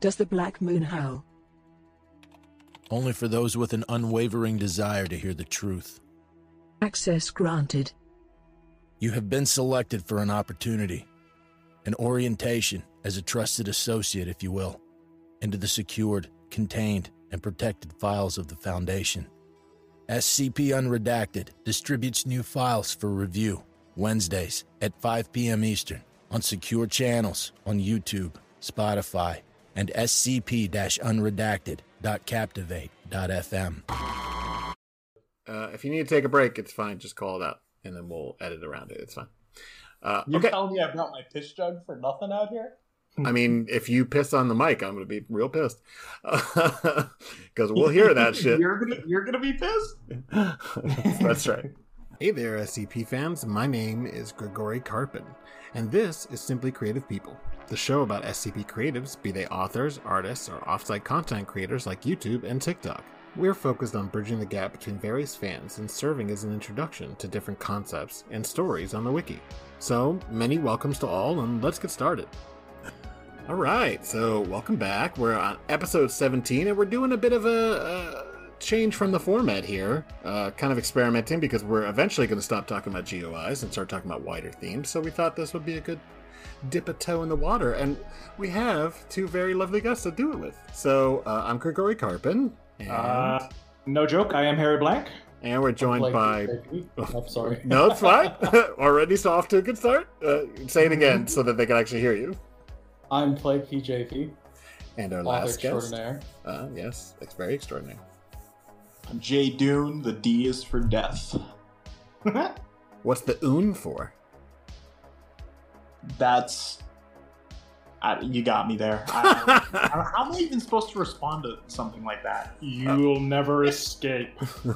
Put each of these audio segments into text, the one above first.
Does the black moon howl? Only for those with an unwavering desire to hear the truth. Access granted. You have been selected for an opportunity, an orientation as a trusted associate, if you will, into the secured, contained, and protected files of the Foundation. SCP Unredacted distributes new files for review Wednesdays at 5 p.m. Eastern on secure channels on YouTube, Spotify, and scp-unredacted.captivate.fm. Uh, if you need to take a break, it's fine. Just call it out, and then we'll edit around it. It's fine. Uh, You okay. telling me I brought my piss jug for nothing out here? I mean, if you piss on the mic, I'm going to be real pissed because we'll hear that shit. You're gonna you're gonna be pissed. That's right. Hey there, SCP fans. My name is Grigori Karpin, and this is Simply Creative People, the show about SCP creatives, be they authors, artists, or offsite content creators like YouTube and TikTok. We're focused on bridging the gap between various fans and serving as an introduction to different concepts and stories on the wiki. So, many welcomes to all, and let's get started. All right, so welcome back. We're on episode 17, and we're doing a bit of a, a change from the format here, uh, kind of experimenting because we're eventually going to stop talking about GOIs and start talking about wider themes. So we thought this would be a good dip a toe in the water, and we have two very lovely guests to do it with. So uh, I'm Grigori Karpin, and, Uh, no joke. I am Harry Black. and we're joined Like- by. I'm sorry. No, it's fine. Already so off to a good start. Uh, say it again so that they can actually hear you. I'm PlaguePJP, And our last guest. extraordinaire. Uh, yes, it's very extraordinary. I'm Jay Dune. The D is for death. What's the oon for? That's. I, you got me there. I, I- how am I even supposed to respond to something like that? You'll never escape.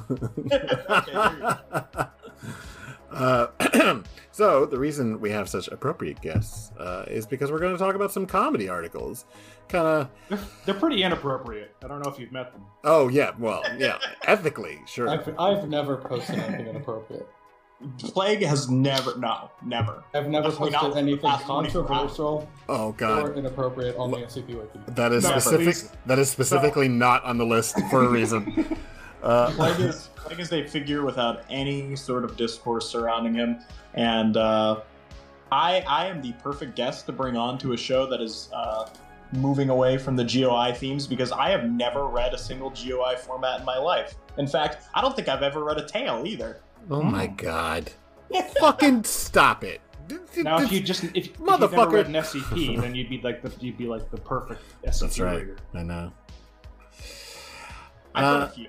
uh, so the reason we have such appropriate guests uh, is because we're going to talk about some comedy articles. Kind of. They're, they're pretty inappropriate. I don't know if you've met them. Oh yeah, well yeah, ethically sure. I've, I've never posted anything inappropriate. Plague has never. No, never. I've never Definitely posted not anything last 24 hours. controversial oh or god, inappropriate on the SCP Wiki. that is Never. specific. Please. That is specifically not on the list for a reason. Uh, Plague is Plague is a figure without any sort of discourse surrounding him, and uh, I I am the perfect guest to bring on to a show that is uh, moving away from the GOI themes because I have never read a single GOI format in my life. In fact, I don't think I've ever read a tale either. Oh my god, fucking stop it! Now, if you just if, if you've Motherfucker. never read an SCP, then you'd be like the you'd be like the perfect SCP That's right. reader. I know. I've read Uh, a few.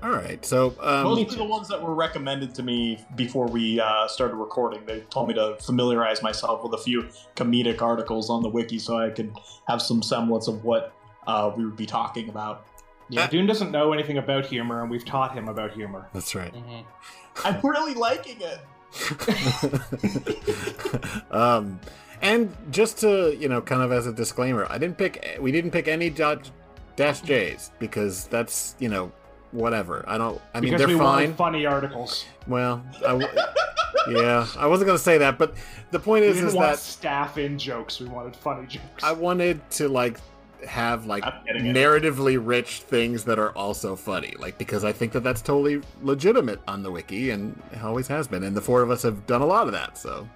All right, so um, Mostly the ones that were recommended to me before we uh, started recording. They told me to familiarize myself with a few comedic articles on the wiki so I could have some semblance of what uh, we would be talking about. Yeah, Dune doesn't know anything about humor, and we've taught him about humor. that's right. I'm really liking it. um, and just to you know, kind of as a disclaimer, I didn't pick. We didn't pick any dot, dash J's because that's you know whatever. I don't. I mean, because they're we fine. funny articles. Well, I w- yeah, I wasn't gonna say that, but the point We is, didn't is want that staff in jokes. We wanted funny jokes. I wanted to like have like I'm it. narratively rich things that are also funny, like because I think that that's totally legitimate on the wiki and it always has been, and the four of us have done a lot of that. So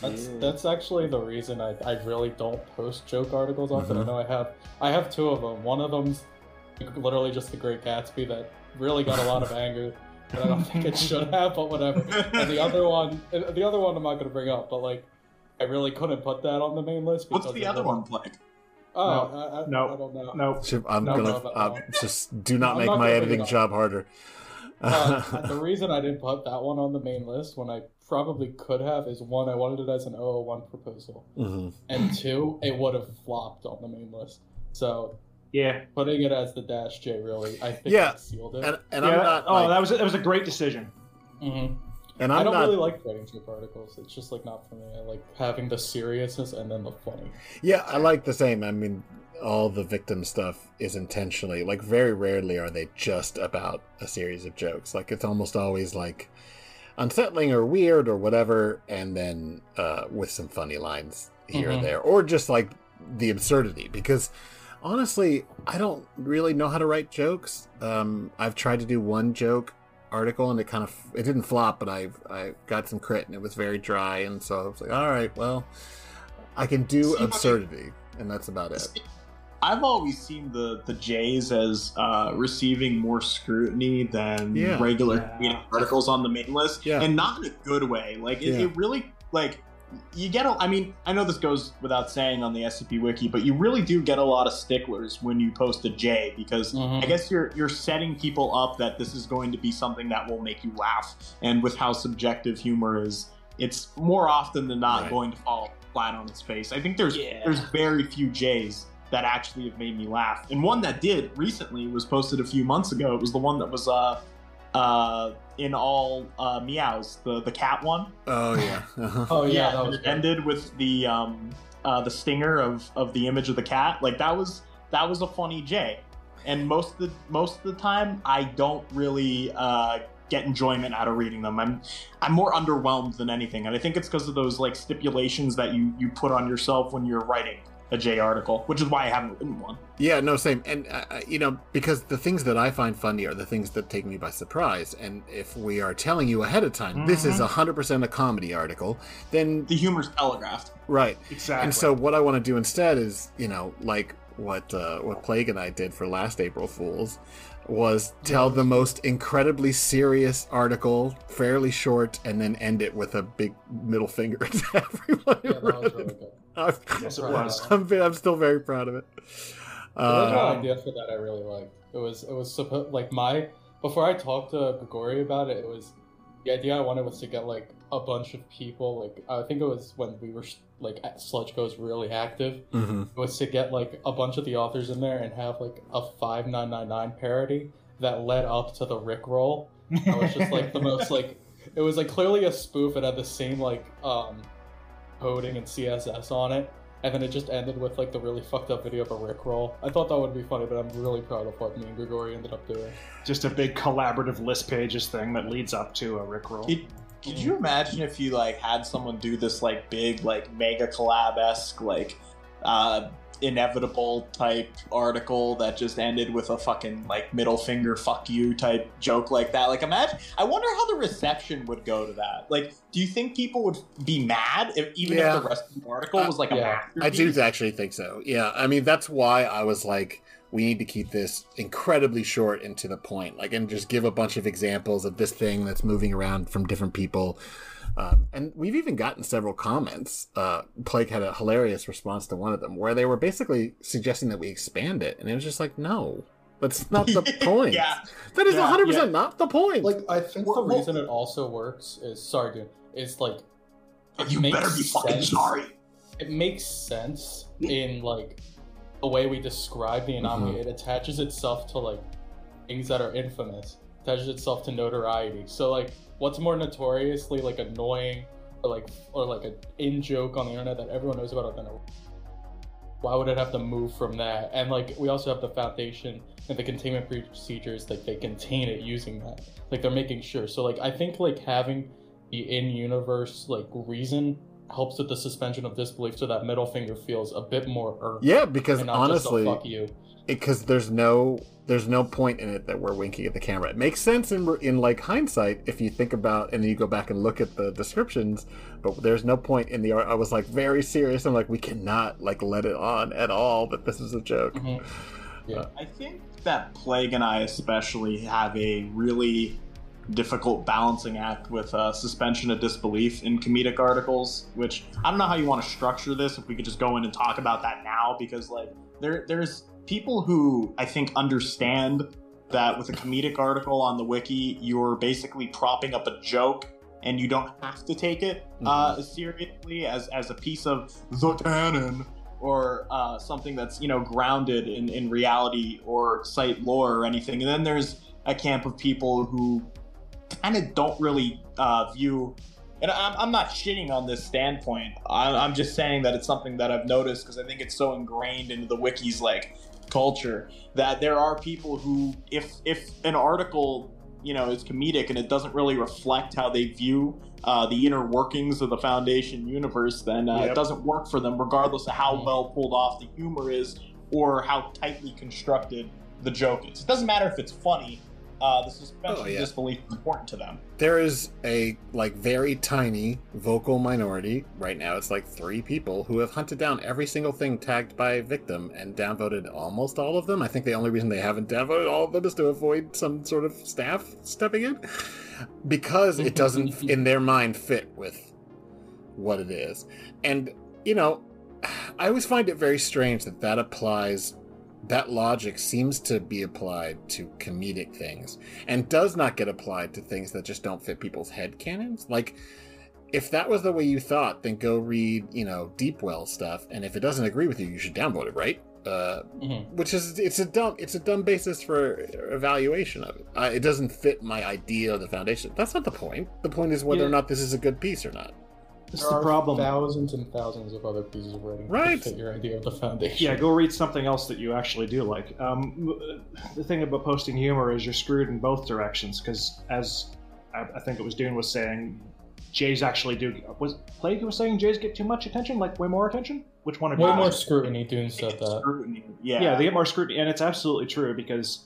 That's that's actually the reason I, I really don't post joke articles often. Mhm. I know I have I have two of them. One of them's literally just the Great Gatsby that really got a lot of anger. That I don't think it should have, but whatever. And the other one, the other one I'm not going to bring up, but like I really couldn't put that on the main list. What's because the other one, Plague? Oh, No, I, I, no, I don't know. No. Should- I'm No, gonna no, no, uh, just do not I'm make not my editing job harder. Uh, the reason I didn't put that one on the main list when I probably could have is one, I wanted it as an 001 proposal, Mhm. and two, it would have flopped on the main list. So Yeah. Putting it as the dash J really, I think Yeah, sealed it. And, and yeah, I'm not. oh, like- that was that was a great decision. Mhm. And I I'm don't not. really like writing joke articles. It's just like not for me. I like having the seriousness and then the funny. Yeah, I like the same. I mean, all the victim stuff is intentionally like very rarely are they just about a series of jokes. Like it's almost always like unsettling or weird or whatever, and then uh, with some funny lines here Mhm. and there, or just like the absurdity. Because honestly, I don't really know how to write jokes. Um, I've tried to do one joke article and it kind of it didn't flop but i i got some crit and it was very dry and so i was like all right well i can do See, but- absurdity and that's about it I've always seen the the Jays as uh, receiving more scrutiny than Yeah. regular Yeah. you know, articles on the main list, Yeah. and not in a good way. Like it, Yeah. it really like you get. A, I mean, I know this goes without saying on the SCP wiki, but you really do get a lot of sticklers when you post a J because Mhm. I guess you're you're setting people up that this is going to be something that will make you laugh, and with how subjective humor is, it's more often than not Right. going to fall flat on its face. I think there's Yeah. there's very few J's that actually have made me laugh. And one that did recently was posted a few months ago. It was the one that was uh uh in all uh meows, the the cat one. oh yeah uh-huh. Oh yeah, that and was it ended with the um uh the stinger of of the image of the cat. Like that was that was a funny J. And most of the most of the time I don't really uh get enjoyment out of reading them. I'm I'm more underwhelmed than anything. And I think it's because of those like stipulations that you you put on yourself when you're writing a J article, which is why I haven't written one. yeah no same. And uh, uh, you know because the things that i find funny are the things that take me by surprise. And if we are telling you ahead of time this is 100% a comedy article then The humor's telegraphed. right. Exactly. And so what I want to do instead is, you know, like what uh, what Plague and I did for last April Fools, was tell the most incredibly serious article, fairly short, and then end it with a big middle finger to everyone who Yeah, that read it. I'm, yes, it was. I'm, I'm still very proud of it. The original Uh, idea for that I really liked. It was it was supposed like my before I talked to Grigori about it. It was the idea I wanted was to get like a bunch of people. Like I think it was when we were like at Sludge Goes really active. mhm. was to get like a bunch of the authors in there and have like a 5999 parody that led up to the Rick roll. That was just like the most like it was like clearly a spoof. It had the same like um coding and CSS on it. And then it just ended with like the really fucked up video of a Rick roll. I thought that would be funny, but I'm really proud of what me and Grigori ended up doing. Just a big collaborative list pages thing that leads up to a Rickroll. Could, could you imagine if you like had someone do this like big like mega collab esque like uh inevitable type article that just ended with a fucking like middle finger fuck you type joke like that like imagine i wonder how the reception would go to that like do you think people would be mad if even Yeah. if the rest of the article was like a Yeah. I do actually think so. Yeah, I mean that's why I was like, we need to keep this incredibly short and to the point, like, and just give a bunch of examples of this thing that's moving around from different people. Um, and we've even gotten several comments. Uh, Plague had a hilarious response to one of them where they were basically suggesting that we expand it, and it was just like, no, that's not the point. yeah that is Yeah, 100 yeah. percent not the point. Like I think Well, the well- reason it also works is sorry, dude. it's like it you makes better be fucking sense. sorry it makes sense in like the way we describe the anomaly. It attaches itself to like things that are infamous. Attaches itself to notoriety. So like, what's more notoriously like annoying or like or like a in joke on the internet that everyone knows about than a why would it have to move from that? And like we also have the foundation and the containment procedures like they contain it using that. Like they're making sure. So like I think like having the in-universe like reason helps with the suspension of disbelief so that middle finger feels a bit more earned. yeah, because honestly, just fuck you. Because there's no there's no point in it that we're winking at the camera. It makes sense in in like hindsight if you think about and then you go back and look at the descriptions, but there's no point in the art. I was like very serious. I'm like we cannot like let it on at all that this is a joke. Mhm. Yeah. I think that Plague and I especially have a really difficult balancing act with uh, suspension of disbelief in comedic articles. Which I don't know how you want to structure this. If we could just go in and talk about that now, because like there there's people who I think understand that with a comedic article on the wiki, you're basically propping up a joke. And you don't have to take it uh, seriously as, as a piece of the canon or uh, something that's you know grounded in, in reality or site lore or anything. And then there's a camp of people who kind of don't really uh, view. And I'm, I'm not shitting on this standpoint. I'm, I'm just saying that it's something that I've noticed because I think it's so ingrained into the wiki's like culture that there are people who, if if an article you know is comedic and it doesn't really reflect how they view uh, the inner workings of the Foundation universe, then uh, Yep. it doesn't work for them, regardless of how well pulled off the humor is or how tightly constructed the joke is. It doesn't matter if it's funny. Uh, the suspension Oh, yeah. of disbelief is important to them. There is a like very tiny vocal minority right now. It's like three people who have hunted down every single thing tagged by victim and downvoted almost all of them. I think the only reason they haven't downvoted all of them is to avoid some sort of staff stepping in because it doesn't in their mind fit with what it is. And you know, I always find it very strange that that applies that logic seems to be applied to comedic things and does not get applied to things that just don't fit people's head canons. Like, if that was the way you thought, then go read, you know, Deepwell stuff, and if it doesn't agree with you, you should download it, right? Uh, Mhm. Which is it's a dumb it's a dumb basis for evaluation of it. Uh, it doesn't fit my idea of the foundation. That's not the point. The point is whether or not this is a good piece or not. This There is the are problem. Thousands and thousands of other pieces of writing Right. to fit your idea of the foundation. Yeah, go read something else that you actually do like. Um, the thing about posting humor is you're screwed in both directions because, as I, I think it was Dune was saying, Jays actually do. Was Plague was saying Jays get too much attention, like way more attention? Which one? of Way you? more scrutiny. Dune said that. Scrutiny. Yeah. Yeah, they get more scrutiny, and it's absolutely true because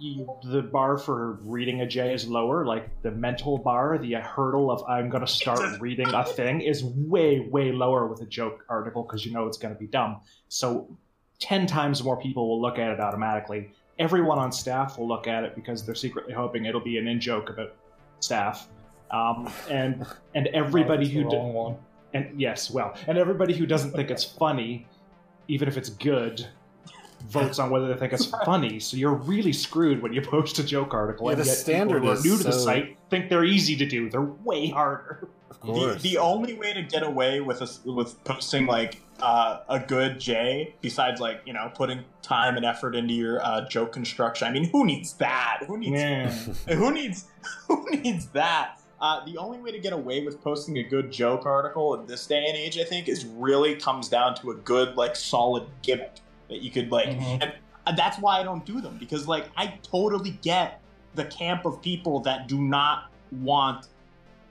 you, the bar for reading a J is lower. Like the mental bar, the hurdle of I'm going to start reading a thing is way, way lower with a joke article because you know it's going to be dumb. So, ten times more people will look at it automatically. Everyone on staff will look at it because they're secretly hoping it'll be an in joke about staff. Um, and and everybody who d- one. and yes, well, and everybody who doesn't think it's funny, even if it's good, votes on whether they think it's funny. So you're really screwed when you post a joke article. Yeah, and the yet standard people who are is new to the site think they're easy to do. They're way harder. Of The, course. the only way to get away with a, with posting like uh, a good J, besides like you know putting time and effort into your uh, joke construction. I mean, who needs that? Who needs Yeah. who needs who needs that? Uh, the only way to get away with posting a good joke article in this day and age, I think, is really comes down to a good, like, solid gimmick that you could like. Mhm. And uh, that's why I don't do them because, like, I totally get the camp of people that do not want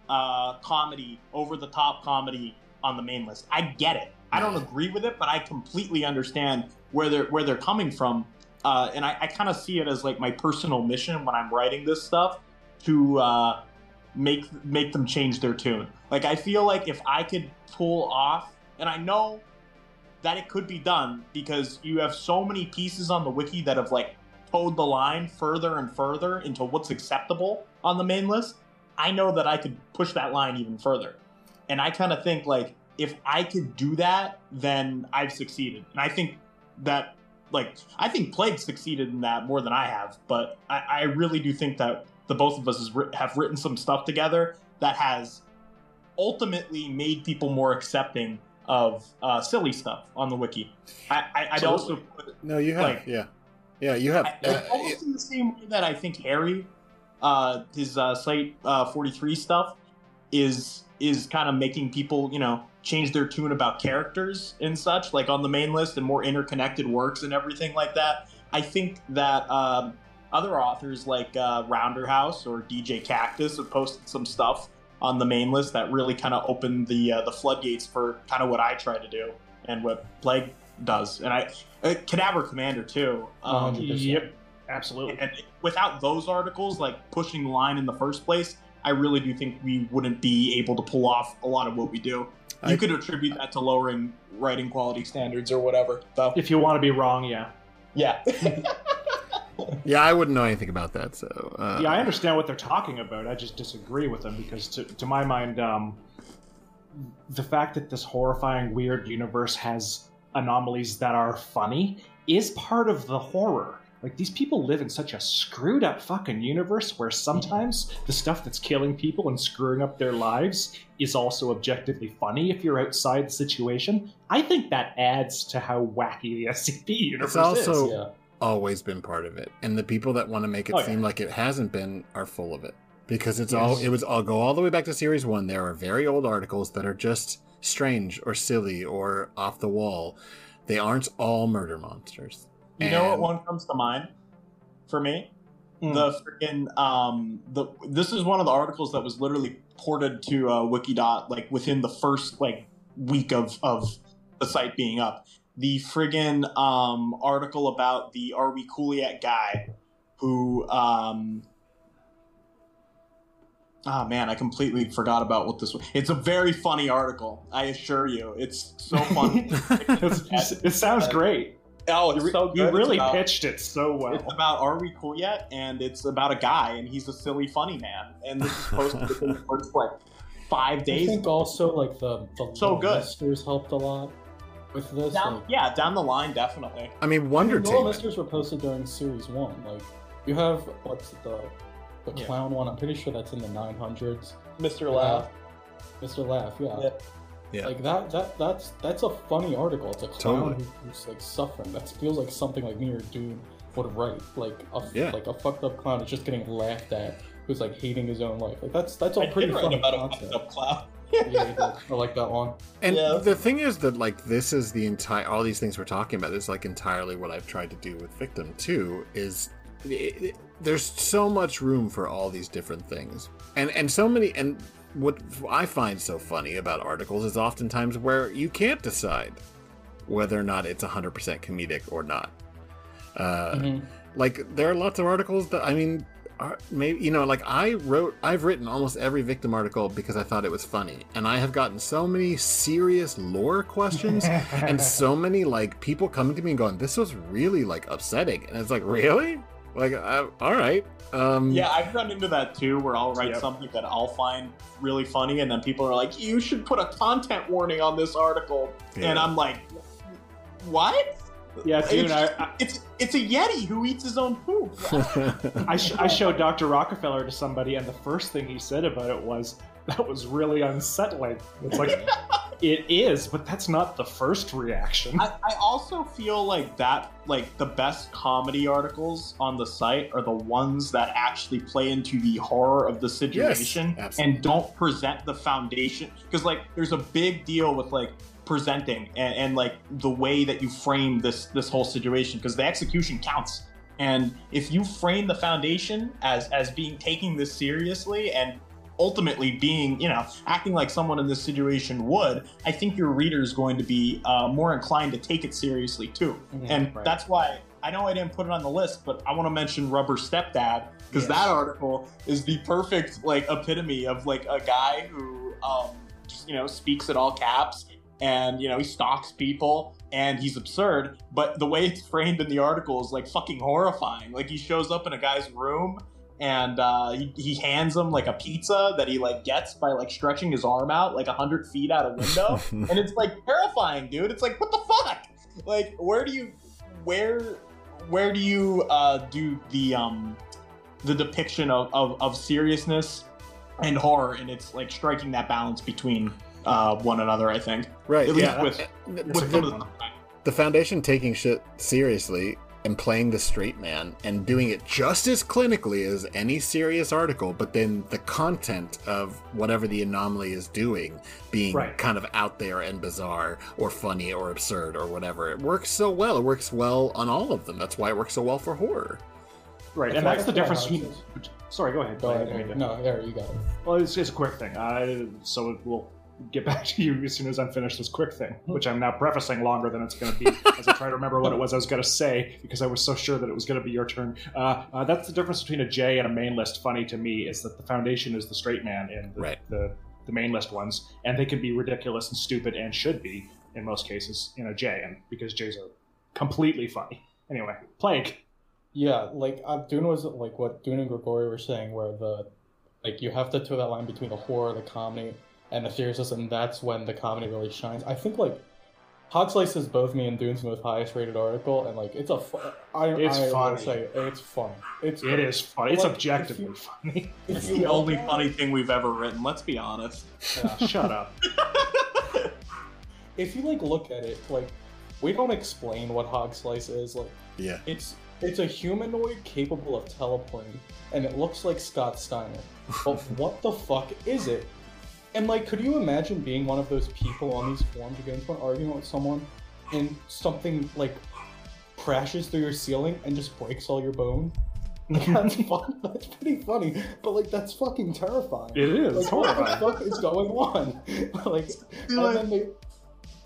uh, comedy over the top comedy on the main list. I get it. I don't agree with it, but I completely understand where they're where they're coming from. Uh, and I, I kind of see it as like my personal mission when I'm writing this stuff to uh, make make them change their tune. Like I feel like if I could pull off, and I know that it could be done because you have so many pieces on the wiki that have like towed the line further and further into what's acceptable on the main list. I know that I could push that line even further. And I kind of think like if I could do that, then I've succeeded. And I think that like I think Plague succeeded in that more than I have, but I, I really do think that the both of us have written some stuff together that has ultimately made people more accepting of uh, silly stuff on the wiki. I, I, I'd also put no, you have. like- yeah. Yeah, you have. I- uh, almost in the same way that I think Harry, uh, his uh, site uh, 43 stuff, is is kind of making people, you know, change their tune about characters and such, like on the main list and more interconnected works and everything like that. I think that um, other authors like uh, Rounderhouse or djkaktus have posted some stuff on the main list that really kind of opened the uh, the floodgates for kind of what I try to do and what Plague does. And I, uh, CadaverCommander too. Um, Yep, absolutely. and without those articles, like pushing the line in the first place, I really do think we wouldn't be able to pull off a lot of what we do. You I- could attribute that to lowering writing quality standards or whatever. So If you want to be wrong, yeah. yeah, yeah, I wouldn't know anything about that. So uh, Yeah, I understand what they're talking about. I just disagree with them because, to, to my mind, um, the fact that this horrifying, weird universe has anomalies that are funny is part of the horror. Like these people live in such a screwed up fucking universe where sometimes the stuff that's killing people and screwing up their lives is also objectively funny if you're outside the situation. I think that adds to how wacky the SCP universe It's also is. Yeah. Always been part of it, and the people that want to make it Oh, yeah. seem like it hasn't been are full of it because it's all it was. I'll go all the way back to series one. There are very old articles that are just strange or silly or off the wall. They aren't all murder monsters. You know what one comes to mind for me? Hmm. The freaking um the this is one of the articles that was literally ported to uh, Wikidot like within the first like week of of the site being up. The friggin' um article about the Are We Cool Yet guy who um Oh man, I completely forgot about what this was. It's a very funny article. I assure you, it's so funny. It sounds great. oh, You, it's re- so you really about- pitched it so well. it's about Are We Cool Yet? And it's about a guy, and he's a silly, funny man. And this is posted within the first, like, five days. I days. think also like the the So good. Misters helped a lot with this. Down, like, yeah, down the line, definitely. I mean, I mean, Wonder Little Tainment. Misters were posted during series one. Like you have what's the the Yeah. clown one? I'm pretty sure that's in the 900s. Mr. Laugh. Mr. Laugh, yeah. Yeah. Yeah. Like that that that's that's a funny article. It's a clown Totally. who, who's like suffering. That feels like something like me or Dune would write. Like a Yeah. like a fucked up clown is just getting laughed at who's like hating his own life. Like that's that's a I pretty funny about a concept. fucked up clown. Yeah. I like that one. And Yeah. the thing is that like this is the entire all these things we're talking about is like entirely what I've tried to do with Victim too is it, it- there's so much room for all these different things. And and so many and what I find so funny about articles is oftentimes where you can't decide whether or not it's 100% comedic or not. Uh, Mhm. like there are lots of articles that I mean are, maybe you know like I wrote I've written almost every victim article because I thought it was funny. And I have gotten so many serious lore questions and so many like people coming to me and going this was really like upsetting. And it's like really? Like I, all right um Yeah, I've run into that too, where I'll write Yep. something that I'll find really funny, and then people are like, "You should put a content warning on this article," and I'm like, "What?" Yeah, dude, it's, I, I, it's it's a yeti who eats his own poop. I, sh- I showed Dr. Rockefeller to somebody, and the first thing he said about it was, that was really unsettling. It's like, it is, but that's not the first reaction. I, I also feel like that like the best comedy articles on the site are the ones that actually play into the horror of the situation absolutely. and don't present the foundation because like there's a big deal with like presenting and, and like the way that you frame this this whole situation because the execution counts and if you frame the foundation as as being taking this seriously and ultimately being you know acting like someone in this situation would i think your reader is going to be uh, more inclined to take it seriously too Mhm. and Right. that's why i know i didn't put it on the list but i want to mention rubber stepdad because Yes. that article is the perfect like epitome of like a guy who um just you know speaks at all caps and you know he stalks people and he's absurd but the way it's framed in the article is like fucking horrifying. Like he shows up in a guy's room and uh, he, he hands him like a pizza that he like gets by like stretching his arm out like a hundred feet out a window and it's like terrifying dude. It's like what the fuck? Like where do you where where do you uh do the um the depiction of of, of seriousness and horror and it's like striking that balance between uh one another i think right at least yeah with, with the, the foundation taking shit seriously and playing the straight man and doing it just as clinically as any serious article, but then the content of whatever the anomaly is doing being Right. kind of out there and bizarre or funny or absurd or whatever. It works so well. It works well on all of them. That's why it works so well for horror. Right, I and feel that's the difference between. it Sorry, go ahead. Go ahead. didn't mean Eric. to- No, there you go. Well, it's just a quick thing. I, so we'll get back to you as soon as I'm finished this quick thing, which I'm now prefacing longer than it's going to be as I try to remember what it was I was going to say because I was so sure that it was going to be your turn. Uh, uh, that's the difference between a J and a main list. Funny to me is that the foundation is the straight man in the, Right. the, the main list ones, and they can be ridiculous and stupid and should be in most cases in a J, and because J's are completely funny. Anyway, Plague. Yeah, like uh, Dune was like what Dune and Grigori were saying, where the like you have to toe that line between the horror, the comedy, and the seriousness, and that's when the comedy really shines. I think like Hog Slice is both me and Dune's most highest rated article, and like it's a fu- I, It's I funny. say it's funny. It's It is funny. It's Like, objectively you- funny. It's the only at- funny thing we've ever written. Let's be honest. Yeah. Shut up. if you like look at it, like we don't explain what Hog Slice is. Like Yeah. it's it's a humanoid capable of teleporting, and it looks like Scott Steiner. But what the fuck is it? And like, could you imagine being one of those people on these forums who get into an argument with someone, and something like crashes through your ceiling and just breaks all your bone? Like, that's fun. That's pretty funny, but like that's fucking terrifying. It is. It's Like, what the fuck is going on? like, and then they,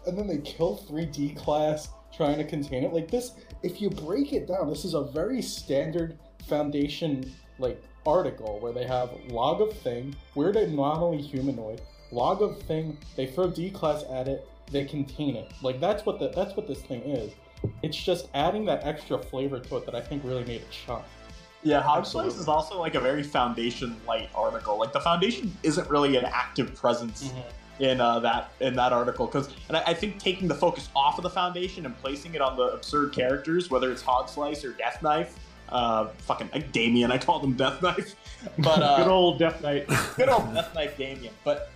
and then they kill 3D class trying to contain it. Like this, if you break it down, this is a very standard foundation like article where they have log of thing, weird anomaly humanoid, log of thing. They throw D class at it, they contain it. Like that's what the that's what this thing is. It's just adding that extra flavor to it that I think really made it shine. Yeah, Hog Slice is also like a very foundation light article. Like the foundation isn't really an active presence in uh, that in that article because, and I, I think taking the focus off of the foundation and placing it on the absurd characters, whether it's Hog Slice or Death Knife, uh, fucking like Damien, I called him Death Knife, but uh, Good old Death Knight. good old Death Knife Damien. But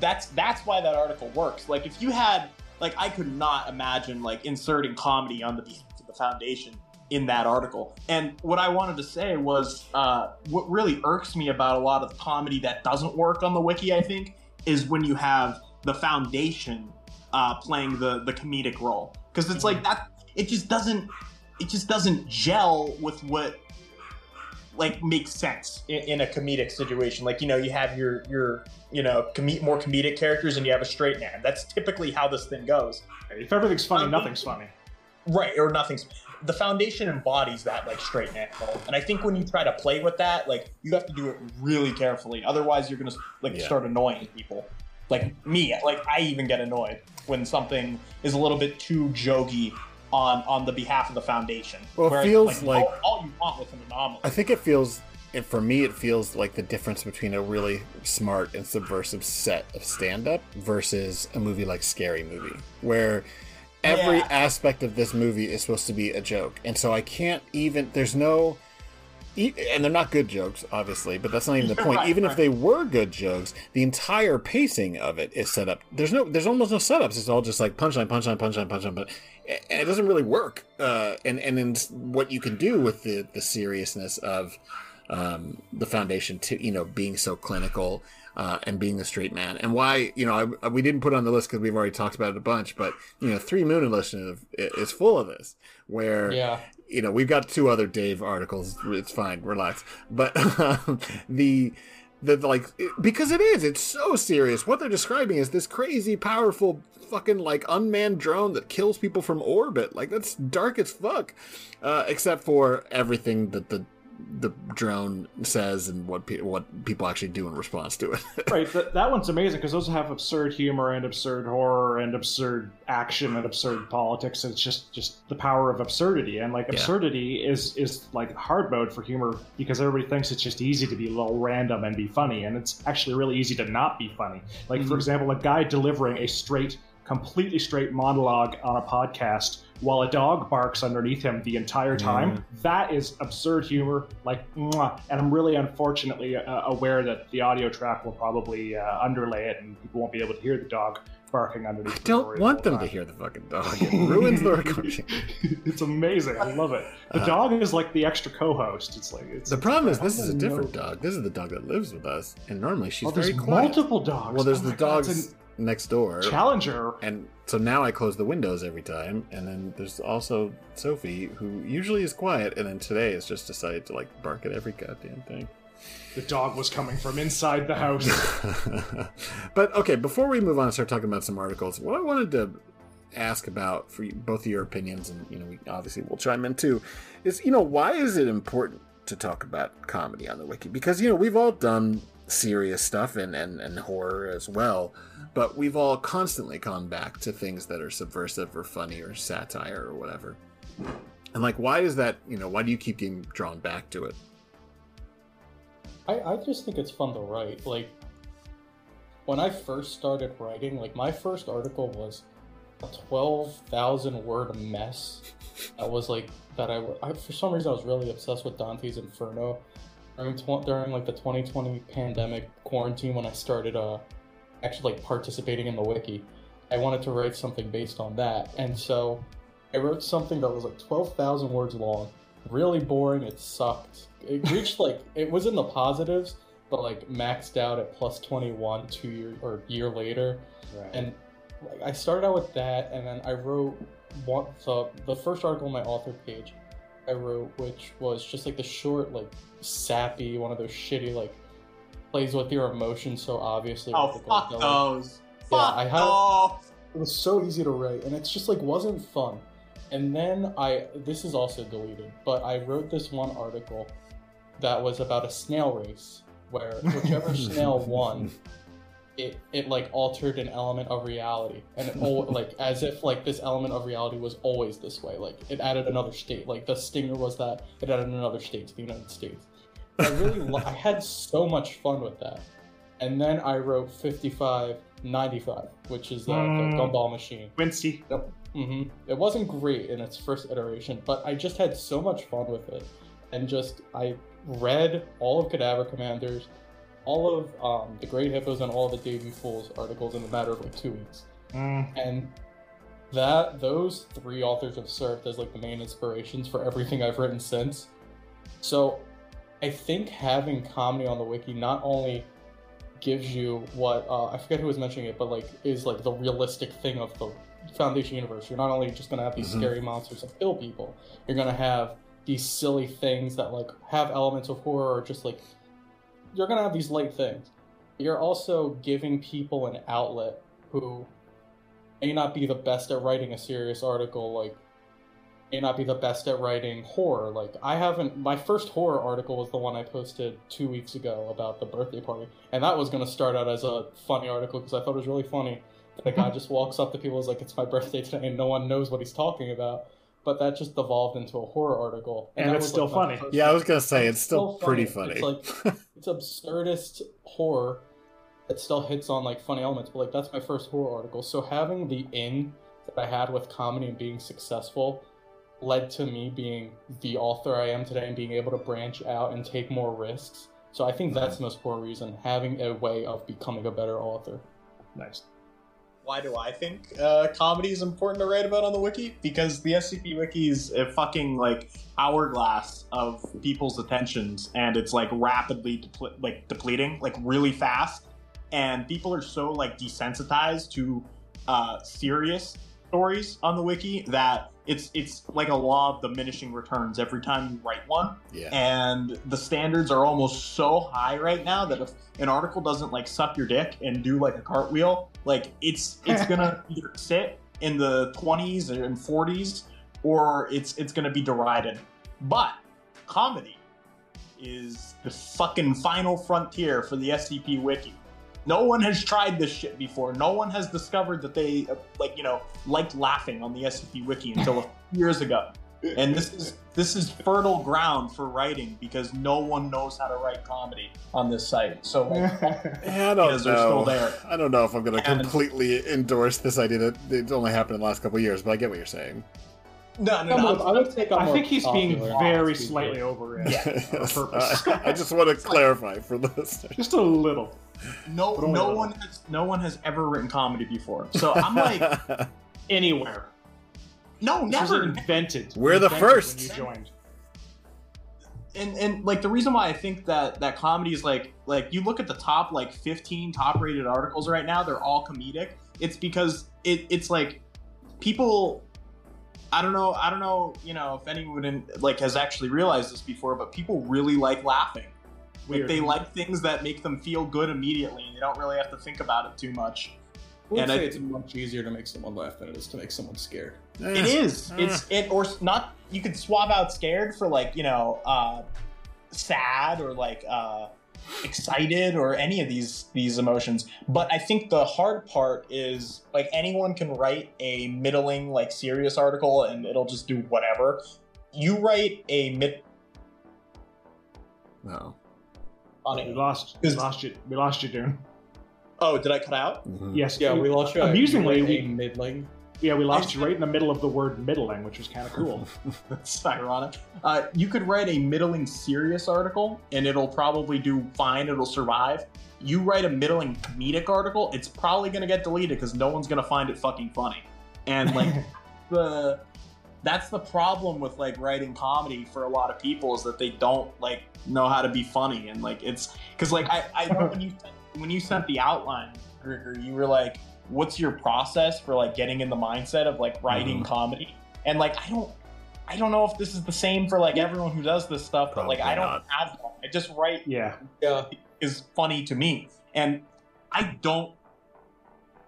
that's that's why that article works. Like if you had like I could not imagine like inserting comedy on the behalf of the foundation in that article. And what I wanted to say was uh, what really irks me about a lot of comedy that doesn't work on the wiki, I think, is when you have the foundation uh, playing the the comedic role because it's like that. It just doesn't. It just doesn't gel with what like makes sense in, in a comedic situation. Like you know, you have your your you know com- more comedic characters, and you have a straight man. That's typically how this thing goes. If everything's funny, um, nothing's funny. Right, or nothing's. The foundation embodies that like straight man role, and I think when you try to play with that, like you have to do it really carefully. Otherwise, you're gonna like Yeah. start annoying people. Like me, like I even get annoyed when something is a little bit too jokey on on the behalf of the foundation. Well, it feels like- all, all you want with an anomaly. I think it feels, it, for me, it feels like the difference between a really smart and subversive set of stand up versus a movie like Scary Movie, where every Yeah. aspect of this movie is supposed to be a joke. And so I can't even, there's no. And they're not good jokes, obviously, but that's not even the point. Right, even if they were good jokes, the entire pacing of it is set up. There's no, there's almost no setups. It's all just like punchline, punchline, punchline, punchline. But and it doesn't really work. Uh, and and then what you can do with the the seriousness of um, the foundation to you know being so clinical uh, and being the straight man, and why you know I, we didn't put on the list because we've already talked about it a bunch. But you know, Three Moons Initiative is full of this, where Yeah. You know we've got two other Dave articles. It's fine, relax. But um, the the like because it is it's so serious. What they're describing is this crazy, powerful, fucking like unmanned drone that kills people from orbit. Like that's dark as fuck. Uh, except for everything that the the drone says and what pe- what people actually do in response to it. right, th- that one's amazing because those have absurd humor and absurd horror and absurd action and absurd politics. It's just just the power of absurdity, and like Yeah. absurdity is is like hard mode for humor because everybody thinks it's just easy to be a little random and be funny, and it's actually really easy to not be funny. Like for mm-hmm. example, a guy delivering a straight, completely straight monologue on a podcast while a dog barks underneath him the entire time. That is absurd humor. Like, mwah. and I'm really unfortunately uh, aware that the audio track will probably uh, underlay it, and people won't be able to hear the dog barking underneath. I don't want the them whole to hear the fucking dog. It ruins the recording. it's amazing. I love it. The Uh, dog is like the extra co-host. It's like it's, The problem is this is a different know. dog. This is the dog that lives with us, and normally she's Oh, very quiet. multiple dogs. Well, there's Oh the my God, dogs next door. Challenger. And so now I close the windows every time, and then there's also Sophie, who usually is quiet, and then today has just decided to like bark at every goddamn thing. The dog was coming from inside the house. but okay, before we move on and start talking about some articles, what I wanted to ask about for both of your opinions, and you know, we obviously will chime in too, is you know why is it important to talk about comedy on the wiki? Because you know we've all done serious stuff and and, and horror as well, but we've all constantly gone back to things that are subversive or funny or satire or whatever. And like, why is that? You know, why do you keep getting drawn back to it? I, I just think it's fun to write. Like, when I first started writing, like, my first article was a twelve thousand word mess. That was like that. I, I for some reason I was really obsessed with Dante's Inferno during tw- during like the 2020 pandemic quarantine when I started uh actually like participating in the wiki. I wanted to write something based on that, and so I wrote something that was like 12,000 words long. Really boring. It sucked. It reached like it was in the positives, but like maxed out at plus 21 two years or year later. Right. And like, I started out with that, and then I wrote one the the first article on my author page. I wrote, which was just like the short, like sappy, one of those shitty like plays with your emotions so obviously. Oh with the fuck Godzilla. those! Yeah, Fuck I had- those! It was so easy to write, and it's just like wasn't fun. And then I this is also deleted, but I wrote this one article that was about a snail race where whichever snail won, it it like altered an element of reality, and it al- like as if like this element of reality was always this way. Like it added another state. Like the stinger was that it added another state to the United States. I really li- I had so much fun with that. And then I wrote 55 95, which is the, Mm. the gumball machine. Quincy. hmm It wasn't great in its first iteration, but I just had so much fun with it. And just, I read all of CadaverCommanders, all of um, the Great Hippos, and all of the Davy Fools articles in a matter of like two weeks. Mm. And that those three authors have served as like the main inspirations for everything I've written since. So I think having comedy on the wiki not only gives you what uh, I forget who was mentioning it, but like is like the realistic thing of the Foundation universe. You're not only just gonna have these Mhm. scary monsters that kill people, you're gonna have these silly things that like have elements of horror or just like you're gonna have these light things. You're also giving people an outlet who may not be the best at writing a serious article, like may not be the best at writing horror. Like I haven't my first horror article was the one I posted two weeks ago about the birthday party. And that was gonna start out as a funny article because I thought it was really funny. that a guy just walks up to people is like, It's my birthday today and no one knows what he's talking about. But that just evolved into a horror article. And that it's was, still my funny. Yeah, I was gonna say it's still so pretty funny. funny. It's like it's absurdist horror that still hits on like funny elements, but like that's my first horror article. So having the in that I had with comedy and being successful led to me being the author I am today and being able to branch out and take more risks. So I think that's the most important reason, having a way of becoming a better author. Nice. Why do I think uh, comedy is important to write about on the wiki? Because the SCP wiki is a fucking like hourglass of people's attentions, and it's like rapidly depl- like depleting, like really fast. And people are so like desensitized to uh, serious stories on the wiki that it's it's like a law of diminishing returns every time you write one. Yeah. and the standards are almost so high right now that if an article doesn't like suck your dick and do like a cartwheel like it's it's gonna either sit in the 20s and 40s or it's it's gonna be derided. But comedy is the fucking final frontier for the scp wiki no one has tried this shit before no one has discovered that they like you know liked laughing on the scp wiki until a few years ago and this is this is fertile ground for writing because no one knows how to write comedy on this site. So Yeah, I don't because they're still know. there. I don't know if I'm going to completely endorse this idea that it's only happened in the last couple of years, but I get what you're saying. No, no, I'm no. more- I would think I'm I think he's being very slightly over it. Yeah. On purpose. I, I just want to clarify for the listeners. Just a little. no, But no little. one has no one has ever written comedy before. So I'm like, Anywhere. no, This was never. invented. We're the first. When you joined. and and like the reason why I think that that comedy is like like you look at the top like 15 top rated articles right now, they're all comedic. It's because it it's like people I don't know I don't know, you know, if anyone in, like has actually realized this before, but people really like laughing. Like they like things that make them feel good immediately and they don't really have to think about it too much. I would And say I- it's much easier to make someone laugh than it is to make someone scared. It is. It's it or not. You could swap out scared for like you know, uh, sad or like uh, excited or any of these these emotions. But I think the hard part is like anyone can write a middling like serious article and it'll just do whatever. You write a mid No. on it. We lost. We lost you. We lost you, Dune. Oh, did I cut out? Mhm. Yes. Yeah, we lost you. Amusingly, You we- middling. Yeah, we lost you right in the middle of the word middling, which was kind of cool. That's ironic. Uh, you could write a middling serious article, and it'll probably do fine. It'll survive. You write a middling comedic article, it's probably gonna get deleted because no one's gonna find it fucking funny. And like the that's the problem with like writing comedy for a lot of people is that they don't like know how to be funny and like it's because like I, I know when you when you sent the outline Grigor, you were like what's your process for like getting in the mindset of like writing Mhm. comedy and like i don't i don't know if this is the same for like everyone who does this stuff but like i don't not. have one i just write Yeah. Yeah. is funny to me and i don't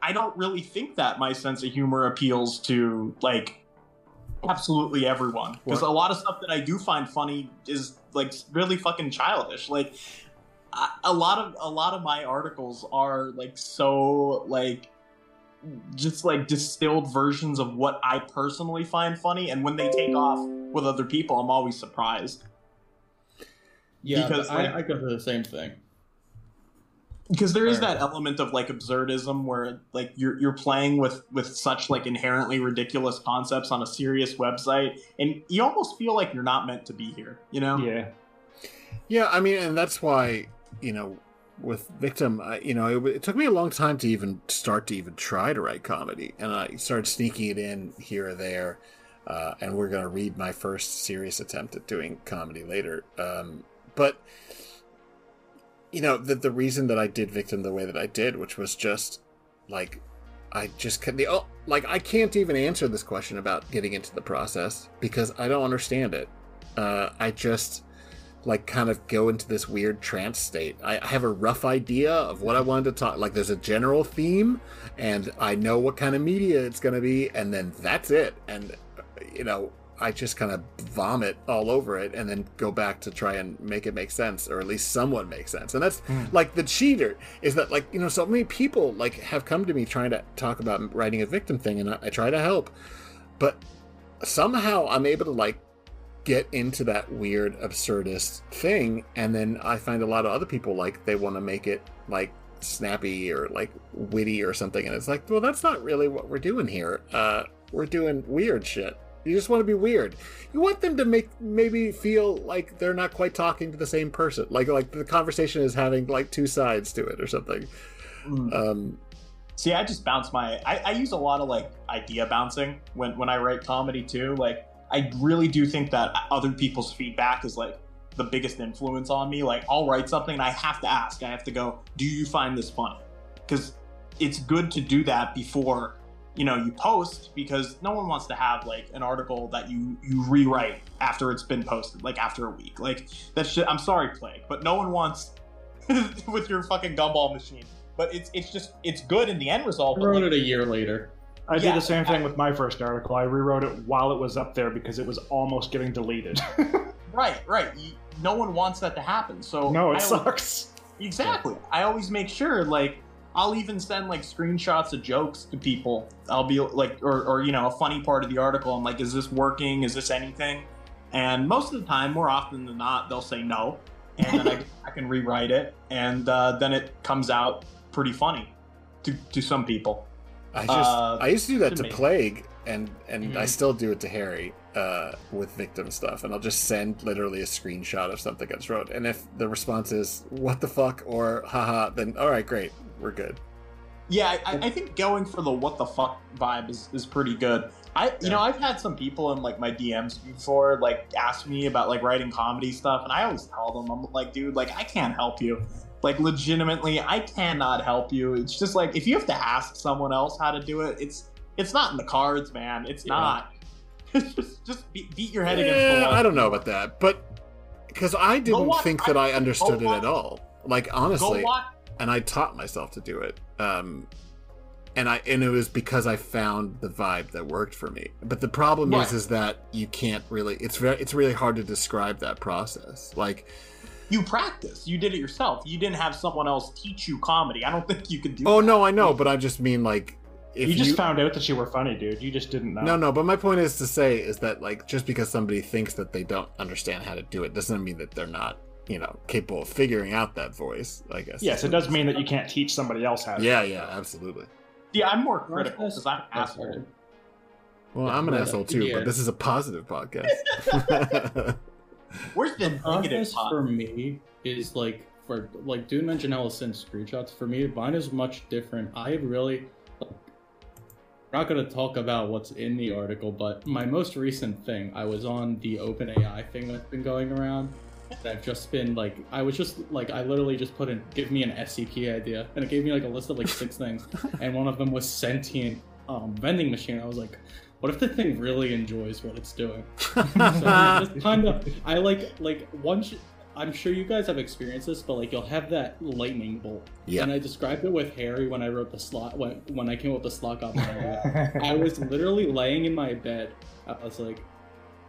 i don't really think that my sense of humor appeals to like absolutely everyone because a lot of stuff that i do find funny is like really fucking childish like a- a lot of a lot of my articles are like so like just like distilled versions of what i personally find funny and when they take off with other people i'm always surprised Yeah, Because, I, like- I go through the same thing. because there is Fair. that element of like absurdism where like you're you're playing with with such like inherently ridiculous concepts on a serious website and you almost feel like you're not meant to be here you know Yeah. Yeah, I mean, and that's why you know, with Victim, I, you know, it, it took me a long time to even start to even try to write comedy, and I started sneaking it in here or there. Uh, and we're gonna read my first serious attempt at doing comedy later. Um, but you know, the the reason that I did Victim the way that I did, which was just like I just the oh, like I can't even answer this question about getting into the process because I don't understand it. Uh, I just like kind of go into this weird trance state. I, I have a rough idea of what I wanted to talk. Like there's a general theme, and I know what kind of media it's going to be, and then that's it. And you know, I just kind of vomit all over it, and then go back to try and make it make sense, or at least somewhat make sense. And that's hmm. like the cheater is that like you know so many people like have come to me trying to talk about writing a victim thing, and I, I try to help, but somehow I'm able to like get into that weird absurdist thing and then i find a lot of other people like they want to make it like snappy or like witty or something and it's like well that's not really what we're doing here. Uh we're doing weird shit. You just want to be weird. You want them to make maybe feel like they're not quite talking to the same person. Like like the conversation is having like two sides to it or something. Mm. um see i just bounce my I, I use a lot of like idea bouncing when when i write comedy too like i really do think that other people's feedback is like the biggest influence on me. Like i'll write something and i have to ask. I have to go do you find this funny? Because it's good to do that before you know you post because no one wants to have like an article that you you rewrite after it's been posted like after a week. Like that shit i'm sorry plague but no one wants with your fucking gumball machine. But it's it's just it's good in the end result I wrote like, it a year later. I Yeah, did the same thing I- with my first article. I rewrote it while it was up there because it was almost getting deleted. right right you, no one wants that to happen so no, it I always- sucks. Exactly. I always make sure, like, I'll even send like screenshots of jokes to people. I'll be like, or, or you know, a funny part of the article. I'm like, is this working? Is this anything? And most of the time, more often than not, they'll say no, and then I, I can rewrite it, and uh, then it comes out pretty funny to to some people. I just Uh, I used to do that to me. Plague, and and I Mhm. still do it to Harry uh, with victim stuff, and I'll just send literally a screenshot of something I just wrote, and if the response is "what the fuck" or "haha," then all right, great, we're good. Yeah, I, I think going for the what the fuck vibe is, is pretty good. I you know I've had some people in like my DMs before like ask me about like writing comedy stuff, and I always tell them I'm like, dude, like I can't help you. Like legitimately, I cannot help you. It's just like if you have to ask someone else how to do it, it's it's not in the cards, man. It's Yeah. not. just just beat, beat your head against the wall. I don't know about that, but because I didn't watch- think that I understood it watch- at all. Like honestly, and I taught myself to do it. Um, and I and it was because I found the vibe that worked for me. But the problem is, is that you can't really. It's very. It's really hard to describe that process. Like, You practice. You did it yourself. You didn't have someone else teach you comedy. I don't think you could do. oh that. no, I know, but I just mean like, if you just found out that you were funny, dude. You just didn't know. No, no, but my point is to say is that like just because somebody thinks that they don't understand how to do it doesn't mean that they're not, you know, capable of figuring out that voice. I guess. Yes, it does mean that you can't teach somebody else how to. Yeah, yeah, absolutely. Yeah, I'm more critical because I'm Oh, asshole. sorry. Well, I'm an asshole too, yeah. but this is a positive podcast. Where's the The negative process for me is like for like Dune mentioned how send screenshots. For me, mine is much different. I really I'm not gonna talk about what's in the article, but my most recent thing, I was on the OpenAI thing that's been going around. And I've just been like, I was just like, I literally just put in, give me an SCP idea, and it gave me like a list of like six things, and one of them was sentient um, vending machine. I was like, what if the thing really enjoys what it's doing? so just kind of i like like once i'm sure you guys have experienced this but like you'll have that lightning bolt Yeah. and i described it with harry when i wrote the slot when when i came up with the slot goblin i was literally laying in my bed i was like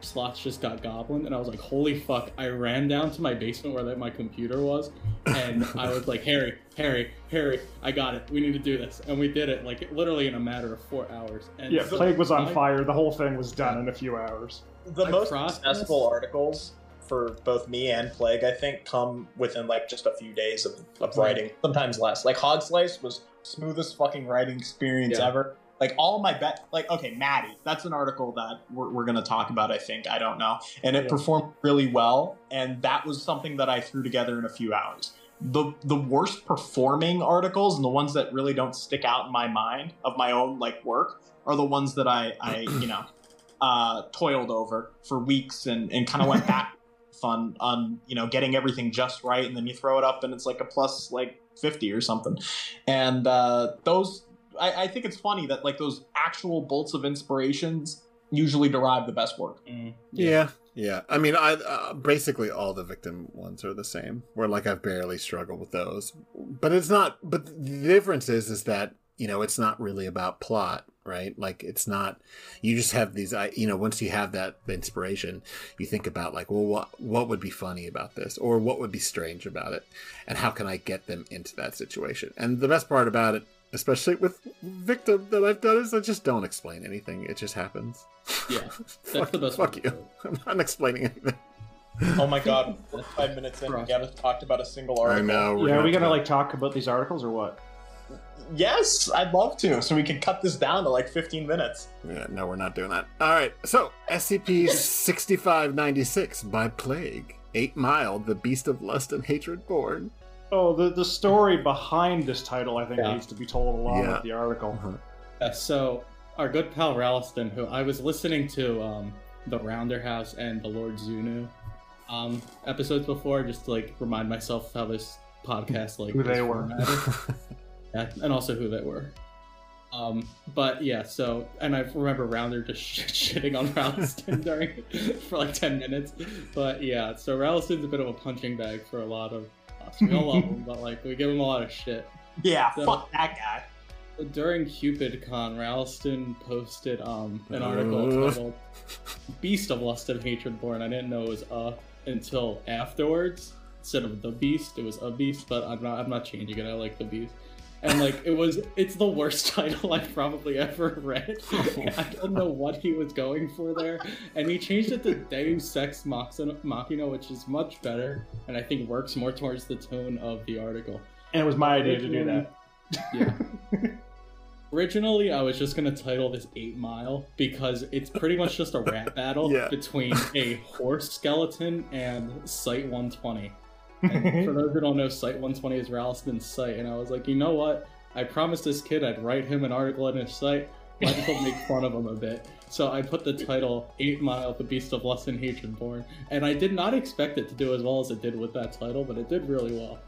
slots just got goblin and i was like holy fuck i ran down to my basement where like, my computer was and i was like harry harry harry i got it we need to do this and we did it like literally in a matter of four hours and Yeah, so- Plague was on my- fire. The whole thing was done in a few hours. the My most process- successful articles for both me and Plague, I think, come within like just a few days of, of writing, sometimes less. Like Hog Slice was smoothest fucking writing experience Yeah. ever. Like all my bet, like okay, Maddie, that's an article that we're, we're gonna talk about. I think I don't know, and it Yeah. performed really well, and that was something that I threw together in a few hours. The the worst performing articles and the ones that really don't stick out in my mind of my own like work are the ones that I I you know uh, toiled over for weeks and, and kind of went back fun on you know getting everything just right and then you throw it up and it's like a plus like 50 or something and uh, those I, I think it's funny that like those actual bolts of inspirations usually derive the best work Mm, yeah. Yeah. I mean, I uh, basically all the victim ones are the same. Where like I've barely struggled with those, but it's not. But the difference is, is that you know it's not really about plot, right? Like it's not. You just have these. I you know once you have that inspiration, you think about like, well, what what would be funny about this, or what would be strange about it, and how can I get them into that situation? And the best part about it. Especially with victim that I've done is I just don't explain anything. It just happens. Yeah, fuck, the best fuck way you. to I'm not explaining anything. oh my god five minutes in we haven't talked about a single I article know. we're yeah, are we gonna to- like talk about these articles or what? yes i'd love to so we can cut this down to like 15 minutes Yeah, no, we're not doing that. All right. So SCP 6596 by Plague. Eight Mile, the Beast of Lust and Hatred Born. Oh, the the story behind this title I think Yeah. needs to be told along Yeah. with the article. Uh, so our good pal Ralston, who I was listening to um, the Rounder House and the Lord Zunu um, episodes before, just to like remind myself how this podcast like Who they were. yeah, and also who they were. Um, but yeah, so and I remember Rounder just shitting on Ralston during for like ten minutes. But yeah, so Ralston's a bit of a punching bag for a lot of us. We all love him, but like we give him a lot of shit. yeah So- fuck that guy During CupidCon, Ralston posted um, an article Uh. titled "Beast of Lust and Hatred Born." I didn't know it was "a" until afterwards. Instead of the beast, it was a beast. But I'm not. I'm not changing it. I like the beast. And like it was, it's the worst title I've probably ever read. I don't know what he was going for there, and he changed it to Deus Ex Machina, Machina, which is much better, and I think works more towards the tone of the article. And it was my idea to do that. Yeah. Originally, I was just gonna title this Eight Mile because it's pretty much just a rap battle Yeah. between a horse skeleton and Site 120. And for those who don't know, Site 120 is Ralston's site, and I was like, you know what? I promised this kid I'd write him an article in his site. Might as well make fun of him a bit. So I put the title Eight Mile, the Beast of Lust and Hatred Born, and I did not expect it to do as well as it did with that title, but it did really well.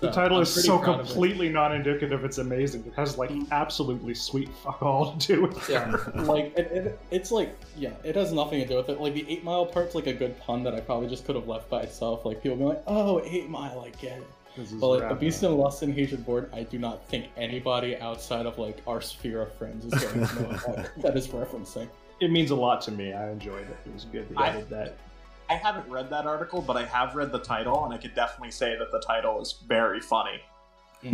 The title I'm is so proud of it. completely non-indicative. It's amazing. It has like mm. absolutely sweet fuck all to do with it. Yeah, like it, it, it's like yeah, it has nothing to do with it. Like the eight mile part's like a good pun that I probably just could have left by itself. Like people be like, "Oh, eight mile, I get it." But like the. Beast and Lust and Hatred board, I do not think anybody outside of like our sphere of friends is going to know what that, that is referencing. It means a lot to me. I enjoyed it. It was good. They I- added that. I haven't read that article, but I have read the title, and I could definitely say that the title is very funny.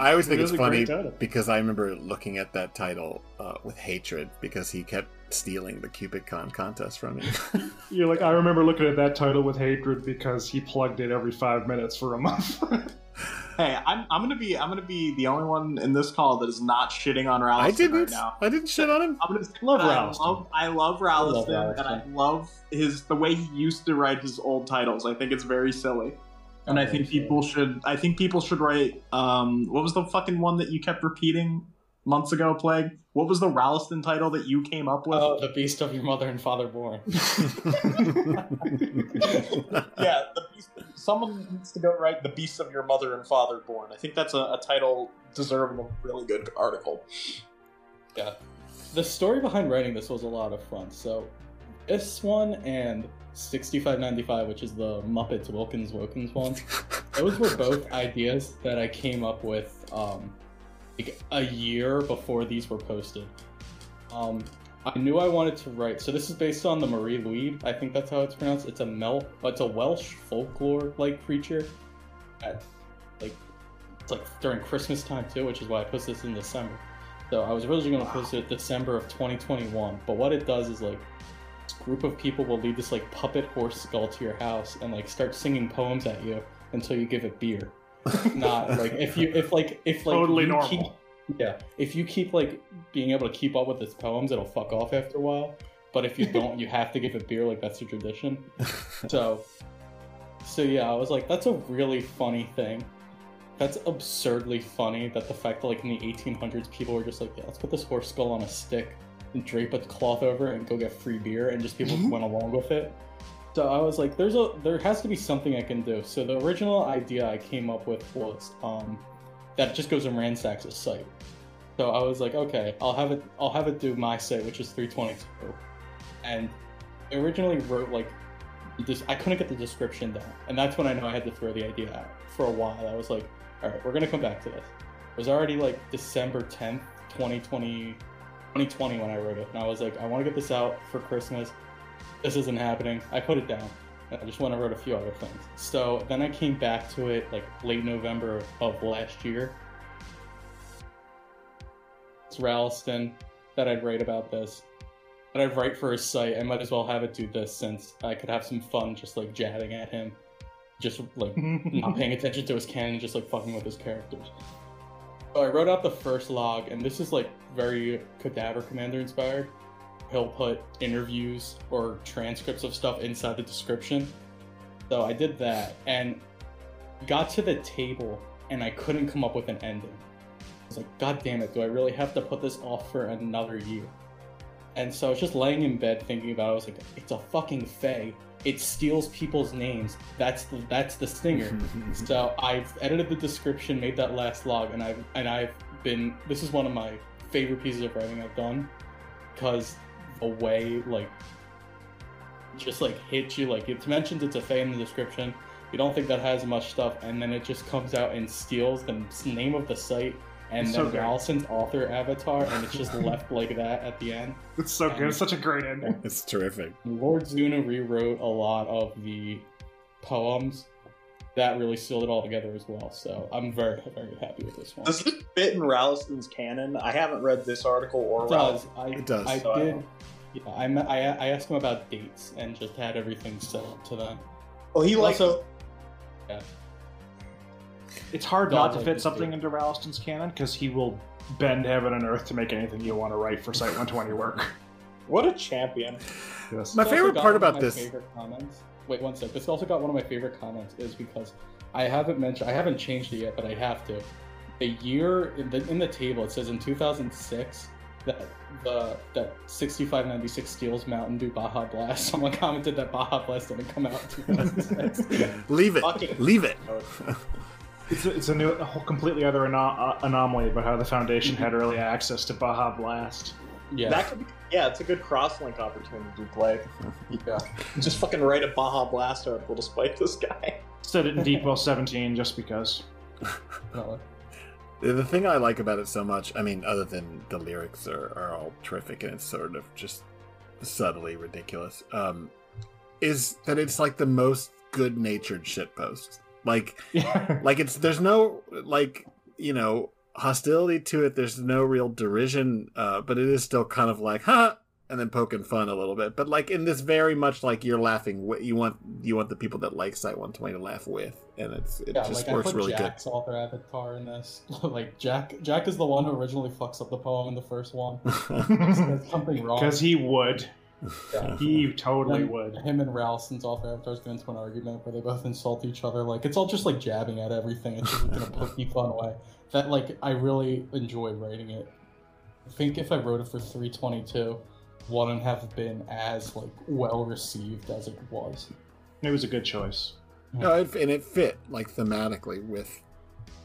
I always think It it's is a great funny because I remember looking at that title uh, with hatred because he kept stealing the CupidCon contest from me. You're like, I remember looking at that title with hatred because he plugged it every five minutes for a month. Hey, I'm, I'm gonna be I'm gonna be the only one in this call that is not shitting on Ralston I didn't. right now. I didn't shit on him. I'm gonna Love I Ralston. love I love Ralston, Ralston. and I love his the way he used to write his old titles. I think it's very silly. And I think people should I think people should write um what was the fucking one that you kept repeating months ago, Plague? What was the Ralston title that you came up with? Oh, the beast of your mother and father born. yeah, the beast, someone needs to go write "The Beast of Your Mother and Father Born." I think that's a, a title deserving of a really good article. Yeah. The story behind writing this was a lot of fun. So, this one and 6595, which is the Muppets Wilkins Wilkins one, those were both ideas that I came up with um, like a year before these were posted. Um, I knew I wanted to write. So this is based on the Marie Louise. I think that's how it's pronounced. It's a Mel. It's a Welsh folklore-like creature. At, like it's like during Christmas time too, which is why I posted this in December. So I was originally going to post it December of 2021, but what it does is like this group of people will lead this like puppet horse skull to your house and like start singing poems at you until you give it beer. Not like if you if like if like Totally you normal. keep yeah if you keep like being able to keep up with his poems, it'll fuck off after a while. But if you don't, you have to give it beer. Like that's the tradition. So so yeah, I was like, that's a really funny thing. That's absurdly funny that the fact that like in the 1800s people were just like, yeah, let's put this horse skull on a stick and drape a cloth over it and go get free beer, and just people mm-hmm. went along with it. So I was like, there's a there has to be something I can do. So the original idea I came up with was um, that just goes and ransacks a site. So I was like, okay, I'll have it I'll have it do my site, which is 322, and I originally wrote like this I couldn't get the description down. And that's when I know I had to throw the idea out. For a while, I was like, all right, we're to come back to this. It was already like December 10th, 2020, 2020 when I wrote it. And I was like, I want to get this out for Christmas. This isn't happening. I put it down. I just went and wrote a few other things. So then I came back to it like late November of last year. It's Ralston that I'd write about this But I'd write for his site, I might as well have it do this since I could have some fun just like jabbing at him. Just like not paying attention to his canon, just like fucking with his characters. So I wrote out the first log, and this is like very CadaverCommander inspired. He'll put interviews or transcripts of stuff inside the description. So I did that, and got to the table, and I couldn't come up with an ending. I was like, God damn it, do I really have to put this off for another year? And so I was just laying in bed thinking about it. I was like, it's a fucking Fae. It steals people's names. That's the that's the stinger. so I've edited the description, made that last log, and I've and I've been this is one of my favorite pieces of writing I've done. Because the way like just like hits you like it's mentioned it's a Fae in the description. You don't think that has much stuff, and then it just comes out and steals the name of the site and It's then so. Allison's author avatar, and it's just left like that at the end. It's so good. It's such a great ending. It's terrific. Lord Zuna rewrote a lot of the poems that really sealed it all together as well. So I'm very, very happy with this one. Does it fit in Ralston's canon? I haven't read this article or It does. Ralston. I, It does. I So did. don't- Yeah, I, met, I I asked him about dates and just had everything set up to them. Oh, he likes Also, It's hard not to like fit something too. into Ralston's canon because he will bend heaven and earth to make anything you want to write for Site 120 work. what a champion. Yes. My This favorite part about my this- Favorite comments. Wait one sec. This also got one of my favorite comments is because I haven't mentioned, I haven't changed it yet, but I have to. The year in the, in the table, it says in 2006 that the that 6596 steals Mountain Dew Baja Blast. Someone commented that Baja Blast didn't come out in 2006. Leave it. Fucking- Leave it. It's a, it's a new, a whole completely other ano- uh, anomaly about how the Foundation had early access to Baja Blast. Yeah, That could be, yeah, it's a good cross-link opportunity to play. yeah. Just fucking write a Baja Blast article to spite this guy. Said it in Deep Deepwell 17 just because. The the thing I like about it so much, I mean, other than the lyrics are, are all terrific and it's sort of just subtly ridiculous, um, is that it's like the most good natured shitpost. Like, Yeah. like it's there's no like you know hostility to it. There's no real derision, uh, but it is still kind of like, huh, and then poking fun a little bit, but like in this very much like you're laughing. You want you want the people that like Site 120 to laugh with, and it's it Yeah, just like works I put really Jack's author avatar in this. like Jack, Jack is the one who originally fucks up the poem in the first one. something wrong. Because he would. Yeah. He totally Then would. Him and Ralston's author avatars get into an argument where they both insult each other. Like it's all just like jabbing at everything. It's just like, in a pokey fun way. That like I really enjoy writing it. I think if I wrote it for 322, wouldn't have been as like well received as it was. It was a good choice. No, it, and it fit like thematically with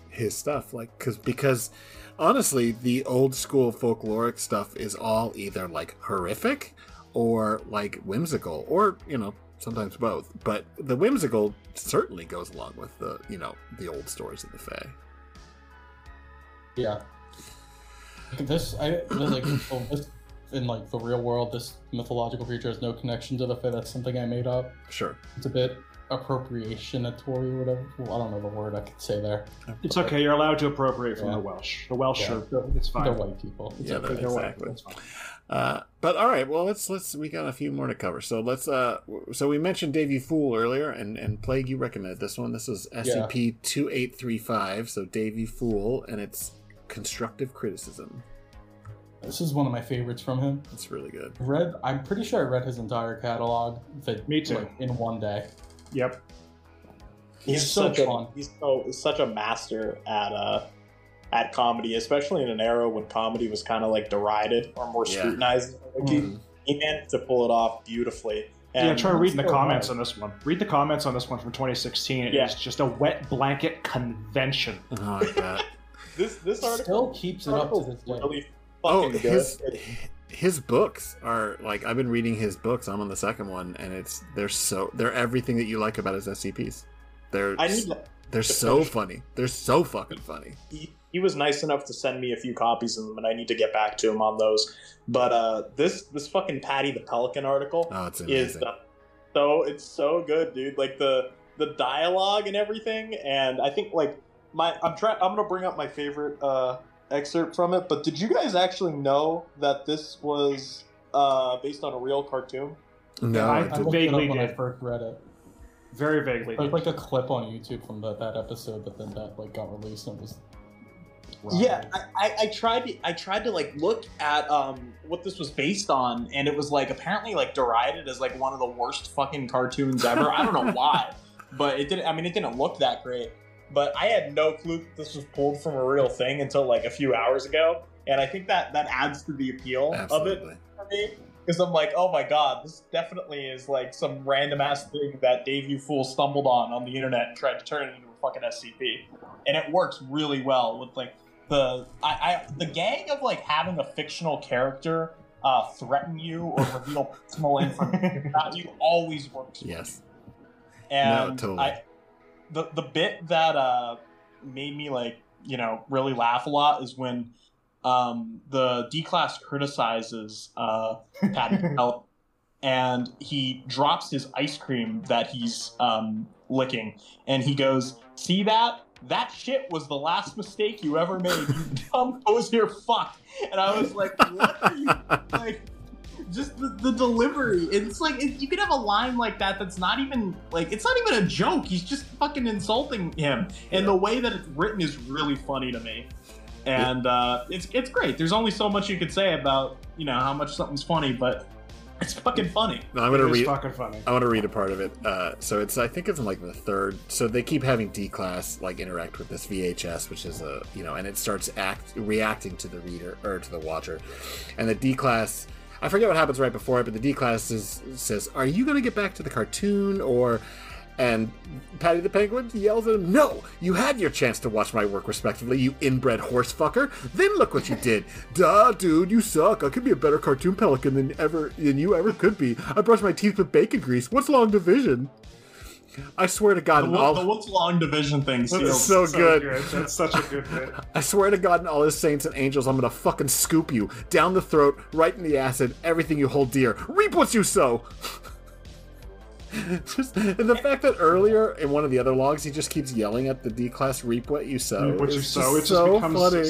his stuff, like because because honestly, the old school folkloric stuff is all either like horrific or like whimsical, or you know sometimes both. But the whimsical certainly goes along with the you know the old stories of the Fae. Yeah. This I this, like oh, this in like the real world. This mythological creature has no connection to the Fae. That's something I made up. Sure, It's a bit appropriationatory or whatever. Well, I don't know the word I could say there. It's okay. You're allowed to appropriate from Yeah. the Welsh. The Welsh Yeah. are. It's fine. They're white people. It's Yeah, okay. they're- They're white. Exactly. It's fine. Uh, but all right, well let's let's we got a few more to cover. So let's uh so we mentioned Davy Fool earlier and and Plague you recommended this one. This is SCP two eight three five. So Davy Fool and it's constructive criticism. This is one of my favorites from him. It's really good. Read. I'm pretty sure I read his entire catalog. That, Me too. Like, in one day. Yep. He's It's so such a fun. he's so such a master at uh at comedy, especially in an era when comedy was kind of like derided or more Yeah. scrutinized. Like, he, Mhm. he managed to pull it off beautifully. yeah, try reading the comments hard. on this one. Read the comments on this one from 2016. It Yeah. is just a wet blanket convention. Oh my god. This this article Still keeps it up to this day. really oh, his good. his books are like I've been reading his books. I'm on the second one, and it's they're so they're everything that you like about his SCPs. They're I need to, they're so funny. They're so fucking funny. he, he was nice enough to send me a few copies of them, and I need to get back to him on those. But uh, this this fucking Patty the Pelican article Oh, it's is uh, so it's so good, dude. Like the the dialogue and everything, and I think like my I'm trying I'm gonna bring up my favorite uh, excerpt from it. But did you guys actually know that this was uh, based on a real cartoon? No, I- I I didn't. it vaguely up when I did. first read it. Very vaguely. There's like a clip on YouTube from that, that episode, but then that like got released and it was. Yeah, I, I, I tried to I tried to like look at um what this was based on, and it was like apparently like derided as like one of the worst fucking cartoons ever. I don't know why, but it didn't. I mean, it didn't look that great. But I had no clue that this was pulled from a real thing until like a few hours ago, and I think that that adds to the appeal of it for me. Because I'm like, oh my god, this definitely is like some random ass thing that Daveyoufool stumbled on on the internet and tried to turn it into a fucking SCP, and it works really well with like the I, I the gang of like having a fictional character uh, threaten you or reveal personal information about you always works. Yes. And No, totally. I, the the bit that uh, made me like you know really laugh a lot is when um, the D class criticizes uh, Patty and he drops his ice cream that he's um, licking, and he goes, "See that? That shit was the last mistake you ever made. You dumb here fuck." And I was like, "What are you like?" Just the, the delivery. It's like it, you could have a line like that that's not even like it's not even a joke. He's just fucking insulting him, and the way that it's written is really funny to me. And uh, it's it's great. There's only so much you could say about you know how much something's funny, but it's fucking funny. No, I'm gonna It read. fucking funny. I want to read a part of it. Uh, so it's I think it's in like the third. So they keep having D class like interact with this VHS, which is a you know, and it starts act reacting to the reader or to the watcher, and the D class. I forget what happens right before it, but the D class is, says, "Are you gonna get back to the cartoon or?" And Patty the Penguin yells at him, No! You had your chance to watch my work respectively, you inbred horse fucker! Then look what you did! Duh, dude, you suck. I could be a better cartoon pelican than ever than you ever could be. I brush my teeth with bacon grease. What's long division? I swear to God, The, all, the what's long division thing That's seals. so good. That's such a good bit. I swear to God and all his saints and angels, I'm gonna fucking scoop you down the throat, right in the acid, everything you hold dear. Reap what you sow. just, and the fact that earlier in one of the other logs he just keeps yelling at the D class "Reap what you sow." What you is sow, it just so becomes funny.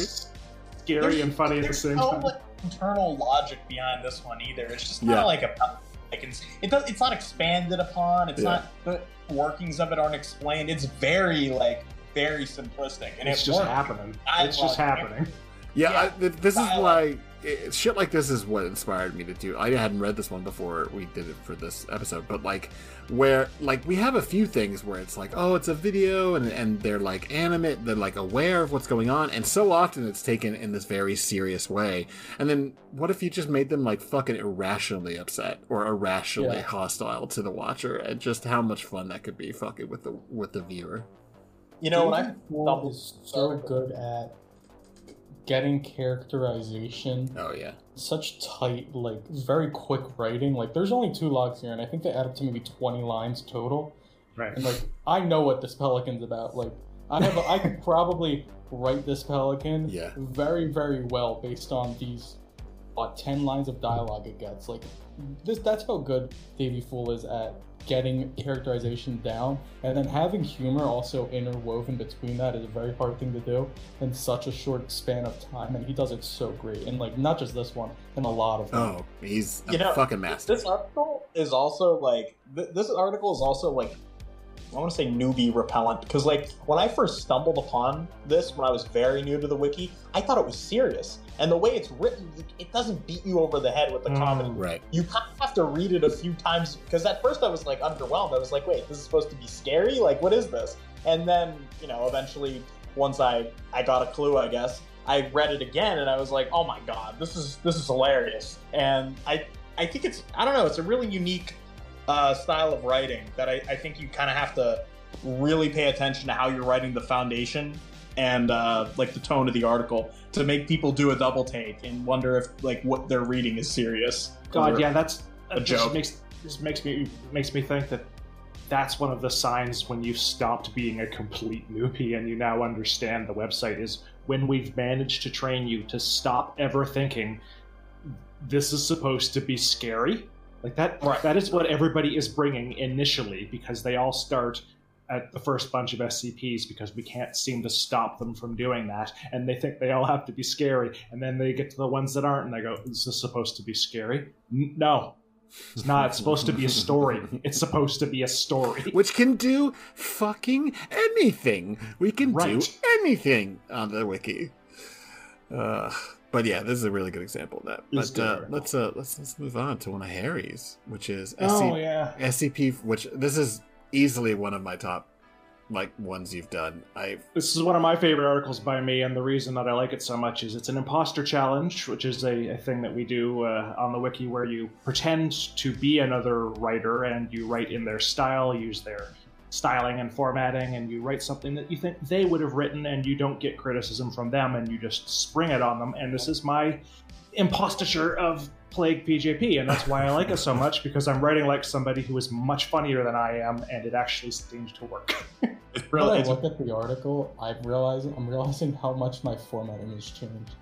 scary and funny at the same so, time. like, internal logic behind this one either. It's just kind of Yeah. like a like it's it does it's not expanded upon. It's Yeah. not the workings of it aren't explained. It's very like very simplistic, and It's it just works. happening. I It's just love it. happening. Yeah, Yeah. I, this is I why it, shit like this is what inspired me to do. I hadn't read this one before we did it for this episode, but like where like we have a few things where it's like, oh, it's a video, and and they're like animate, they're like aware of what's going on, and so often it's taken in this very serious way. And then what if you just made them like fucking irrationally upset or irrationally Yeah. hostile to the watcher, and just how much fun that could be fucking with the with the viewer. You know, what I David Ward is so good at getting characterization Oh yeah, such tight, like very quick writing. Like there's only two logs here, and I think they add up to maybe 20 lines total. Right. And like I know what this pelican's about. Like I have, a, I could probably write this pelican Yeah. very, very well based on these what 10 lines of dialogue it gets. Like this, that's how good Davy Fool is at getting characterization down, and then having humor also interwoven between that is a very hard thing to do in such a short span of time, and he does it so great. And like not just this one, and a lot of them. oh he's a You know, fucking master. This article is also like th- this article is also like I want to say newbie repellent because like when I first stumbled upon this when I was very new to the wiki, I thought it was serious, and the way it's written, it doesn't beat you over the head with the Mm. comedy. Right. You kind of have to read it a few times because at first I was like underwhelmed. I was like, wait, this is supposed to be scary? Like, what is this? And then you know, eventually, once I I got a clue, I guess I read it again, and I was like, oh my god, this is this is hilarious. And I I think it's I don't know, it's a really unique uh, style of writing that I, I think you kind of have to really pay attention to how you're writing the foundation and uh, like the tone of the article to make people do a double take and wonder if like what they're reading is serious. God, yeah, that's a this joke. Makes this makes me makes me think that that's one of the signs when you've stopped being a complete newbie and you now understand the website is when we've managed to train you to stop ever thinking this is supposed to be scary. Like that. Right. That is what everybody is bringing initially because they all start at the first bunch of SCPs because we can't seem to stop them from doing that, and they think they all have to be scary, and then they get to the ones that aren't, and they go, "Is this supposed to be scary?" N- No, it's not. It's supposed to be a story. It's supposed to be a story. which can do fucking anything. We can do anything on the wiki. Uh, but yeah, this is a really good example of that. It's But uh, let's uh, let's let's move on to one of Harry's, which is Oh yeah. SCP. Which this is easily one of my top like ones you've done. I This is one of my favorite articles by me, and the reason that I like it so much is it's an imposter challenge, which is a, a thing that we do uh, on the wiki where you pretend to be another writer and you write in their style, use their styling and formatting, and you write something that you think they would have written, and you don't get criticism from them, and you just spring it on them. And this is my imposture of PlaguePJP, and that's why I like it so much because I'm writing like somebody who is much funnier than I am, and it actually seems to work. It's When really I look at the article, I'm realizing I'm realizing how much my formatting has changed.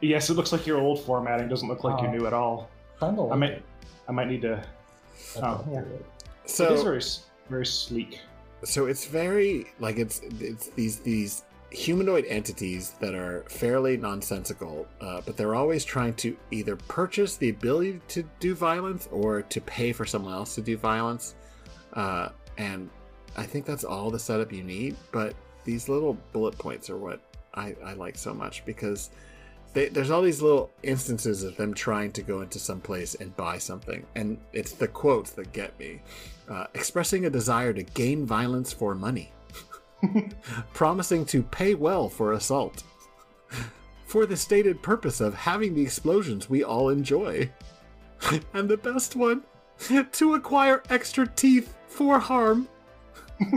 Yes, it looks like your old formatting doesn't look like you Oh. knew at all. Kind of I might, it. I might need to. Oh, yeah. do it. it is so very, s- very sleek. so it's very like it's it's these these humanoid entities that are fairly nonsensical, uh, but they're always trying to either purchase the ability to do violence or to pay for someone else to do violence. Uh, and I think that's all the setup you need. But these little bullet points are what I, I like so much because they, there's all these little instances of them trying to go into some place and buy something, and it's the quotes that get me. Uh, expressing a desire to gain violence for money, promising to pay well for assault, for the stated purpose of having the explosions we all enjoy, and the best one, to acquire extra teeth for harm.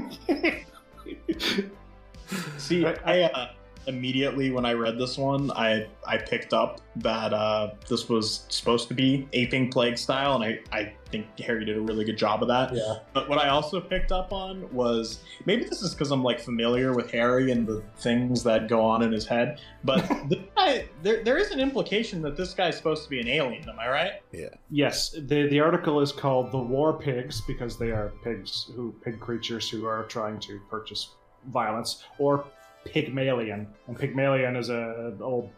see I- I uh, immediately when I read this one, I I picked up that uh, this was supposed to be aping plague style, and I I think Harry did a really good job of that. Yeah. But what I also picked up on was maybe this is because I'm like familiar with Harry and the things that go on in his head. But this guy, there, there is an implication that this guy's supposed to be an alien. Am I right? Yeah. yes, the the article is called "The War Pigs" because they are pigs who pig creatures who are trying to purchase violence, or Pygmalion. And Pygmalion is a an old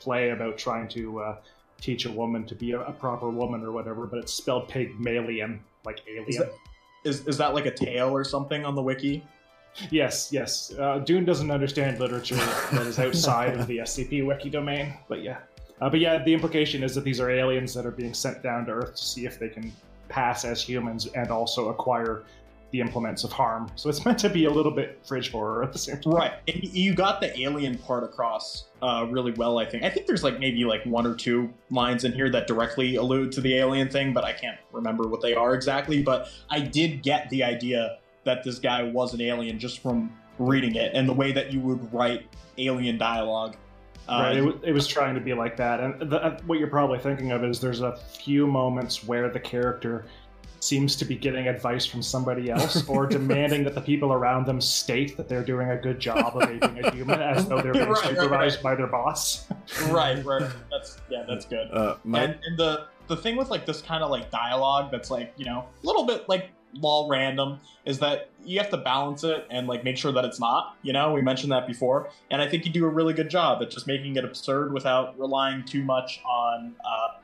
play about trying to uh, teach a woman to be a, a proper woman or whatever, but it's spelled Pygmalion, like alien. Is that, is, is that like a tale or something on the wiki? Yes, yes. Uh, Dune doesn't understand literature that is outside of the SCP wiki domain, but yeah. Uh, but yeah, the implication is that these are aliens that are being sent down to Earth to see if they can pass as humans and also acquire the implements of harm. So it's meant to be a little bit fridge horror at the same time. Right. And you got the alien part across uh, really well, I think. I think there's like maybe like one or two lines in here that directly allude to the alien thing, but I can't remember what they are exactly. But I did get the idea that this guy was an alien just from reading it and the way that you would write alien dialogue. Uh, right, it, w- it was trying to be like that. And the, uh, what you're probably thinking of is there's a few moments where the character seems to be getting advice from somebody else or demanding that the people around them state that they're doing a good job of aping a human as though they're being Right, right, supervised right. by their boss. right, right. That's yeah, that's good. Uh, my, and, and the the thing with like this kind of like dialogue that's like you know a little bit like lol random is that you have to balance it and like make sure that it's not you know we mentioned that before and i think you do a really good job at just making it absurd without relying too much on uh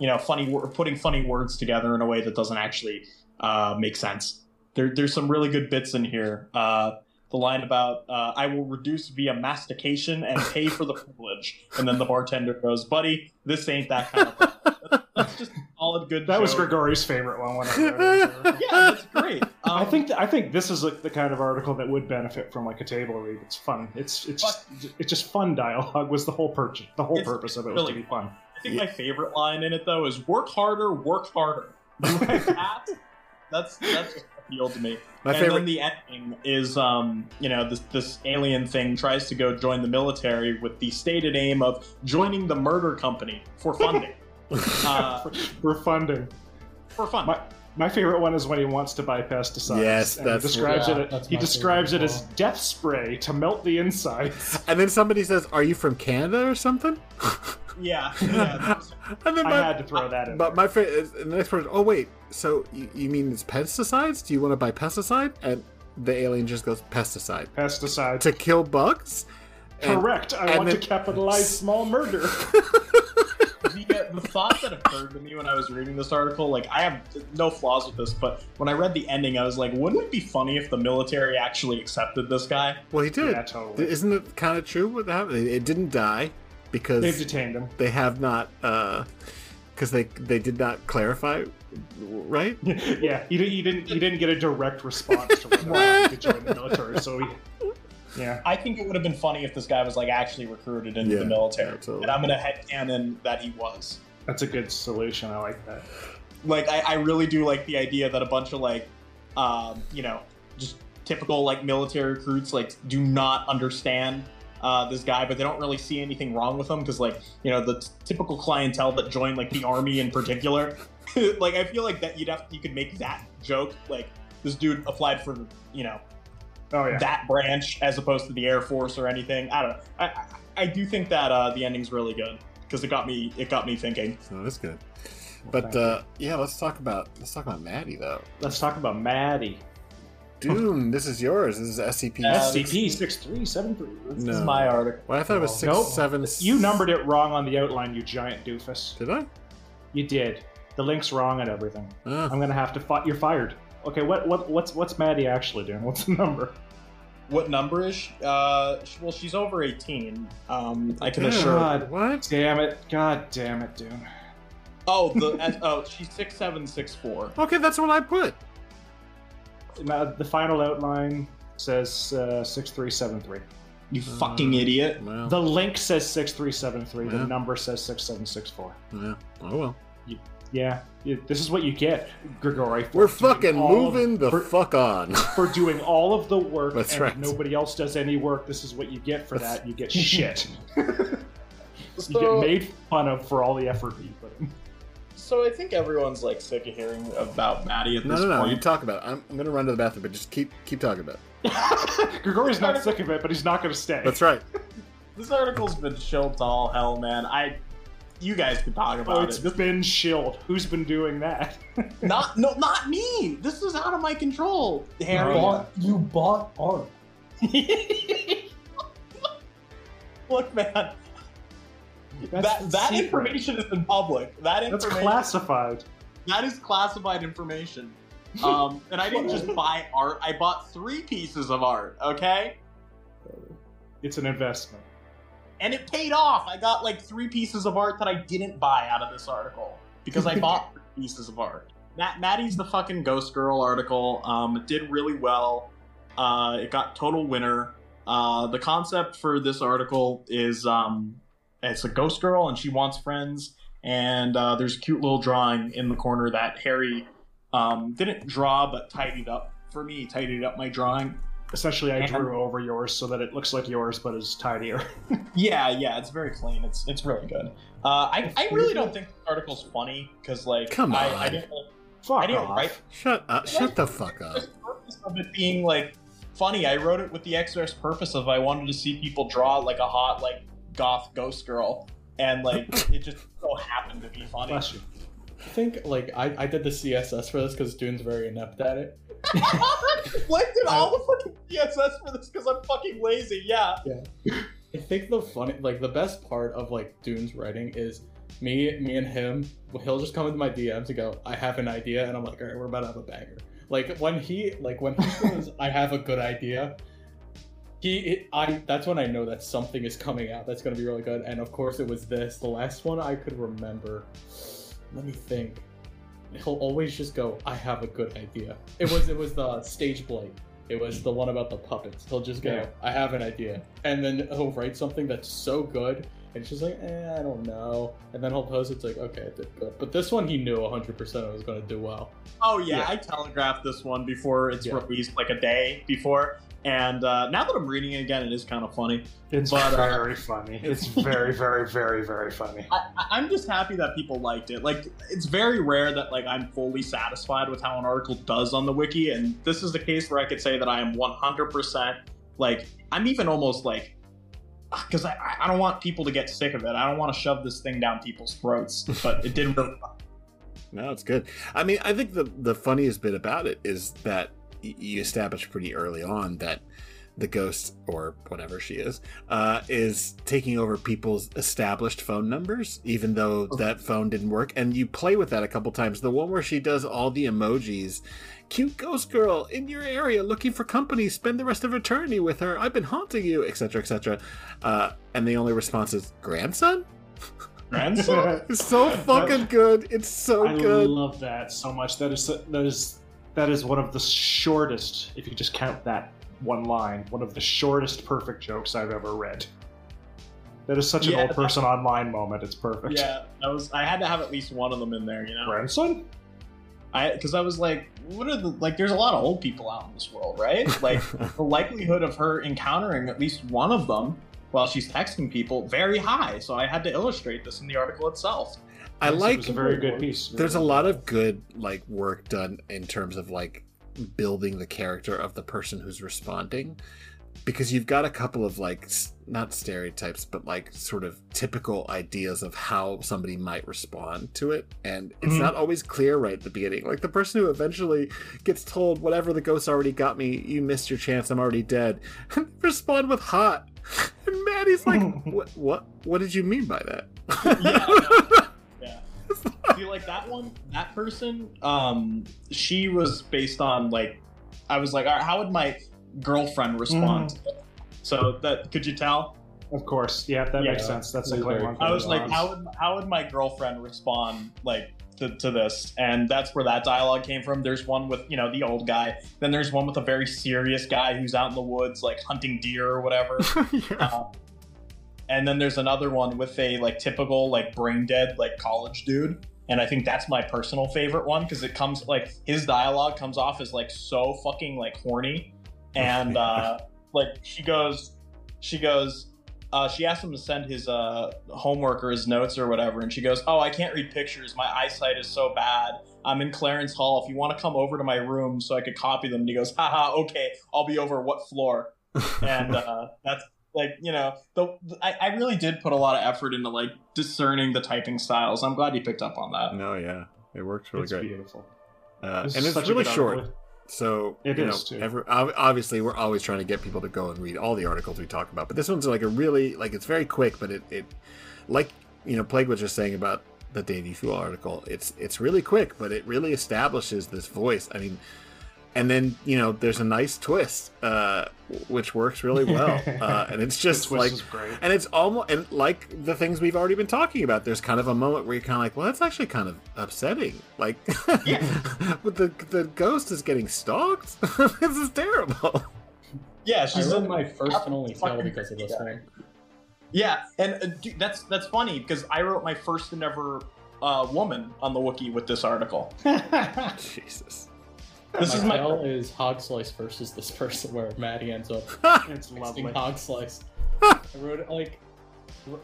you know funny putting funny words together in a way that doesn't actually uh make sense there, there's some really good bits in here uh the line about uh, I will reduce via mastication and pay for the privilege, and then the bartender goes, "Buddy, this ain't that kind of." Thing. That's just a solid good. That was Grigori's favorite one. When I. Yeah, that's great. Um, I think th- I think this is like the kind of article that would benefit from like a table read. It's fun. It's it's just, it's just fun dialogue. Was the whole purchase the whole purpose of it was really to be fun. I think my favorite line in it though is "Work harder, work harder." Like that, that's that's just appealed to me. My and favorite- then the ending is, um, you know, this this alien thing tries to go join the military with the stated aim of joining the murder company for funding. uh, for funding. for fun. My, my favorite one is when he wants to buy pesticides. Yes, that's- he describes Yeah, it. that's He describes it as as death spray to melt the insides. and then somebody says, "Are you from Canada or something?" yeah, yeah. was- and then I had to throw that in. But there. my favorite, the next person. Oh wait, so you, you mean it's pesticides? Do you want to buy pesticide? And the alien just goes pesticide Pesticide to kill bugs. And- Correct. I want then- to capitalize small murder. the, uh, the thought that occurred to me when I was reading this article, like I have no flaws with this, but when I read the ending, I was like, wouldn't it be funny if the military actually accepted this guy? Well, he did. Yeah, totally. Isn't it kind of true what happened? It didn't die because They've detained him. they have not, because they they did not clarify, right? yeah, he, he didn't. He didn't get a direct response to whether or not he could join the military. So he, yeah, I think it would have been funny if this guy was like actually recruited into Yeah, the military, absolutely. and I'm gonna headcanon that he was. that's a good solution. I like that. Like I, I really do like the idea that a bunch of like, um, you know, just typical like military recruits like do not understand uh, this guy, but they don't really see anything wrong with him because like you know the t- typical clientele that join like the army in particular. like I feel like that you'd have you could make that joke like this dude applied for you know Oh yeah. that branch as opposed to the Air Force or anything. I don't know. I, I, I do think that uh, the ending's really good because it got me it got me thinking. So that's good. But uh, yeah, let's talk about let's talk about Maddie though. Let's talk about Maddie. Dune, this is yours. This is SCP. Uh, SCP six three seven three. This No. is my article. Well, I thought it was six, Nope. seven. You numbered it wrong on the outline, you giant doofus. Did I? You did. The link's wrong and everything. Oh. I'm gonna have to. Fi- you're fired. Okay, what what what's what's Maddie actually doing? What's the number? What number is she? Uh, well, she's over 18. Um, I can Yeah. assure. God. What? Damn it! God damn it, Dune. Oh, the oh, she's six seven six four. Okay, that's what I put. Now, the final outline says uh, six three seven three. You fucking idiot. Well, The link says six three seven three. Yeah. The number says six seven six four. yeah. Oh well. Yeah, you- this is what you get, Grigori. for We're doing fucking all of- moving the for, fuck on. for doing all of the work. That's and right. Nobody else does any work. This is what you get for That's- that. You get shit. you So, get made fun of for all the effort you put in. So I think everyone's like sick of hearing about Maddie at No, this no, no. point. You talk about it. I'm, I'm gonna run to the bathroom, but just keep keep talking about it. Grigori's not sick of it, but he's not going to stay. That's right. This article's been chilled to all hell, man. I, you guys can talk Oh, about it's it. This- been shilled. Who's been doing that? not, no, not me. This is out of my control, You Harry. bought, you bought art. Look, man. That's that that secret. information is in public. That That's information classified. that is classified information. Um, and I didn't just buy art. I bought three pieces of art. Okay, It's an investment. and it paid off. I got like three pieces of art that I didn't buy out of this article because I bought three pieces of art. Matt, Maddie's the fucking Ghost Girl article. Um, it did really well. Uh, it got total winner. Uh, the concept for this article is um, it's a ghost girl and she wants friends, and uh, there's a cute little drawing in the corner that Harry um, didn't draw but tidied up for me. He tidied up my drawing. Essentially, I And- drew over yours so that it looks like yours, but is tidier. Yeah, yeah, it's very clean. It's it's really good. Uh, I, I really don't think the article's funny because like Come on. I didn't like, Fuck I didn't off. write Shut up! Shut the fuck up! the purpose of it being like funny. I wrote it with the express purpose of I wanted to see people draw like a hot like goth ghost girl, and like it just so happened to be funny. Bless you. I think like I, I did the CSS for this because Dune's very inept at it. Collected all the fucking CSS for this because I'm fucking lazy. Yeah. Yeah. I think the funny, like the best part of like Dune's writing is me, me and him. He'll just come into my DMs and go, "I have an idea," and I'm like, "All right, we're about to have a banger." Like when he, like when he goes, "I have a good idea," he, it, I. That's when I know that something is coming out that's gonna be really good. And of course, it was this. The last one I could remember. Let me think. He'll always just go, "I have a good idea." It was, it was the stage blight. It was the one about the puppets. He'll just go, Yeah. I have an idea. And then he'll write something that's so good. And it's just like, eh, I don't know. And then he'll post it's like, okay, it did good. But this one he knew 100% it was going to do well. Oh yeah, Yeah. I telegraphed this one before it's Yeah. released, like a day before. And uh, now that I'm reading it again, it is kind of funny. It's But, uh, very funny. It's very, very, very, very funny. I, I- I'm just happy that people liked it. Like, it's very rare that like I'm fully satisfied with how an article does on the wiki, and this is the case where I could say that I am 100% like I'm even almost like because I, I don't want people to get sick of it. I don't want to shove this thing down people's throats, but it did really. No, it's good. I mean, I think the the funniest bit about it is that y- you establish pretty early on that the ghost or whatever she is uh, is taking over people's established phone numbers, even though that phone didn't work. And you play with that a couple times. The one where she does all the emojis, cute ghost girl in your area looking for company, spend the rest of eternity with her. I've been haunting you, etc., etc. Uh, and the only response is grandson. Grandson? It's so fucking good. It's so I good. I love that so much. That is that is that is one of the shortest, if you just count that one line, one of the shortest perfect jokes I've ever read. That is such an Yeah, old person online moment. It's perfect. yeah, I was. I had to have at least one of them in there, you know. Grandson? I because I was like, what are the like? There's a lot of old people out in this world, right? Like the likelihood of her encountering at least one of them while she's texting people very high. So I had to illustrate this in the article itself. I Yes, like It was a very good piece. there's a lot of good like work done in terms of like building the character of the person who's responding because you've got a couple of like not stereotypes but like sort of typical ideas of how somebody might respond to it and it's Mhm. not always clear right at the beginning like the person who eventually gets told whatever the ghost already got me you missed your chance i'm already dead respond with hot and maddie's like what what what did you mean by that Yeah. See, like that one, that person, um, she was based on like, I was like, all right, how would my girlfriend respond? to it? So that could you tell? Of course. Yeah, that Yeah. makes sense. That's a clear one. I was like, how would how would my girlfriend respond like to, to this? And that's where that dialogue came from. There's one with you know the old guy. Then there's one with a very serious guy who's out in the woods like hunting deer or whatever. yeah. Uh, and then there's another one with a like typical like brain dead like college dude. And I think that's my personal favorite one because it comes like his dialogue comes off as like so fucking like horny, and uh, like she goes, she goes, uh, she asked him to send his uh, homework or his notes or whatever, and she goes, "Oh, I can't read pictures. My eyesight is so bad. I'm in Clarence Hall. If you want to come over to my room so I could copy them," and he goes, "Haha, okay. I'll be over. What floor?" and uh, that's like you know the, I, I really did put a lot of effort into like discerning the typing styles i'm glad you picked up on that no yeah it works really it's great beautiful. uh, This and it's such a really good short article. So It you is, know, too. every, obviously we're always trying to get people to go and read all the articles we talk about, but this one's like a really like it's very quick, but it, it like you know, Plague was just saying about the Daveyoufool article, it's it's really quick, but it really establishes this voice. I mean, and then you know, there's a nice twist, uh, which works really well, uh, and it's just like, great. and it's almost and like the things we've already been talking about. There's kind of a moment where you're kind of like, well, that's actually kind of upsetting. Like, yeah. but the the ghost is getting stalked. this is terrible. Yeah, she's wrote in my first and only tale because of this thing. Yeah, and uh, dude, that's that's funny because I wrote my first and ever uh, woman on the wiki with this article. Jesus. This my is my tale is Hog Slice versus this person where Maddie ends up It's texting lovely. Hog Slice. I wrote it like,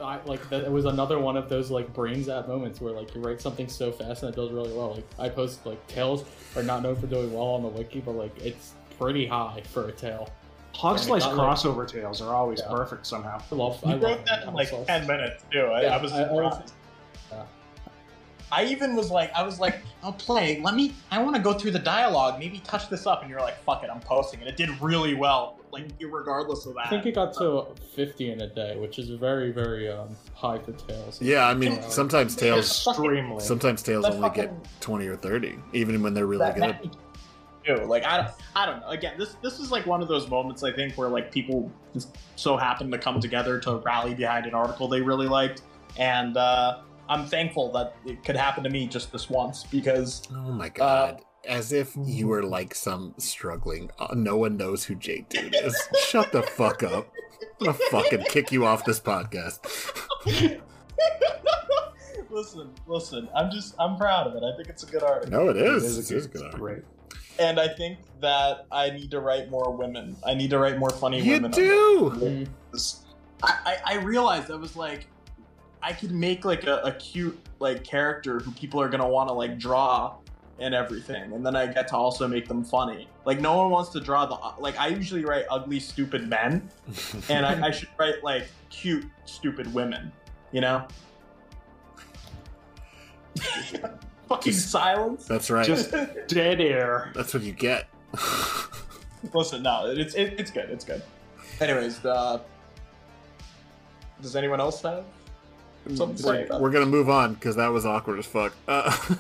I, like that. It was another one of those like brains zap moments where like you write something so fast and it does really well. Like I post like tales are not known for doing well on the wiki, but like it's pretty high for a tale. Hog slice I got, like- crossover tales are always Yeah. perfect somehow. I love. you I love wrote that in like ten minutes too. I, Yeah, I was I- I even was like, I was like, I'll play. Let me. I want to go through the dialogue. Maybe touch this up. And you're like, fuck it, I'm posting it. It did really well. Like, regardless of that. I think it got to 50 in a day, which is very, very um, high for tails. Yeah, I mean, Yeah. sometimes tails, Extremely. sometimes tails That only get twenty or thirty, even when they're really that, good. that- Like I don't, I don't know. Again, this this is like one of those moments I think where like people just so happen to come together to rally behind an article they really liked, and uh, I'm thankful that it could happen to me just this once because Oh my god. As if you were like some struggling. Uh, no one knows who J Dune is. Shut the fuck up. I'm gonna fucking kick you off this podcast. listen, listen. I'm just I'm proud of it. I think it's a good article, No, it is. It is a It is good- a good article. Great. and I think that I need to write more women. I need to write more funny You women. on do. I, I, I realized I was like, I could make like a, a cute like character who people are gonna want to like draw and everything, and then I get to also make them funny. Like no one wants to draw the like I usually write ugly stupid men, and I, I should write like cute stupid women. You know. Fucking Just- silence. That's right. Just dead air. That's what you get. Listen, no, it's it, it's good. It's good. Anyways, uh, does anyone else have something to say? we're, we're gonna move on because that was awkward as fuck. Uh,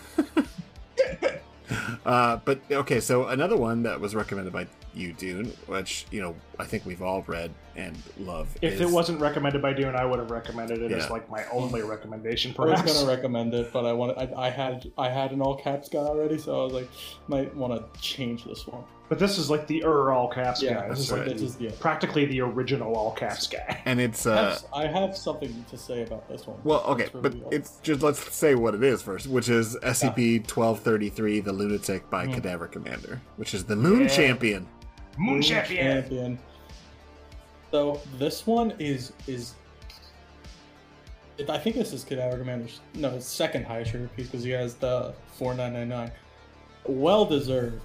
uh, but okay, so another one that was recommended by you, Dune, which you know I think we've all read and love. If is- it wasn't recommended by Dune, I would have recommended it Yeah. as like my only recommendation, I was gonna recommend it, but I wanted I, I had I had an all caps guy already, so I was like, might want to change this one. But this is like the Ur all caps Yeah, guy. this This is is like like this is yeah. practically the original all caps guy. and it's I uh, have, I have something to say about this one. Well, okay, Let's but reveal. it's just let's say what it is first, which is SCP twelve thirty three, the Lunatic by Mhm. CadaverCommander, which is the Moon Yeah. Champion. Moon champion. champion. So this one is is. I think this is CadaverCommander's no his second highest sugar piece because he has the four nine nine nine. Well deserved.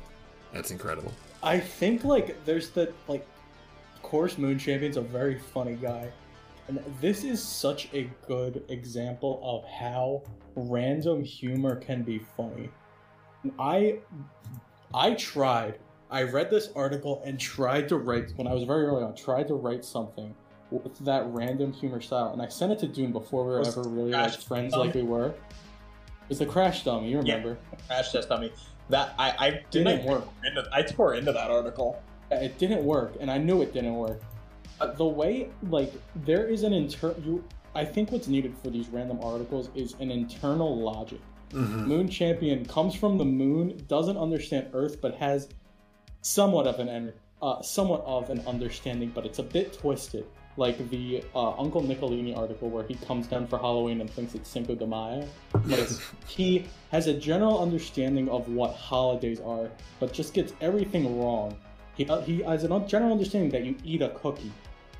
That's incredible. I think like there's the like, of course, Moon Champion's a very funny guy, and this is such a good example of how random humor can be funny. And I, I tried. I read this article and tried to write when I was very early on. Tried to write something with that random humor style, and I sent it to Dune before we were ever really like friends Dummy? like we were. It's the crash dummy, you Yeah. remember? crash test dummy. That I I Didn't didn't work. Into, I tore into that article. it didn't work and i knew it didn't work Uh, the way like there is an inter you i think what's needed for these random articles is an internal logic Mhm. moon champion comes from the moon doesn't understand earth but has somewhat of an uh, somewhat of an understanding but it's a bit twisted like the uh, uncle nicolini article where he comes down for halloween and thinks it's cinco de mayo but he has a general understanding of what holidays are, but just gets everything wrong. He, uh, he has a general understanding that you eat a cookie.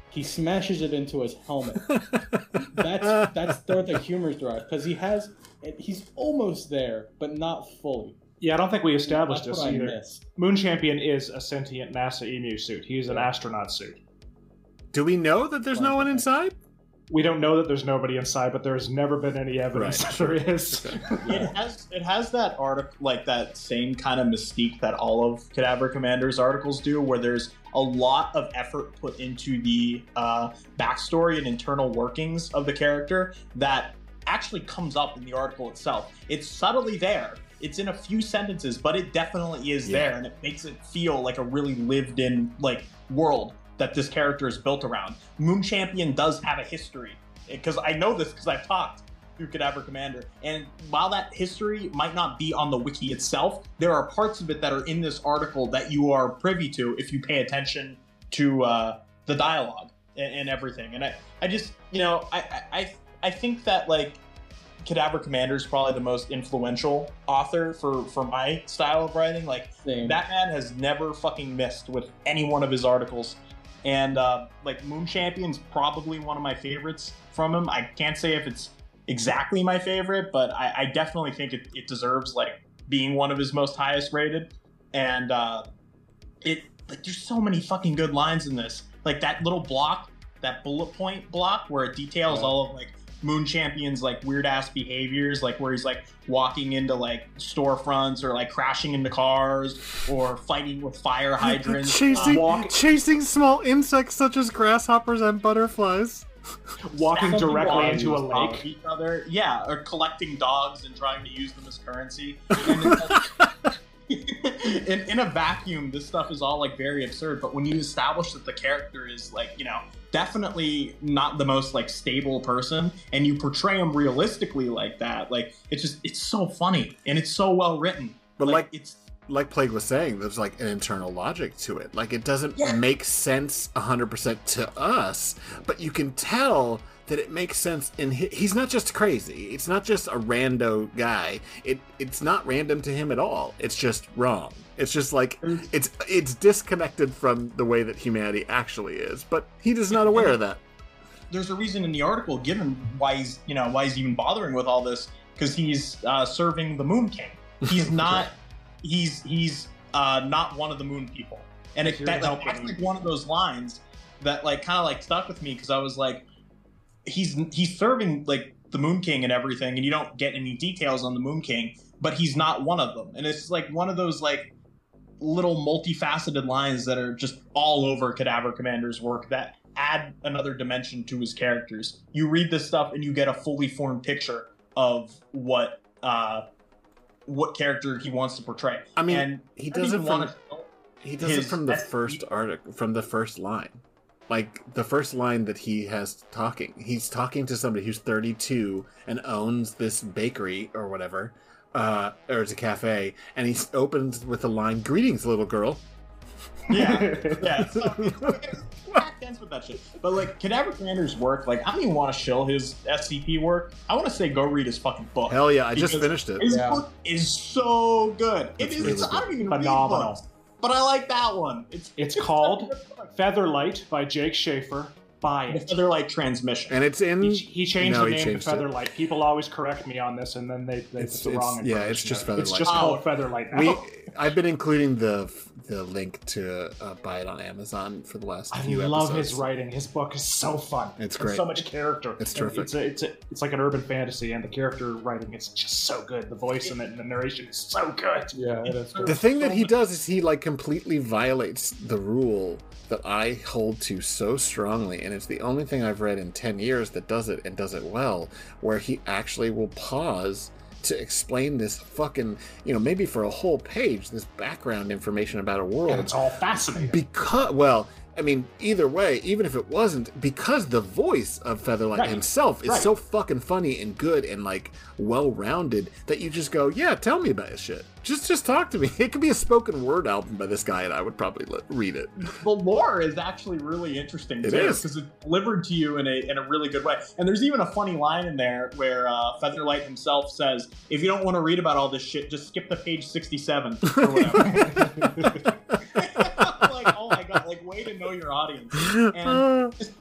He smashes it into his helmet. that's that's where the humor's derived because he has he's almost there, but not fully. Yeah, I don't think we established That's this what I either. miss. Moon champion is a sentient NASA emu suit. He's an astronaut suit. Do we know that there's no one inside? We don't know that there's nobody inside, but there's never been any evidence Right, that there is. It has it has that article like that same kind of mystique that all of CadaverCommander's articles do, where there's a lot of effort put into the uh, backstory and internal workings of the character that actually comes up in the article itself. It's subtly there. It's in a few sentences, but it definitely is Yeah. there, and it makes it feel like a really lived-in like world that this character is built around. Moon Champion does have a history because I know this because I've talked through CadaverCommander, and while that history might not be on the wiki itself, there are parts of it that are in this article that you are privy to if you pay attention to uh, the dialogue and, and everything. And I, I just, you know, I, I, I- I think that like CadaverCommander is probably the most influential author for for my style of writing. Like Same. that man has never fucking missed with any one of his articles. And uh, like Moon Champion's probably one of my favorites from him. I can't say if it's exactly my favorite, but I, I definitely think it, it deserves like being one of his most highest rated. And uh, it like there's so many fucking good lines in this. Like that little block, that bullet point block where it details Yeah. all of like Moon Champion's like weird ass behaviors, like where he's like walking into like storefronts or like crashing into cars or fighting with fire hydrants. chasing, uh, walk- chasing small insects such as grasshoppers and butterflies. Walking directly into a lake. Each other, yeah, or collecting dogs and trying to use them as currency. Like- in, in a vacuum, this stuff is all like very absurd. But when you establish that the character is like, you know, definitely not the most like stable person, and you portray him realistically like that, like it's just it's so funny and it's so well written. But like, it's like Plague was saying, there's like an internal logic to it. Like it doesn't Yeah. make sense 100% to us, but you can tell that it makes sense and he's not just crazy. It's not just a rando guy. It it's not random to him at all. It's just wrong. It's just like it's it's disconnected from the way that humanity actually is, but he is not aware of that. there's a reason in the article given why he's you know why he's even bothering with all this because he's uh, serving the Moon King. He's not. he's he's uh, not one of the Moon people, and it, that, to like, that's like one of those lines that like kind of like stuck with me because I was like, he's he's serving like the Moon King and everything, and you don't get any details on the Moon King, but he's not one of them, and it's like one of those like little multifaceted lines that are just all over CadaverCommander's work that add another dimension to his characters. You read this stuff and you get a fully formed picture of what uh, what character he wants to portray. I mean, and he I don't does it even from wanna- he does it from the first article, from the first line. Like the first line that he has talking, he's talking to somebody who's 32 and owns this bakery or whatever, uh, or it's a cafe, and he opens with the line, "Greetings, little girl." yeah, yeah. So, back with that shit. But like CadaverCommander's work, like I don't even want to shill his SCP work. I want to say go read his fucking book. Hell yeah! I just finished it. His Yeah. book is so good. It It's really it's, I don't even Phenomenal. But I like that one. It's It's called. Featherlight by Jake Schaefer. Buy The it. Featherlight Transmission. and it's in. He, he changed No, the name changed to it. Featherlight. People always correct me on this, and then they, they It's- put the it's- wrong yeah, it's just Featherlight. It's Featherlight. just Oh. called Featherlight now. we, I've been including the the link to uh, buy it on Amazon for the last I few love episodes. his writing. His book is so fun. It's There's great. so much character. It's terrific. It's a, it's a, it's like an urban fantasy, and the character writing is just so good. The voice in it and the narration is so good. Yeah, it is. The thing that he does is he like completely violates the rule that I hold to so strongly, and it's the only thing I've read in 10 years that does it and does it well, where he actually will pause to explain this fucking, you know, maybe for a whole page, this background information about a world. And it's all fascinating. because, well, I mean, either way, even if it wasn't, because the voice of Featherlight Right. himself is Right. so fucking funny and good and like well rounded that you just go, yeah, tell me about his shit. Just, just talk to me. It could be a spoken word album by this guy, and I would probably let, read it. the lore is actually really interesting It too, is. because it's delivered to you in a in a really good way. And there's even a funny line in there where uh, Featherlight himself says, "If you don't want to read about all this shit, just skip the page 67 or whatever." like, oh my god, like way to know your audience. And just,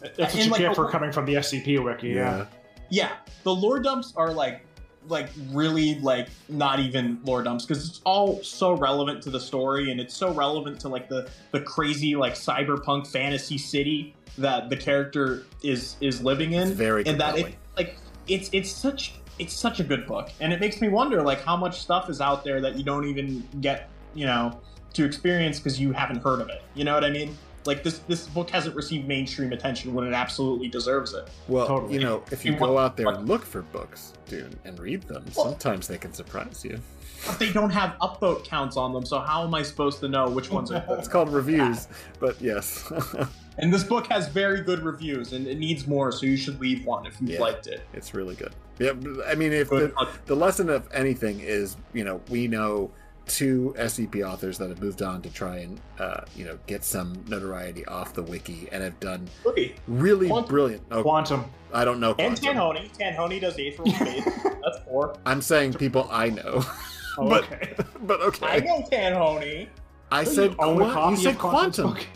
That's what and, you like, get the- for coming from the SCP wiki. Yeah. yeah, the lore dumps are like like really like not even lore dumps because it's all so relevant to the story and it's so relevant to like the the crazy like cyberpunk fantasy city that the character is is living in It's very and that compelling. it like it's it's such it's such a good book and it makes me wonder like how much stuff is out there that you don't even get you know to experience because you haven't heard of it you know what i mean Like this this book hasn't received mainstream attention when it absolutely deserves it. Well, Totally. you know, if you You go want- out there and look for books, Dune, and read them, Well- sometimes they can surprise you. But they don't have upvote counts on them, so how am I supposed to know which ones are good? It's called reviews, but yes. And this book has very good reviews, and it needs more, so you should leave one if you Yeah. liked it. It's really good. Yeah, I mean, if the, the lesson of anything is, you know, we know two SCP authors that have moved on to try and, uh, you know, get some notoriety off the wiki and have done Okay. really Quantum. brilliant. Oh, Quantum. I don't know. And Quantum. Tanhony. Tanhony does Aether's Fate. That's four. I'm saying people I know, Oh, But- okay. but okay. I know Tanhony. I So said you own a you said of Quantum's quantum. book?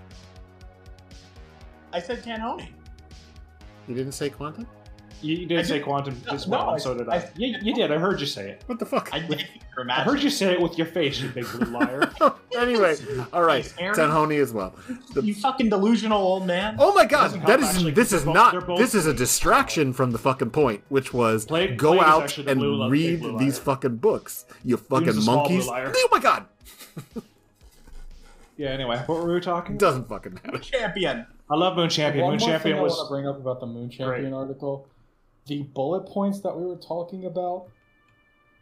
I said Tanhony. You didn't say quantum. You, you did I say did- quantum No, as no, I- so did I. I- you, you did. I heard you say it. What the fuck? I did I heard you say it with your face, you big blue liar. anyway, all right, Nice, Aaron. Tanhony as well. The- You fucking delusional old man. Oh my god, Doesn't that help, is actually, this is both- not both- this is a distraction from the fucking point, which was Plague- go Plague is out and blue- read blue these fucking books, you fucking a small blue monkeys. Oh my god, yeah. Anyway, what were we talking? doesn't fucking matter. Champion. I love Moon Champion. One Moon more Champion thing I want was to bring up about the Moon Champion Great. article. The bullet points that we were talking about,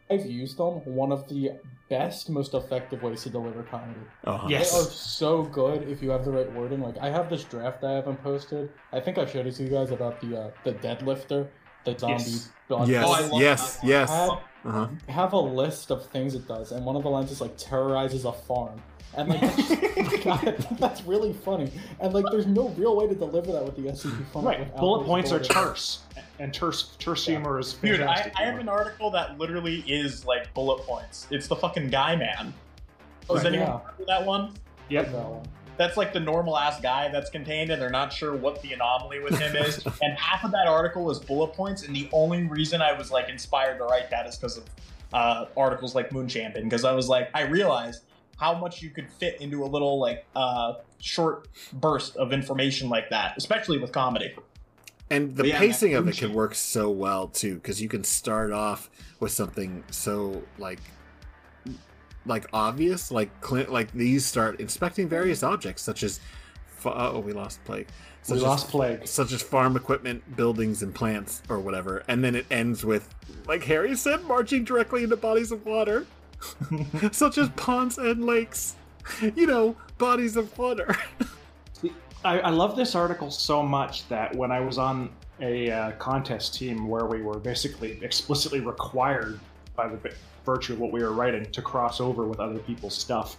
I've used them. One of the best, most effective ways to deliver comedy. Uh-huh. Yes. They are so good if you have the right wording. Like I have this draft that I haven't posted. I think I showed it to you guys about the uh, the deadlifter, the zombie. Yes. blood Yes, Oh, I yes, that yes. Have, Uh-huh. have a list of things it does, and one of the lines is like terrorizes a farm. And like that's, just- that's really funny. And like there's no real way to deliver that with the SCP font. right. Bullet points are terse, and terse terse Yeah. humor is Dude, I, fantastic. I have an article that literally is like bullet points. It's the fucking guy man. Does Right, anyone yeah. remember that one? Yep. That one. That's like the normal ass guy that's contained, and they're not sure what the anomaly with him is. and half of that article is bullet points, and the only reason I was like inspired to write that is because of uh, articles like Moon Champion. Because I was like, I realized how much you could fit into a little like uh, short burst of information like that, especially with comedy. And the yeah, pacing of it Moon can work so well too, because you can start off with something so like like obvious, like Clint, like these start inspecting various objects such as. fa- Oh, we lost plague. Such We as- lost plague. such as farm equipment, buildings, and plants, or whatever. And then it ends with, like Harry said, marching directly into bodies of water, such as ponds and lakes. You know, bodies of water. I, I love this article so much that when I was on a uh, contest team where we were basically explicitly required by the virtue of what we were writing to cross over with other people's stuff,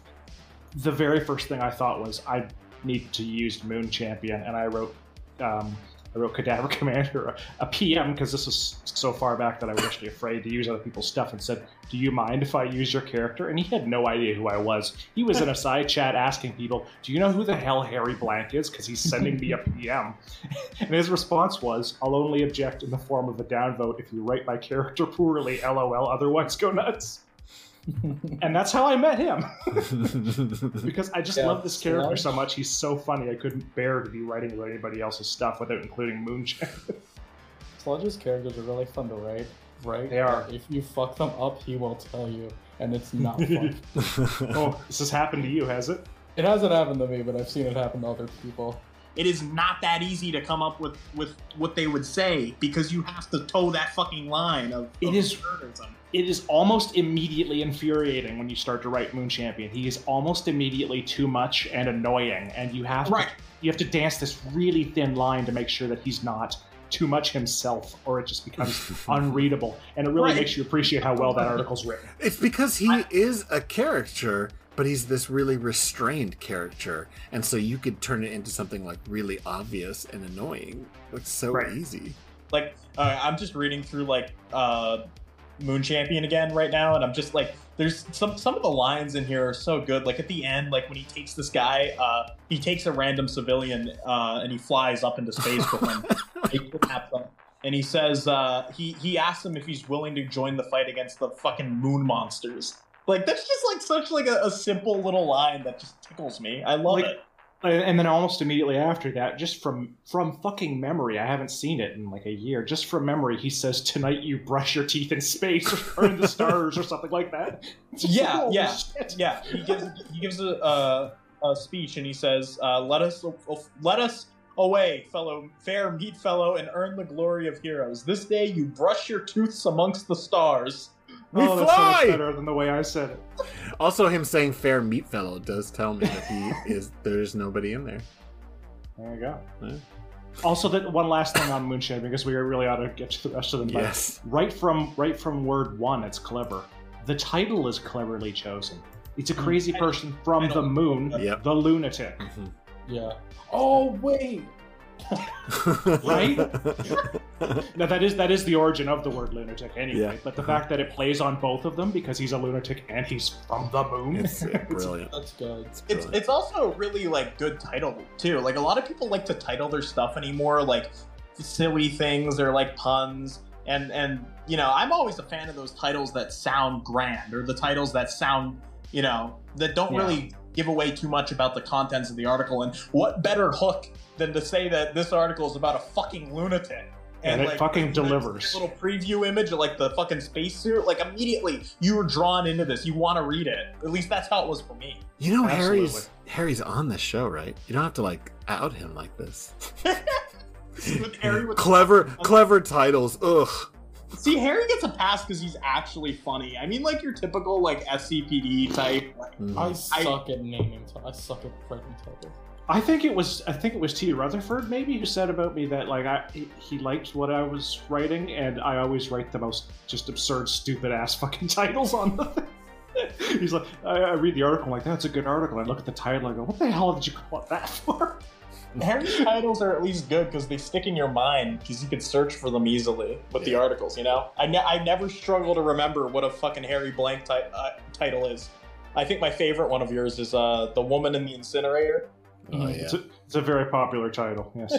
the very first thing I thought was I need to use Moon Champion, and I wrote. Um, I wrote Cadaver Commander a, PM because this was so far back that I was actually afraid to use other people's stuff and said, Do you mind if I use your character? And he had no idea who I was. He was in a side chat asking people, Do you know who the hell Harry Blank is? Because he's sending me a PM. And his response was, I'll only object in the form of a downvote if you write my character poorly, lol, otherwise go nuts. And that's how I met him. because I just Yeah, love this character Sludge. so much. He's so funny. I couldn't bear to be writing about anybody else's stuff without including Moonshine. Sludge's characters are really fun to write, right? They are. If you fuck them up, he will tell you, and it's not fun. oh, this has happened to you, has it? it hasn't happened to me, but I've seen it happen to other people. It is not that easy to come up with with what they would say because you have to toe that fucking line of. It of is- absurdism. It is almost immediately infuriating when you start to write Moon Champion. He is almost immediately too much and annoying, and you have Right. to you have to dance this really thin line to make sure that he's not too much himself, or it just becomes unreadable. And it really Right. makes you appreciate how well that article's written. It's because he is a character, but he's this really restrained character, and so you could turn it into something like really obvious and annoying. It's so Right. easy. like uh, I'm just reading through like uh, Moon Champion again right now, and I'm just like, there's some some of the lines in here are so good. Like at the end, like when he takes this guy, uh, he takes a random civilian uh, and he flies up into space with him. he kidnaps him. And he says uh, he he asks him if he's willing to join the fight against the fucking moon monsters. Like that's just like such like a, a simple little line that just tickles me. I love Like- it. And then almost immediately after that, just from from fucking memory, I haven't seen it in like a year. Just from memory, he says, "Tonight you brush your teeth in space or in the stars or something like that." Yeah, like, yeah. shit. Yeah, he gives he gives a uh, a speech, and he says, uh, "Let us, let us away, fellow fair meet fellow, and earn the glory of heroes. This day you brush your tooths amongst the stars." We oh, that's so fly! better than the way I said it. Also, him saying "fair meat fellow" does tell me that he is. There's nobody in there. There you go. Yeah. Also, that one last thing on Moonshine because we really ought to get to the rest of them. but Yes. Right from right from word one, it's clever. The title is cleverly chosen. It's a crazy person from the moon, Yep. the lunatic. Mhm. Yeah. Oh wait. Right? Now that is that is the origin of the word lunatic anyway. Yeah. But the fact that it plays on both of them because he's a lunatic and he's from the moon. It's brilliant. That's good. It's brilliant. it's also a really like good title too. Like a lot of people like to title their stuff anymore like silly things or like puns. And and you know, I'm always a fan of those titles that sound grand or the titles that sound, you know, that don't Yeah. really give away too much about the contents of the article. And what better hook than to say that this article is about a fucking lunatic? And it fucking the- the delivers. Little preview image of like the fucking spacesuit. Like immediately, you were drawn into this. You want to read it. At least that's how it was for me. You know, Absolutely. Harry's Harry's on the show, right? You don't have to like out him like this. With Harry with clever, clever titles. Ugh. See, Harry gets a pass because he's actually funny. I mean, like your typical like SCPD type. Like, Mm. I suck at naming. T- I suck at writing titles. I think it was I think it was T. Rutherford maybe who said about me that like I he- he liked what I was writing and I always write the most just absurd stupid ass fucking titles on the thing. He's like I, I read the article I'm like that's a good article. I look at the title I go what the hell did you want that for? Harry's titles are at least good because they stick in your mind because you can search for them easily with the articles. You know, I, ne- I never struggle to remember what a fucking Harry blank ti- uh, title is. I think my favorite one of yours is uh, the woman in the incinerator. Oh yeah. It's, a, it's a very popular title. Yes.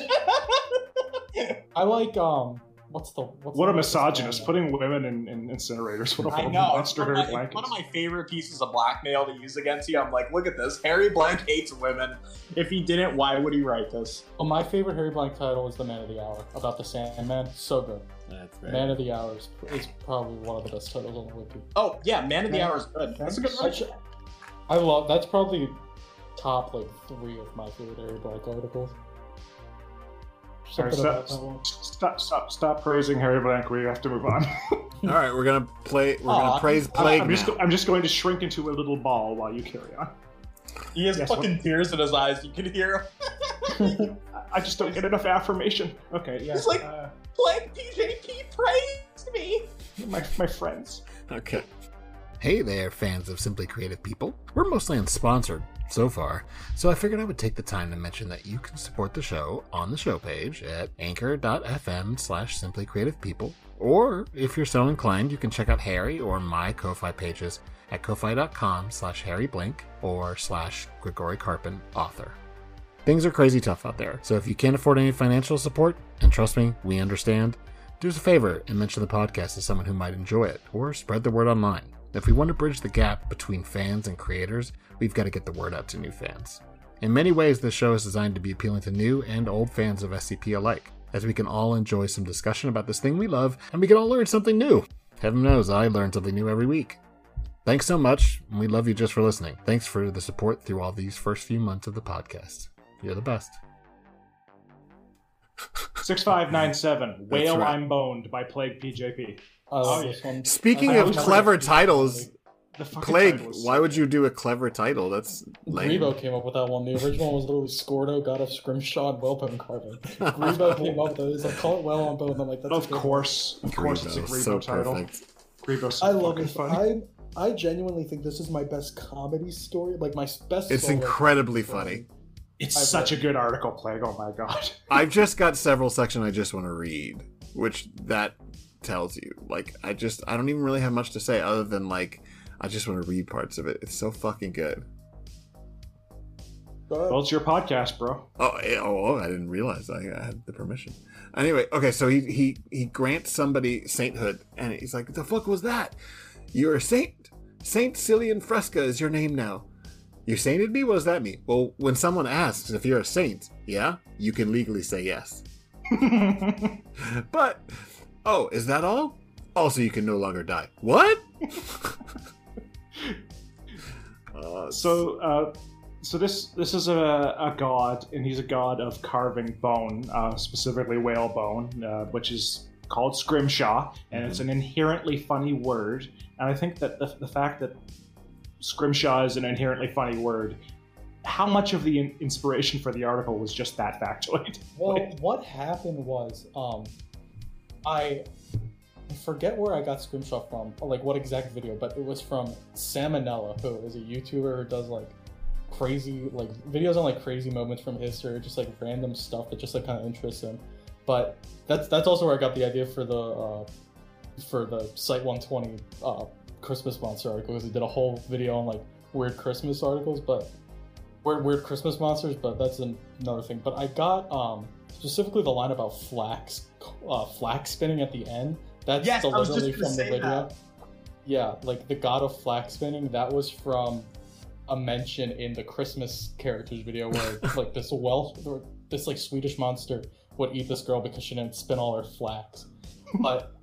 I like um. What's the what's What the a misogynist putting women in, in incinerators. What a I horrible know. Monster one, of Harry my, Blank one of my favorite pieces of blackmail to use against you. I'm like, look at this. Harry Blank hates women. If he didn't, why would he write this? Well, my favorite Harry Blank title is the Man of the Hour about the Sandman. So good. That's great. Man of the Hour is, is probably one of the best titles on the wiki. Oh yeah, Man of the Yeah. Hour is good. That's a good I, one. I love. That's probably top like three of my favorite Harry Blank articles. All right, Something about stop, stop, stop, stop praising Harry Blank. We have to move on. All right, we're gonna play. We're Aw, gonna praise plague I'm just, now. I'm just going to shrink into a little ball while you carry on. He has Yes, fucking tears in his eyes. You can hear him. I- I just don't get enough affirmation. Okay, yeah. It's like- uh, Blank PJP praised me. my, my friends. Okay. Hey there, fans of Simply Creative People. We're mostly unsponsored so far, so I figured I would take the time to mention that you can support the show on the show page at anchor.fm slash simply creative people. Or if you're so inclined, you can check out Harry or my Ko-Fi pages at ko-fi.com slash Harry Blank or slash Grigori Karpin author. Things are crazy tough out there, so if you can't afford any financial support, and trust me, we understand, do us a favor and mention the podcast to someone who might enjoy it, or spread the word online. If we want to bridge the gap between fans and creators, we've got to get the word out to new fans. In many ways, this show is designed to be appealing to new and old fans of SCP alike, as we can all enjoy some discussion about this thing we love, and we can all learn something new. Heaven knows I learn something new every week. Thanks so much, and we love you just for listening. Thanks for the support through all these first few months of the podcast. You're the best. 6597, Whale right. I'm Boned by PlaguePJP. I love Oh, this one. Speaking oh, of clever never- titles, The Plague, title why would you do a clever title? That's lame. Grebo came up with that one. The original was literally Scordo, God of Scrimshaw, and Whalebone Carving. Grebo came up with it. He's like, call it well on both. I'm like, that's a Of good one. course, of course, it's a Grebo, Grebo so title. perfect. Grebo's so I love it. this. funny. I I genuinely think this is my best comedy story. Like my best. It's incredibly story. funny. It's I've such read- a good article, Plague. Oh my god. I've just got several sections I just want to read, which that tells you. Like, I just, I don't even really have much to say other than, like, I just want to read parts of it. It's so fucking good. Well, it's your podcast, bro. Oh, eh, oh, oh, I didn't realize I, I had the permission. Anyway, okay, so he, he, he grants somebody sainthood, and he's like, the fuck was that? You're a saint. Saint Cillian Fresca is your name now. You sainted me? What does that mean? Well, when someone asks if you're a saint, yeah, you can legally say yes. But, oh, is that all? Also, you can no longer die. What? uh, So, uh, so this this is a, a god, and he's a god of carving bone, uh, specifically whale bone, uh, which is called scrimshaw, and it's an inherently funny word. And I think that the, the fact that scrimshaw is an inherently funny word, how much of the inspiration for the article was just that factoid? Well, what happened was, um, I forget where I got Scrimshaw from, like what exact video, but it was from Sam O'Nella, who is a YouTuber who does like crazy like videos on like crazy moments from history, just like random stuff that just like kind of interests him. But that's that's also where I got the idea for the uh, for the Site 120 uh, Christmas monster article because he did a whole video on like weird Christmas articles, but weird weird Christmas monsters. But that's an- another thing. But I got um specifically the line about flax uh, flax spinning at the end. That's Yes, I was just deliberately from the video. that. Yeah, like the god of flax spinning. That was from a mention in the Christmas characters video where like this Welsh, this like Swedish monster would eat this girl because she didn't spin all her flax. But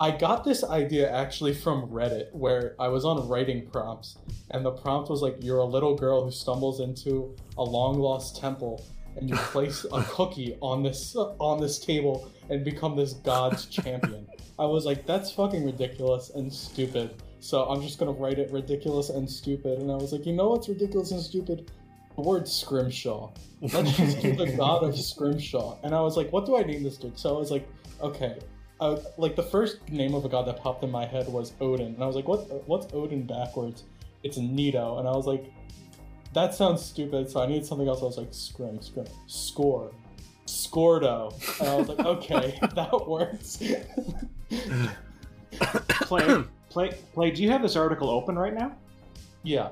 I got this idea actually from Reddit where I was on writing prompts and the prompt was like you're a little girl who stumbles into a long lost temple and you place a cookie on this on this table and become this god's champion. I was like that's fucking ridiculous and stupid. So I'm just gonna write it ridiculous and stupid. And I was like, you know what's ridiculous and stupid? The word scrimshaw. Let's just do the god of scrimshaw. And I was like, what do I name this dude? So I was like, okay. Uh, like the first name of a god that popped in my head was Odin, and I was like, "What? What's Odin backwards?" It's Nito, and I was like, "That sounds stupid." So I needed something else. I was like, "Scrim, scrim, score, Scordo," and I was like, "Okay, that works." play, play, play. Do you have this article open right now? yeah,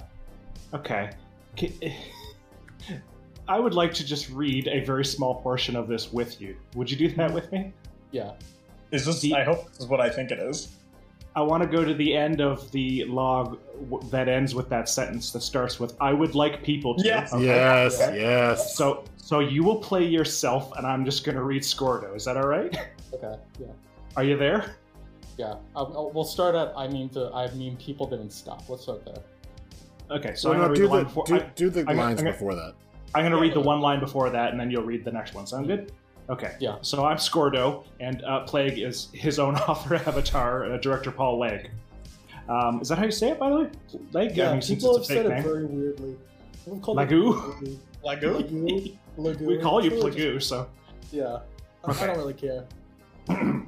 Okay. I would like to just read a very small portion of this with you. Would you do that with me? yeah. Is this? The- I hope this is what I think it is. I want to go to the end of the log that ends with that sentence that starts with "I would like people to." Yes. Okay? Yes, Okay. yes. So, so you will play yourself, and I'm just going to read Scordo. Is that all right? Okay, yeah, Are you there? yeah. I'll, I'll, we'll start at. I mean, to. I mean, people didn't stop. Let's start there. Okay. So Well, I'm no, going to do read the, line before. do, I, do the I'm- lines I'm gonna- before that. I'm going to Yeah, read the one line before that, and then you'll read the next one. Sound good? Okay. Yeah. So I'm Scordo, and uh, Plague is his own author avatar, uh, director Paul Legg. Um, is that how you say it, by the way? Legg? Yeah, I mean, people have it's a said it name. very weirdly. We've called it Lagoo? Lagoo? Lagoo. Lagoo. We call you It's really Plagoo, so. Yeah. Okay. I don't really care.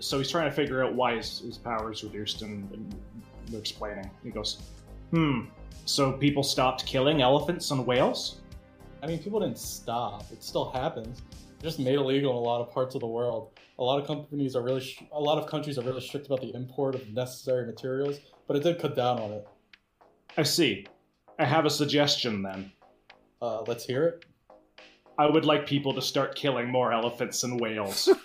so he's trying to figure out why his, his power is reduced, and, and they're explaining. He goes, "Hmm. So people stopped killing elephants and whales? I mean, people didn't stop. It still happens. It just made illegal in a lot of parts of the world. A lot of companies are really, sh- a lot of countries are really strict about the import of necessary materials, but it did cut down on it. I see. I have a suggestion then. Uh, let's hear it. I would like people to start killing more elephants and whales.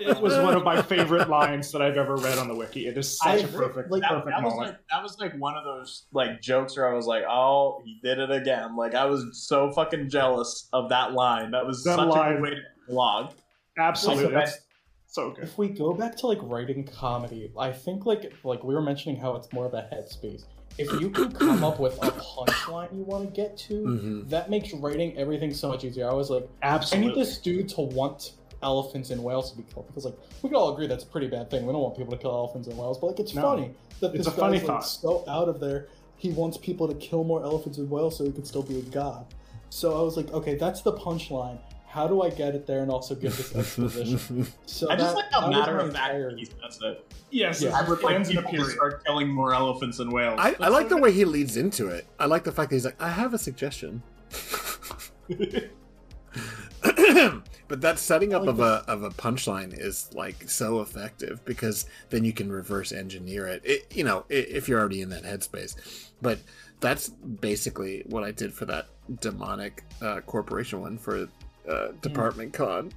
it was one of my favorite lines that I've ever read on the wiki. It is such I a perfect, Like, that, perfect that was moment. like that was like one of those like jokes where I was like, "Oh, he did it again!" Like I was so fucking jealous of that line. That was That such a line- good way to vlog. Absolutely, Like, that's so good. If we go back to like writing comedy, I think like like we were mentioning how it's more of a headspace. If you can come up with a punchline you want to get to, Mhm. that makes writing everything so much easier. I was like, Absolutely. I Absolutely. need this dude to want elephants and whales to be killed because like we can all agree that's a pretty bad thing. We don't want people to kill elephants and whales, but like it's No. funny that It's this a funny guy's, like, thought. so out of there. He wants people to kill more elephants and whales so he can still be a god. So I was like, okay, that's the punchline. How do I get it there and also give this exposition? So I just that- like how matter of fact entire- he says it. yes, Yeah. I would like ends in a people to start killing more elephants and whales. I, I like so the way he leads into it. I like the fact that he's like, I have a suggestion. but that setting up like of a of a punchline is like so effective because then you can reverse engineer it. it you know, i- if you're already in that headspace. But that's basically what I did for that demonic uh, corporation one for uh, Department Con.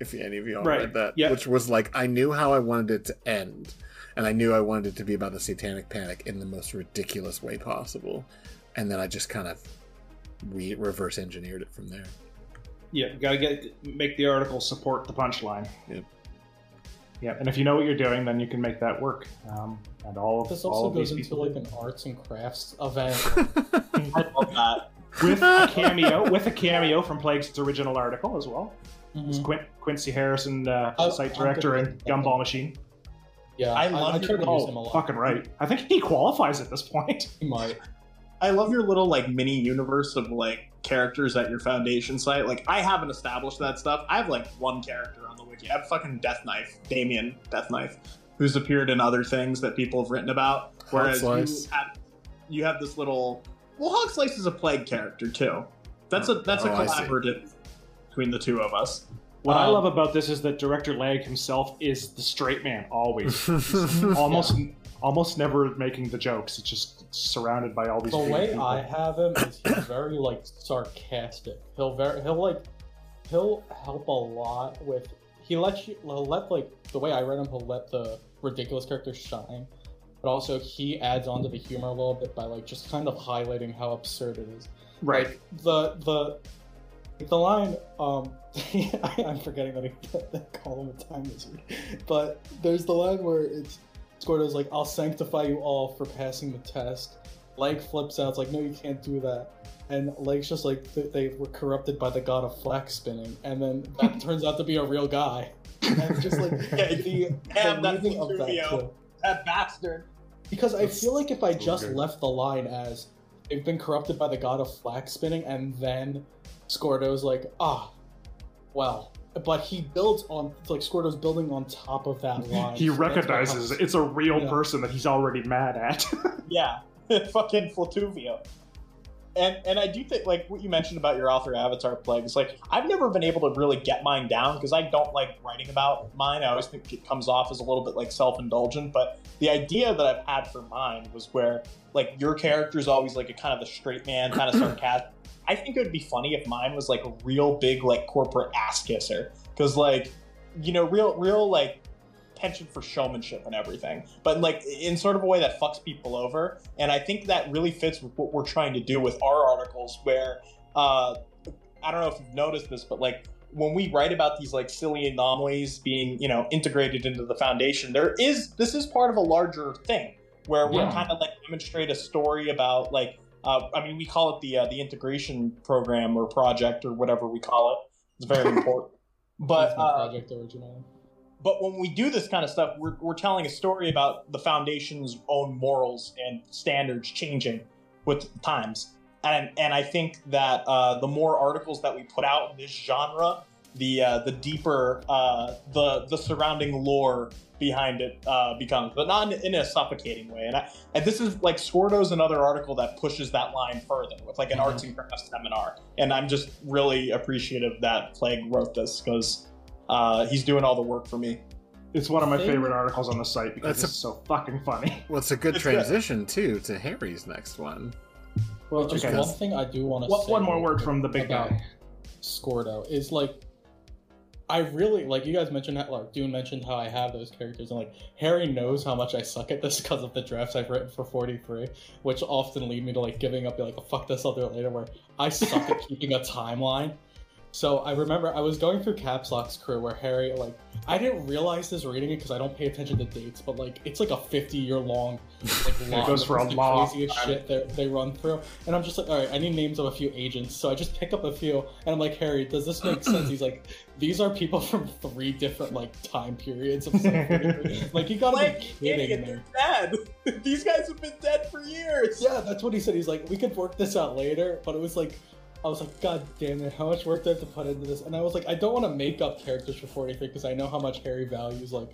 If any of you all Right, read that, yeah. which was like I knew how I wanted it to end, and I knew I wanted it to be about the Satanic Panic in the most ridiculous way possible, and then I just kind of re- reverse engineered it from there. Yeah, you gotta get make the article support the punchline. Yep. Yeah, and if you know what you're doing, then you can make that work. Um, and all of, This all also of goes these into people like an arts and crafts event. I love that. with a cameo with a cameo from Plague's original article as well. It's Mhm. Quin- Quincy Harrison, uh, Oh, site director and with that. Gumball Machine. Yeah, I I, love I, your- try to use him a lot. fucking right. I think he qualifies at this point. He might. I love your little like mini universe of like characters at your foundation site. Like I haven't established that stuff. I have like one character on the wiki. I have fucking Death Knife, Damien Death Knife, who's appeared in other things that people have written about. Whereas you have, you have this little. Well, Hog Slice is a plague character too. That's a that's a Oh, I see. collaborative between the two of us. What I Um, love about this is that director Lag himself is the straight man always. almost almost never making the jokes. It's just surrounded by all these The way people. I have him is he's very like sarcastic. He'll very he'll like he'll help a lot with he lets you he'll let like the way I read him he'll let the ridiculous characters shine, but also he adds on to the humor a little bit by like just kind of highlighting how absurd it is. right. Like the the the line um I, I'm forgetting that I call him a time wizard, but there's the line where it's Squirtle's like I'll sanctify you all for passing the test. Leg flips out, it's like no you can't do that. And Leg's just like th- they were corrupted by the god of flax spinning, and then that turns out to be a real guy. And just like Yeah, the, have the that reading of that too. That bastard. Because I feel like if I just good. left the line as they've been corrupted by the god of flax spinning, and then Scordo's like, ah, well. But he builds on, like Scordo's building on top of that line. He So recognizes it's a real Yeah. person that he's already mad at. Yeah, fucking Flatuvio. And and I do think like what you mentioned about your author avatar plagues. Like I've never been able to really get mine down because I don't like writing about mine. I always think it comes off as a little bit like self indulgent. But the idea that I've had for mine was where like your character is always like a kind of a straight man, kind of sarcastic. I think it would be funny if mine was like a real big like corporate ass kisser. Because like you know real real like penchant for showmanship and everything, but like in sort of a way that fucks people over. And I think that really fits with what we're trying to do with our articles, where uh, I don't know if you've noticed this, but like when we write about these like silly anomalies being you know integrated into the foundation, there is this is part of a larger thing where we're kind of like demonstrate a story about like uh, I mean we call it the uh, the integration program or project or whatever we call it. It's very important. But uh, project originally. but when we do this kind of stuff, we're, we're telling a story about the foundation's own morals and standards changing with times. And, and I think that uh, the more articles that we put out in this genre, the uh, the deeper uh, the the surrounding lore behind it uh, becomes, but not in, in a suffocating way. And, I, and this is like Scordo's another article that pushes that line further with like an Mhm. arts and crafts seminar. And I'm just really appreciative that Plague wrote this because uh, he's doing all the work for me. it's one of my favorite articles on the site because That's a- it's so fucking funny. Well, it's a good It's good. transition too to Harry's next one. Well, Just okay. one thing I do want to One, say. one more word from the big about guy. Scordo is like I really like you guys mentioned how like Dune mentioned how I have those characters and like Harry knows how much I suck at this because of the drafts I've written for 43, which often lead me to like giving up, be like, oh, fuck this, I'll do it later. Where I suck at keeping a timeline. So I remember I was going through Caps Lock's crew where Harry like I didn't realize this reading it because I don't pay attention to dates, but like it's like a 50 year long like long goes for a it's the long craziest time. shit that they run through. And I'm just like, all right, I need names of a few agents. So I just pick up a few, and I'm like, Harry, does this make sense? He's like, these are people from three different like time periods of like you gotta Like, be kidding idiot, me. they're dead. These guys have been dead for years. Yeah, that's what he said. He's like, we could work this out later, but it was like. I was like, God damn it, how much work do I have to put into this? And I was like, I don't want to make up characters for 43 because I know how much Harry values like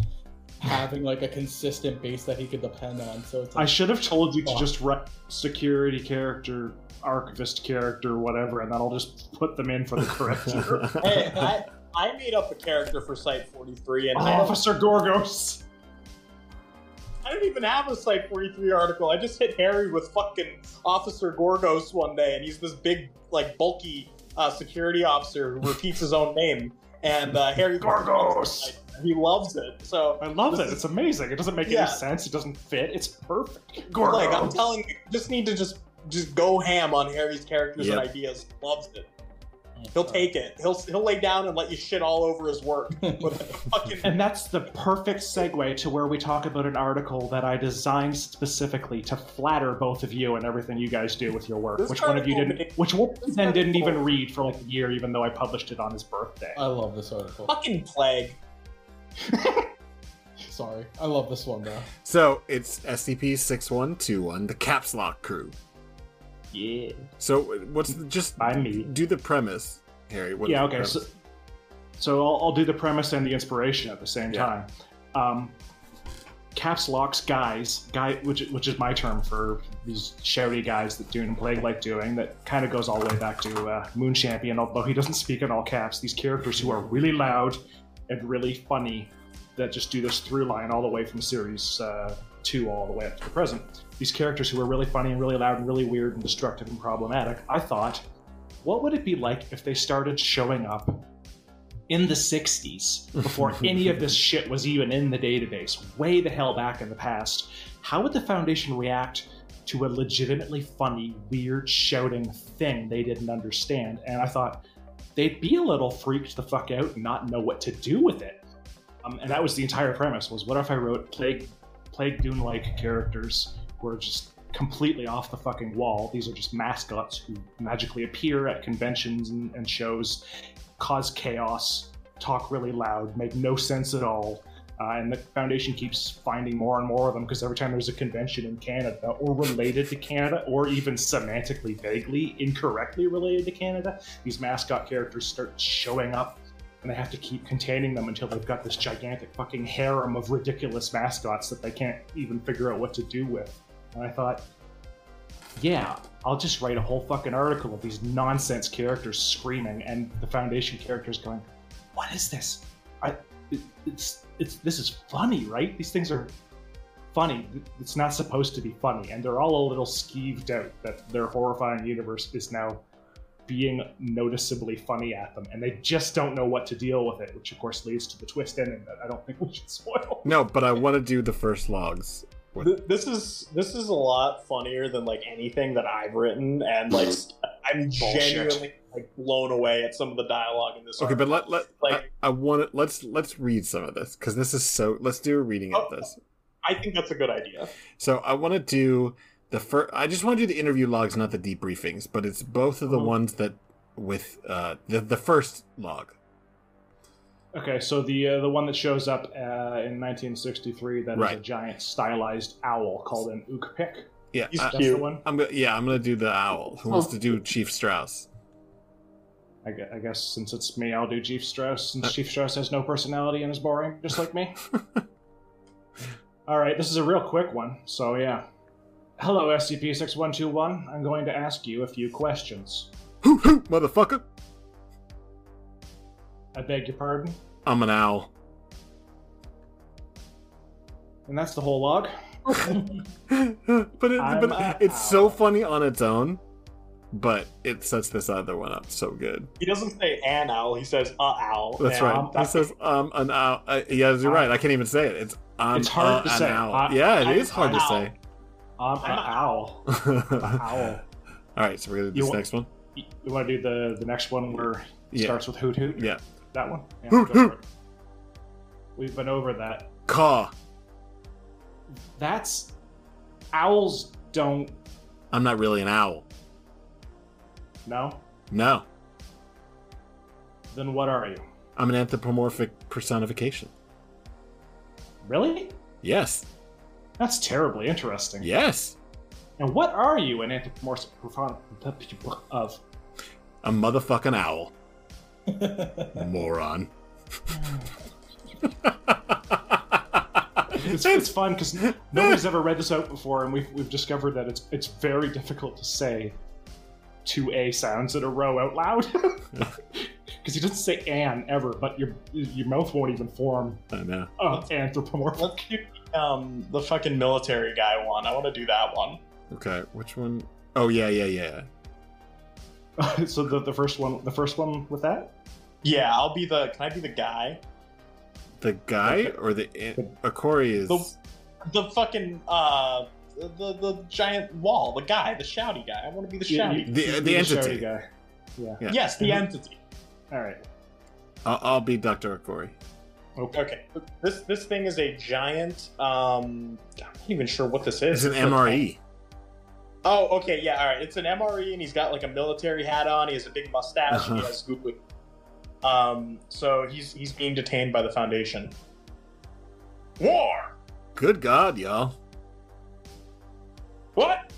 having like a consistent base that he could depend on. So it's I should have told you to just write security character, archivist character, whatever, and then I'll just put them in for the correct year. hey, I, I made up a character for Site 43, and I, Officer Gorgos. I don't even have a Site 43 article. I just hit Harry with fucking Officer Gorgos one day, and he's this big, like, bulky uh, security officer who repeats his own name. And uh, Harry Gorgos. he loves it. So I love This it. is- It's amazing. It doesn't make Yeah. any sense. It doesn't fit. It's perfect. like I'm telling you, just need to just just go ham on Harry's characters and ideas. Loves it. He'll take it. He'll he'll lay down and let you shit all over his work. Fucking And that's the perfect segue to where we talk about an article that I designed specifically to flatter both of you and everything you guys do with your work. This which one of you didn't? makes- Which one this then didn't article- even read for like a year, even though I published it on his birthday. I love this article. fucking plague. Sorry, I love this one though. So it's SCP six one two one, the Caps Lock crew. Yeah. So what's the, just By me. do the premise, Harry? Yeah. Okay. So, so I'll, I'll do the premise and the inspiration at the same Yeah. time. Um, caps locks guys, guy, which which is my term for these shouty guys that Dune and Plague like doing. That kind of goes all the way back to uh, Moon Champion, although he doesn't speak in all caps. These characters who are really loud and really funny, that just do this through line all the way from series uh, two all the way up to the present. These characters who were really funny and really loud and really weird and destructive and problematic. I thought, what would it be like if they started showing up in the 60s before any of this shit was even in the database, way the hell back in the past, how would the Foundation react to a legitimately funny, weird, shouting thing they didn't understand? And I thought they'd be a little freaked the fuck out and not know what to do with it. Um, and that was the entire premise: was what if I wrote plague, plague Dune-like characters who are just completely off the fucking wall? These are just mascots who magically appear at conventions and, and shows cause chaos, talk really loud, make no sense at all. Uh, and the foundation keeps finding more and more of them because every time there's a convention in Canada or related to Canada or even semantically vaguely incorrectly related to Canada, these mascot characters start showing up and they have to keep containing them until they've got this gigantic fucking harem of ridiculous mascots that they can't even figure out what to do with. And I thought, yeah, I'll just write a whole fucking article of these nonsense characters screaming and the Foundation characters going, "What is this? I, it, it's it's this is funny, right? These things are funny. It's not supposed to be funny, and they're all a little skeeved out that their horrifying universe is now being noticeably funny at them, and they just don't know what to deal with it, which of course leads to the twist ending that I don't think we should spoil. no, but I want to do the first logs. Th- This is this is a lot funnier than like anything that I've written, and like I'm Bullshit. genuinely like blown away at some of the dialogue in this. Okay, but let let Like- I, I want to let's let's read some of this because this is so. Let's do a reading of Oh. this. I think that's a good idea. So I want to do the first. I just want to do the interview logs, not the debriefings, but it's both of the Mhm. ones that with uh the the first log. Okay, so the uh, the one that shows up uh, in 1963 that is a giant stylized owl called an Ookpik. Yeah, He's I, That's Cute. the one. I'm gonna yeah I'm gonna do the owl. Who wants Oh. to do Chief Strauss? I gue- I guess since it's me, I'll do Chief Strauss, since Uh. Chief Strauss has no personality and is boring, just like me. All right, this is a real quick one, so yeah. Hello, SCP-6121. I'm going to ask you a few questions. Hoo hoo, motherfucker! I beg your pardon? I'm an owl. And that's the whole log. but it, but a it's so funny on its own. But it sets this other one up so good. He doesn't say an owl; he says a owl. That's And right. He that's- says, "Um, an owl." Uh, yeah, you're right. I can't even say it. It's um, It's hard uh, to an say. owl. I- yeah, it I'm is hard an to owl. say. I'm an owl. Owl. All right, so we're gonna do You this wa- next one. You want to do the, the next one where it Yeah. starts with hoot hoot? Yeah, That one? Yeah, Hoot, hoot. We've been over that. caw. That's. Owls don't. I'm not really an owl. No? No, Then what are you? I'm an anthropomorphic personification. Really? Yes, That's terribly interesting. yes. And what are you an anthropomorphic personification of? A motherfucking owl. Moron. It's, it's fun because nobody's ever read this out before, and we've, we've discovered that it's it's very difficult to say two A sounds in a row out loud. Because he doesn't say "an" ever, but your your mouth won't even form I know. uh, anthropomorphic. Um, the fucking military guy one. I want to do that one. Okay, which one? Oh yeah, yeah, yeah. so the, the first one, the first one with that. Yeah, I'll be the. Can I be the guy? The guy or the Okori is The- The fucking uh, the the giant wall. The guy, the shouty guy. I want to be the Yeah, shouty. you- The- you- the entity. shouty guy. Yeah. Yeah. Yes, the entity. All right. I'll, I'll be Dr. Okori. Okay. This this thing is a giant. Um, I'm not even sure what this is. It's an E. MRE. Oh, okay, yeah, all right. It's an MRE, and he's got like a military hat on. He has a big mustache. and He Uh-huh. has googly. Um, so he's he's being detained by the Foundation. War. Good God, y'all. What?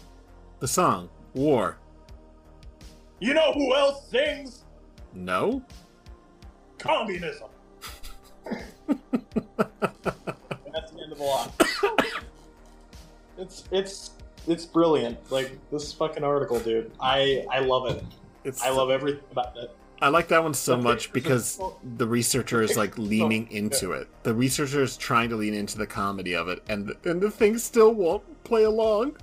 The song, War. You know who else sings No? communism? that's the end of the line. it's it's it's brilliant. Like this fucking article, dude. I I love it. It's, I love everything about it. I like that one so much because oh. the researcher is like oh, leaning into it. The researcher is trying to lean into the comedy of it, and the, and the thing still won't play along.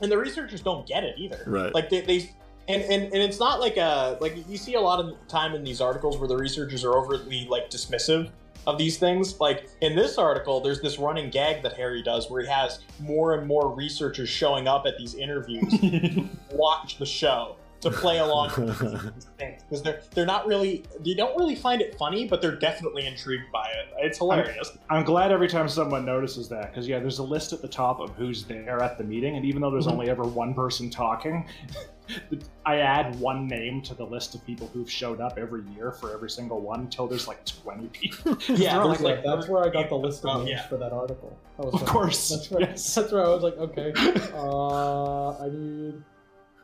and the researchers don't get it either. Right. Like they, they and, and and it's not like a like you see a lot of time in these articles where the researchers are overtly like dismissive of these things. Like in this article, there's this running gag that Harry does where he has more and more researchers showing up at these interviews, to watch the show to play along with things because they're they're not really they don't really find it funny, but they're definitely intrigued by it. It's hilarious. I'm glad every time someone notices that because yeah, there's a list at the top of who's there at the meeting, and even though there's Mhm. only ever one person talking, I add one name to the list of people who've showed up every year for every single one until there's like 20 people. Yeah, They're like- like that's where I got the list of Oh, names yeah. for that article. That was Of like- course, That's where, yes. that's where I was like, okay, uh, I need,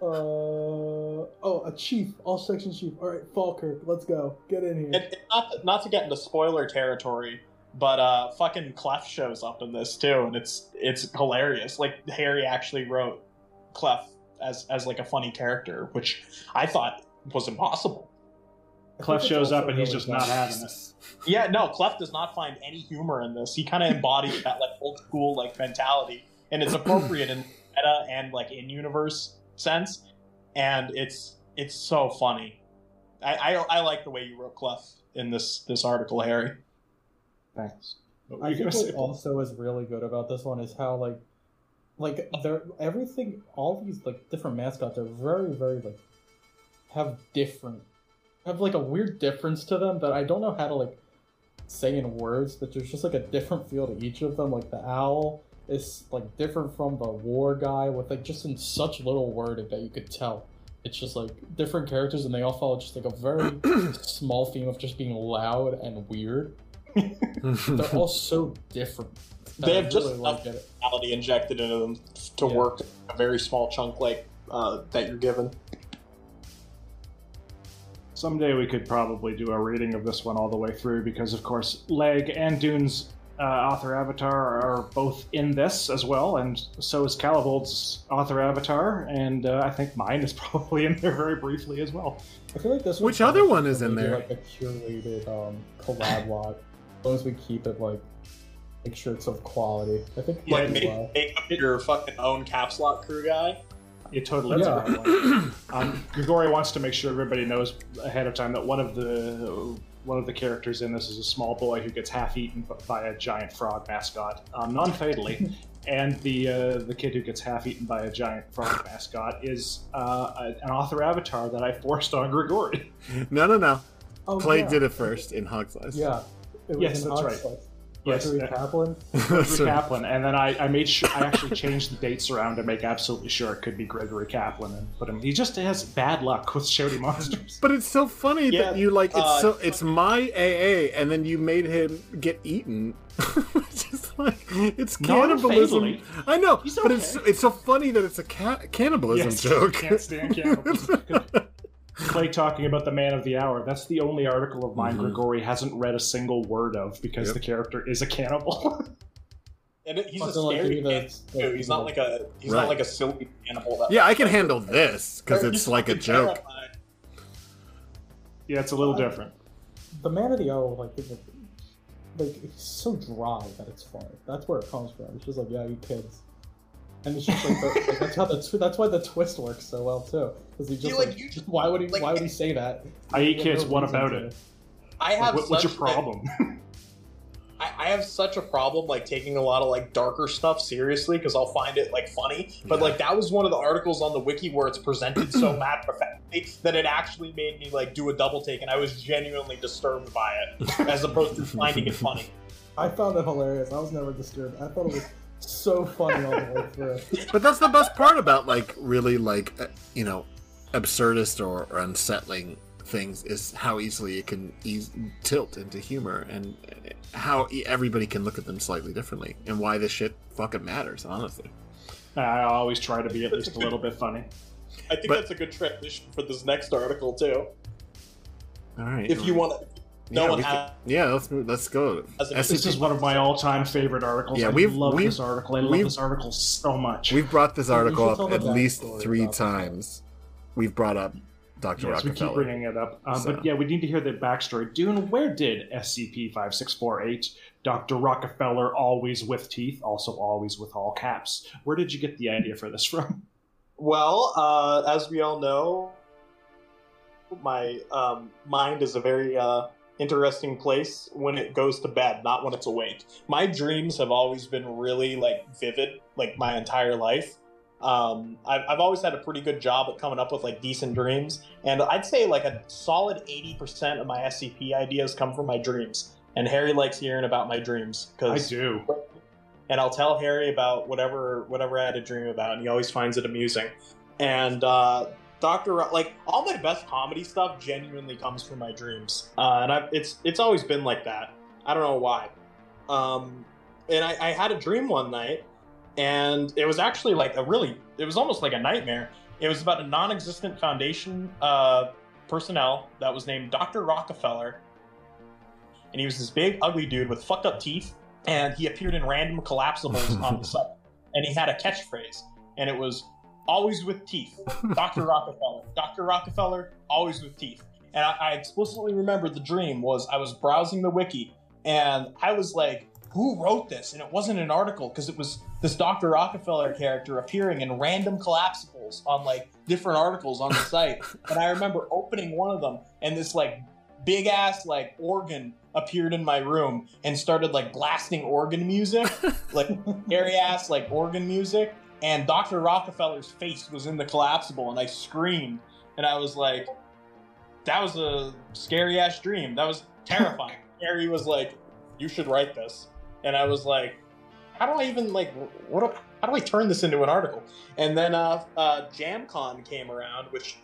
uh, oh, a chief, all section chief. All right, Falkirk, let's go, get in here. And, and not to, not to get into spoiler territory, but uh, fucking Clef shows up in this too, and it's it's hilarious. Like Harry actually wrote Clef as as like a funny character, which I thought was impossible. Clef shows up and he's just not having this. Yeah, no, Clef does not find any humor in this. He kind of embodies that like old school like mentality, and it's appropriate in meta and like in universe sense, and it's it's so funny. I, I I like the way you wrote Clef in this this article, Harry. Thanks. What I think what also is really good about this one is how like like they're everything all these like different mascots are very very like have different have like a weird difference to them that I don't know how to like say in words but there's just like a different feel to each of them like the owl is like different from the war guy with like just in such little wording that you could tell it's just like different characters and they all follow just like a very small theme of just being loud and weird they're all so different. that They I have just really enough like it. personality injected into them to Yeah. work a very small chunk like uh, that you're given. Someday we could probably do a reading of this one all the way through because, of course, Leg and Dune's uh, author avatar are both in this as well, and so is Calibold's author avatar, and uh, I think mine is probably in there very briefly as well. I feel like this. Which other one is in there? Like a curated um, collab log. As long as we keep it like, make sure it's of quality. I think. Yeah, Like might be make, well. make up your fucking own caps lock crew guy. It totally Yeah. is a great one. Um, Grigori wants to make sure everybody knows ahead of time that one of the one of the characters in this is a small boy who gets half eaten by a giant frog mascot, um, non-fatally, and the uh, the kid who gets half eaten by a giant frog mascot is uh, a- an author avatar that I forced on Grigori. no, no, no. Oh, Clay yeah. did it first in Hog's Life. Yeah. It was Yes, in that's Hog's right. Life. Yes, Gregory that- Kaplan. Gregory. Kaplan, and then I, I made sure I actually changed the dates around to make absolutely sure it could be Gregory Kaplan and put him. He just has bad luck with shouty monsters. But it's so funny Yeah, that you like it's uh, so it's my AA and then you made him get eaten. Which is like it's cannibalism. I know, He's but it's it's so funny that it's a ca- cannibalism Yes, joke. Can't stand cannibalism. Clay talking about the man of the hour. That's the only article of mine Mhm. Grigori hasn't read a single word of because Yep. the character is a cannibal. And it- he's a Fucking like scary me, too. that's He's not like a he's Right. not like a silly animal. That yeah, I can handle this because it's like a joke. terrifying. yeah, it's a little different. The man of the hour, like, is like, like he's so dry that it's funny. That's where it comes from. It's just like, yeah, you kids. And it's just like, the, like that's how the tw- that's why the twist works so well too. Because he just like, like, you- just why would he like- why would eh, he say that? I eat kids. no what about to. it? I have What- what's your such, like, problem? I, I have such a problem like taking a lot of like darker stuff seriously because I'll find it like funny. But like that was one of the articles on the wiki where it's presented so matter of factly that it actually made me like do a double take, and I was genuinely disturbed by it as opposed to finding it funny. I found it hilarious. I was never disturbed. I thought it was so funny all the way through. But that's the best part about like really like uh, you know absurdist or, or unsettling things is how easily it can ease, tilt into humor and uh, how e- everybody can look at them slightly differently and why this shit fucking matters honestly I always try to be at least a little bit funny. I think But- that's a good transition for this next article too. all right If you want, no yeah, one has. can- yeah let's let's go As This is one of my all-time favorite articles. Yeah, I we've- love we've- this article. I love this article so much. we've brought this article up at least three about that. times we've brought up dr Yes, we rockefeller keep bringing it up. Um, So- But yeah, we need to hear the backstory. Dune, where did SCP-5648, Dr. Rockefeller, always with teeth, also always with all caps, where did you get the idea for this from? Well, uh, as we all know, my um, mind is a very uh, interesting place when it goes to bed, not when it's awake. My dreams have always been really like vivid, like my entire life. Um, I've, I've always had a pretty good job at coming up with like decent dreams, and I'd say like a solid eighty percent of my SCP ideas come from my dreams. And Harry likes hearing about my dreams because I do. and I'll tell Harry about whatever whatever I had a dream about, and he always finds it amusing. And uh, Doctor, like all my best comedy stuff, genuinely comes from my dreams, uh, and I've, it's it's always been like that. I don't know why. Um, and I, I had a dream one night, and it was actually like a really, it was almost like a nightmare. It was about a non-existent Foundation uh, personnel that was named Doctor Rockefeller, and he was this big, ugly dude with fucked up teeth and he appeared in random collapsibles on the site. And he had a catchphrase, and it was always with teeth. Dr. Rockefeller. Dr. Rockefeller, always with teeth. And I, I explicitly remember the dream was I was browsing the wiki, and I was like, who wrote this? And it wasn't an article because it was this Dr. Rockefeller character appearing in random collapsibles on like different articles on the site. and I remember opening one of them, and this like big ass like organ appeared in my room and started like blasting organ music, like hairy ass like organ music. And Dr. Rockefeller's face was in the collapsible, and I screamed, and I was like, "That was a scary ass dream. That was terrifying." Harry was like, "You should write this," and I was like, "How do I even like what? do- How do I turn this into an article?" And then uh, uh, JamCon came around, which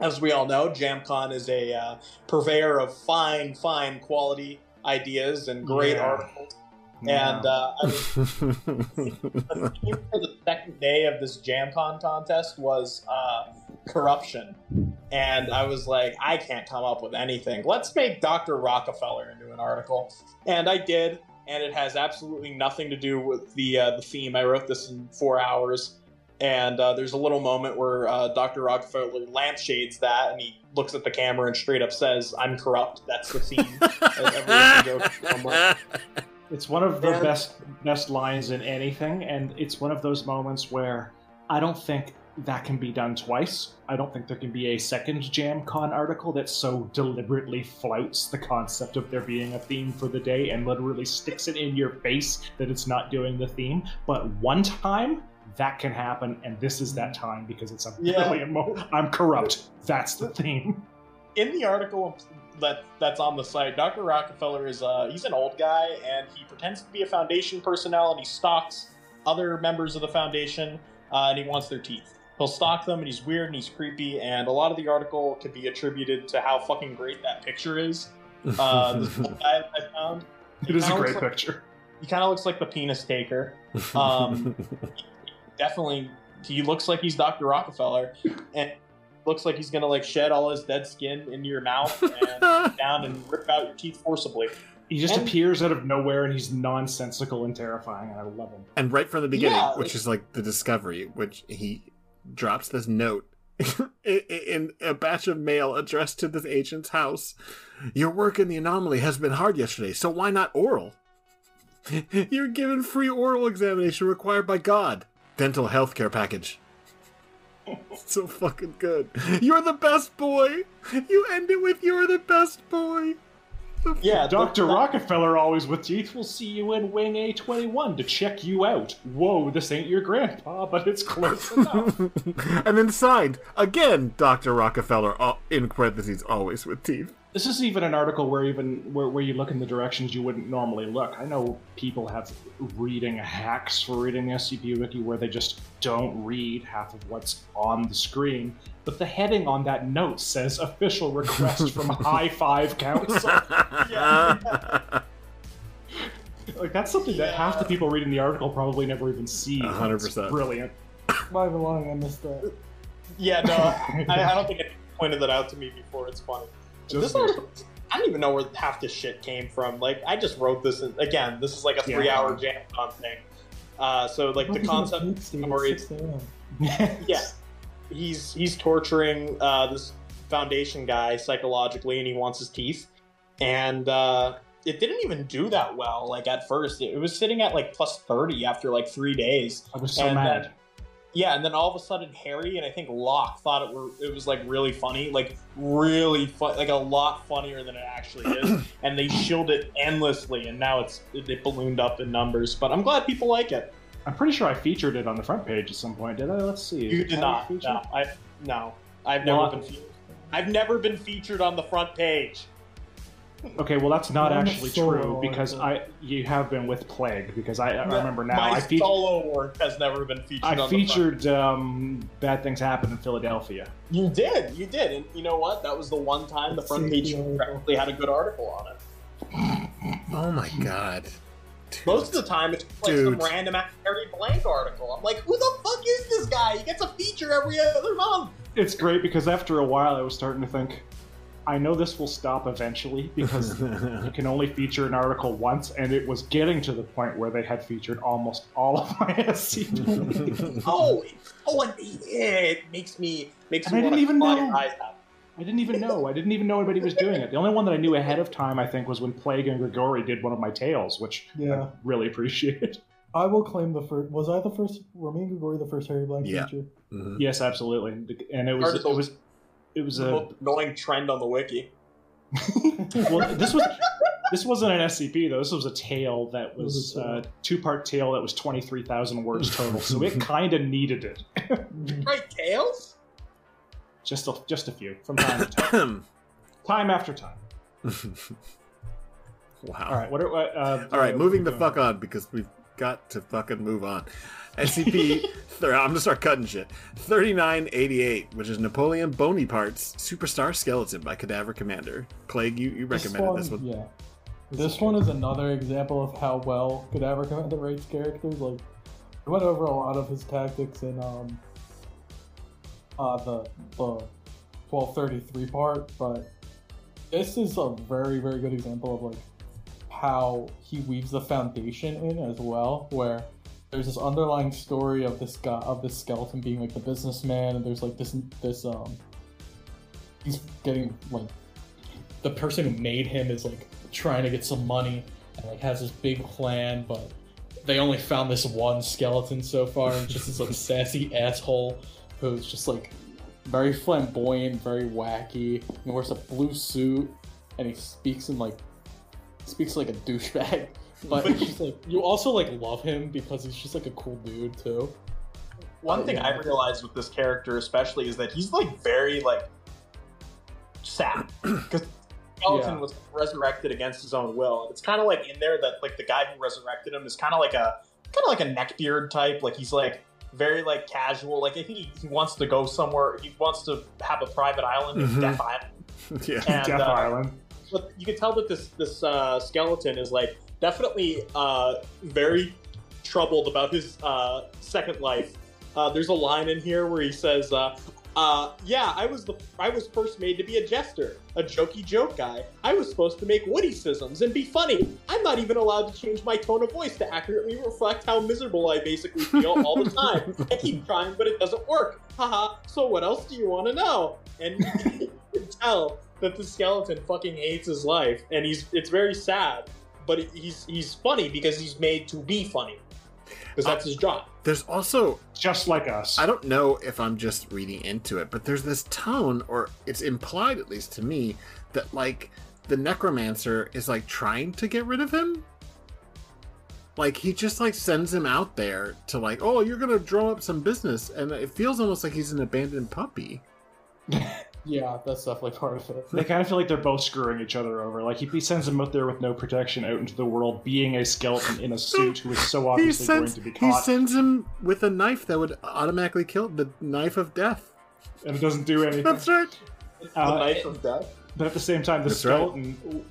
as we all know, JamCon is a uh, purveyor of fine, fine quality ideas and great Yeah. articles. And uh, I was, the theme for the second day of this JamCon contest was uh, corruption. And I was like, I can't come up with anything. Let's make Dr. Rockefeller into an article. And I did, and it has absolutely nothing to do with the uh, the theme. I wrote this in four hours. And uh, there's a little moment where uh, Dr. Rockefeller lampshades that, and he looks at the camera and straight up says, "I'm corrupt." That's the theme. Everyone can go somewhere. It's one of the And- best best lines in anything, and it's one of those moments where I don't think that can be done twice. I don't think there can be a second JamCon article that so deliberately flouts the concept of there being a theme for the day and literally sticks it in your face that it's not doing the theme. But one time, that can happen, and this is that time because it's a Yeah. brilliant moment. I'm corrupt. That's the theme. in the article that that's on the site, Dr. Rockefeller is uh, he's an old guy and he pretends to be a foundation personnel and he stalks other members of the foundation uh, and he wants their teeth. He'll stalk them and he's weird and he's creepy and a lot of the article could be attributed to how fucking great that picture is. Uh, this guy I found, It is a great like- picture. he kind of looks like the penis taker. Um, definitely, he looks like he's Dr. Rockefeller and looks like he's gonna like shed all his dead skin into your mouth and down and rip out your teeth forcibly. He just And- appears out of nowhere and he's nonsensical and terrifying, and I love him. and right from the beginning, Yeah, which like- is like the discovery, which he drops this note in, in a batch of mail addressed to this agent's house. Your work in the anomaly has been hard yesterday, so why not oral? You're given free oral examination required by God. Dental health care package. so fucking good. You're the best boy. You end it with "You're the best boy." Yeah, Dr. the- Rockefeller, always with teeth, will see you in Wing A21 to check you out. Whoa, this ain't your grandpa, but it's close enough. and then signed again, Doctor Rockefeller, uh, in parentheses, always with teeth. This is even an article where even where, where you look in the directions you wouldn't normally look. I know people have reading hacks for reading the SCP wiki where they just don't read half of what's on the screen, but the heading on that note says "Official request from High Five Council." like that's something that half the people reading the article probably never even see. Hundred It's percent. brilliant. Not even lying, I missed that. Yeah, no, I, I don't think it pointed that out to me before. It's funny. Just this article, I don't even know where half this shit came from. Like, I just wrote this. In, again, this is like a Yeah. three-hour jam on thing. Uh, so, like, the concept of the story is yeah, he's he's torturing uh, this foundation guy psychologically, and he wants his teeth. And uh, it didn't even do that well. Like at first, it, it was sitting at like plus thirty after like three days. I was so And, uh, mad. Yeah, and then all of a sudden, Harry and I think Locke thought it were it was like really funny, like really fun, like a lot funnier than it actually is, and they shilled it endlessly, and now it's it ballooned up in numbers. But I'm glad people like it. I'm pretty sure I featured it on the front page at some point. Did I? Let's see. You it did not. No, I no. I've never been. Fe- I've never been featured on the front page. Okay, well that's not Mine is actually solo true because. I you have been with Plague because I, I remember now My I featured solo work has never been featured. I on the featured um, Bad Things Happen in Philadelphia. You did. You did. And you know what? That was the one time the front page actually had a good article on it. Oh my god. Most of the time, it's like Dude. some random Harry Blank article. I'm like, who the fuck is this guy? He gets a feature every other month. It's great because after a while I was starting to think, I know this will stop eventually because you can only feature an article once, and it was getting to the point where they had featured almost all of my SCP. oh, oh, and yeah, it makes me makes And me I didn't even know. eyes out. I didn't even know. I didn't even know anybody was doing it. The only one that I knew ahead of time, I think, was when Plague and Grigori did one of my tales, which Yeah. I really appreciated. I will claim the first. Was I the first? Were me and Grigori the first Harry Blank Yeah. feature? Mhm. Yes, absolutely. And it was Started it was it was a annoying trend on the wiki. well. This was this wasn't an SCP though. This was a tale that was was a tale. a two part tale that was twenty three thousand words total. So it kind of needed it. Right, tails? Just a, just a few from time to time, time after time. wow. All right, what are uh, All right, uh, moving the uh, fuck on because we've got to fucking move on. SCP, I'm gonna start cutting shit. 3988, which is Napoleon Bonaparte's Superstar Skeleton by CadaverCommander. Plague, you, you recommended this one. Yeah. This one is another example of how well CadaverCommander writes characters. Like, we went over a lot of his tactics in um, uh, the the 1233 part, but this is a very very good example of like how he weaves the foundation in as well, where there's this underlying story of this guy of this skeleton being like the businessman, and there's like this this um he's getting like the person who made him is like trying to get some money and like has this big plan, but they only found this one skeleton so far, and just this like sassy asshole who's just like very flamboyant, very wacky. He wears a blue suit and he speaks in like speaks like a douchebag. But it's just like you also like love him because he's just like a cool dude too. One thing. I realized with this character, especially, is that he's like very like sad because skeleton Yeah. was resurrected against his own will. It's kind of like in there that like the guy who resurrected him is kind of like a kind of like a neckbeard type. Like he's like very like casual. Like I think he, he wants to go somewhere. He wants to have a private island Mhm. Death Island. yeah. And, Death uh, Island. But you can tell that this this uh, skeleton is like definitely uh, very troubled about his uh, second life. Uh, there's a line in here where he says, uh, uh, "Yeah, I was the I was first made to be a jester, a jokey joke guy. I was supposed to make witticisms and be funny. I'm not even allowed to change my tone of voice to accurately reflect how miserable I basically feel all the time. I keep trying, but it doesn't work. Haha. so what else do you want to know?" And you can tell that the skeleton fucking hates his life, and he's it's very sad. But he's he's funny because he's made to be funny, because that's his job. There's also, Just like us. I don't know if I'm just reading into it, but there's this tone, or it's implied at least to me, that like the necromancer is like trying to get rid of him. Like he just like sends him out there to like, oh, you're gonna draw up some business, and it feels almost like he's an abandoned puppy. Yeah, that's definitely part of it. They kind of feel like they're both screwing each other over. Like he, he sends him out there with no protection out into the world, being a skeleton in a suit who is so He obviously sends going to be caught. he sends him with a knife that would automatically kill the knife of death. and it doesn't do anything. That's right. Uh, the knife of death. But at the same time, the That's right. skeleton,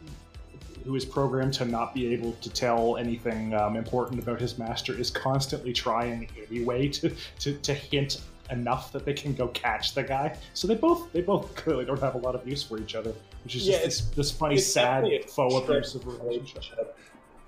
who is programmed to not be able to tell anything um, important about his master, is constantly trying anyway to, to, to hint enough that they can go catch the guy. So they both they both clearly don't have a lot of use for each other, which is Yeah, just this, this funny, it's sad, definitely a faux strict abusive relationship.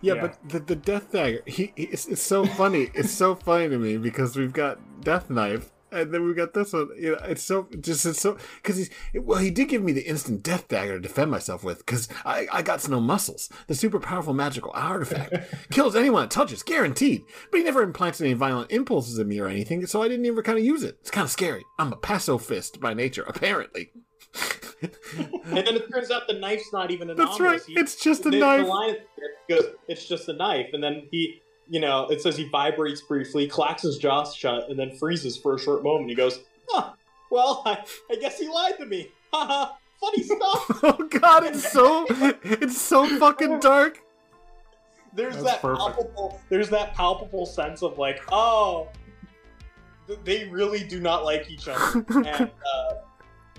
Yeah, Yeah. but the, the death dagger, he, he it's, it's so funny. it's so funny to me because we've got death knife, and then we got this one. You know, it's so just it's so because he's well, he did give me the instant death dagger to defend myself with because I I got no muscles. The super powerful magical artifact kills anyone it touches, guaranteed. But he never implants any violent impulses in me or anything, so I didn't even kind of use it. It's kind of scary. I'm a pacifist by nature, apparently. And then it turns out the knife's not even anomalous. That's right. He- It's just a the, knife. The line goes, it's just a knife, and then he, you know, it says he vibrates briefly, clacks his jaw shut, and then freezes for a short moment. He goes, "Huh? Well, I, I guess he lied to me. Haha, funny stuff." oh God, it's so it's so fucking dark. There's That's that perfect. palpable. There's that palpable sense of like, oh, th- they really do not like each other, and uh,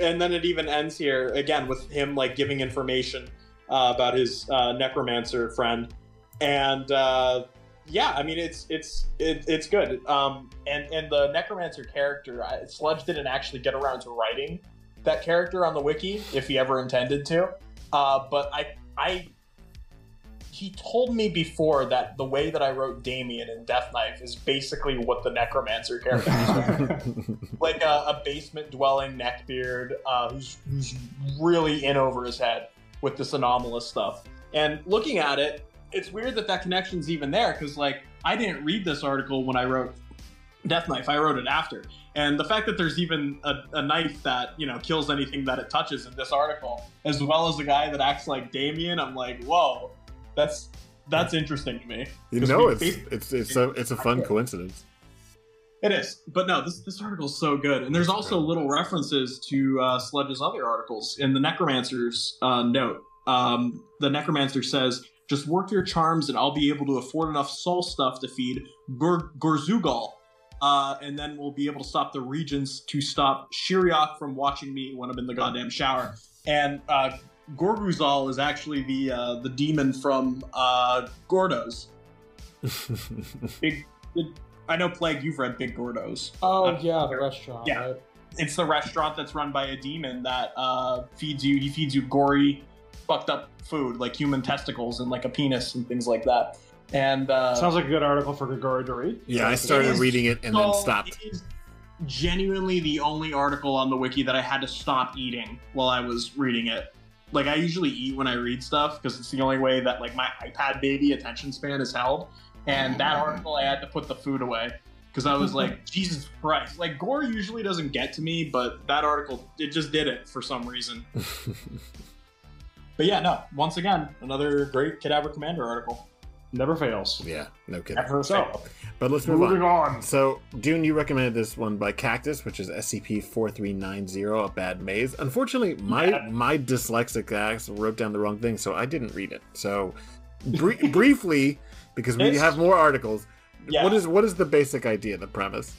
and then it even ends here again with him like giving information uh, about his uh, necromancer friend, and uh, yeah, I mean it's it's it, it's good. Um, and and the necromancer character, I, Sludge didn't actually get around to writing that character on the wiki if he ever intended to, uh, but I I he told me before that the way that I wrote Damien in Death Knife is basically what the Necromancer character is. like a, a basement dwelling neckbeard uh, who's, who's really in over his head with this anomalous stuff. And looking at it, it's weird that that connection's even there because, like, I didn't read this article when I wrote Death Knife. I wrote it after. And the fact that there's even a, a knife that, you know, kills anything that it touches in this article, as well as a guy that acts like Damien, I'm like, whoa, that's that's interesting to me. You know, it's it's it's a it's a fun coincidence. It is, but no, this this article's so good, and there's also little references to uh, Sledge's other articles in the Necromancer's uh, note. Um, the Necromancer says, "Just work your charms, and I'll be able to afford enough soul stuff to feed Gor- Gorzugal, uh, and then we'll be able to stop the Regents to stop Shiriak from watching me when I'm in the goddamn shower." And uh, Gorguzal is actually the uh, the demon from uh, Gordos. Big, I know, Plague. You've read Big Gordos. Oh Uh, yeah, the restaurant. yeah. right? It's the restaurant that's run by a demon that uh, feeds you. He feeds you gory, fucked up food like human testicles and like a penis and things like that. And uh, Sounds like a good article for Grigori to read. Yeah, I started reading it and then stopped. It is genuinely the only article on the wiki that I had to stop eating while I was reading it. Like I usually eat when I read stuff because it's the only way that like my iPad baby attention span is held. And that article, I had to put the food away because I was like, Jesus Christ! Like gore usually doesn't get to me, but that article it just did it for some reason. But yeah, no. Once again, another great CadaverCommander article. Never fails. Yeah, no kidding. Never So, failed. But let's move moving on. on. So, Dune, you recommended this one by Kaktus, which is SCP-4390, A Bad Maze. Unfortunately, my Yeah. my dyslexic ass wrote down the wrong thing, so I didn't read it. So, br- briefly, because we It's- have more articles, Yeah. what is what is the basic idea, the premise?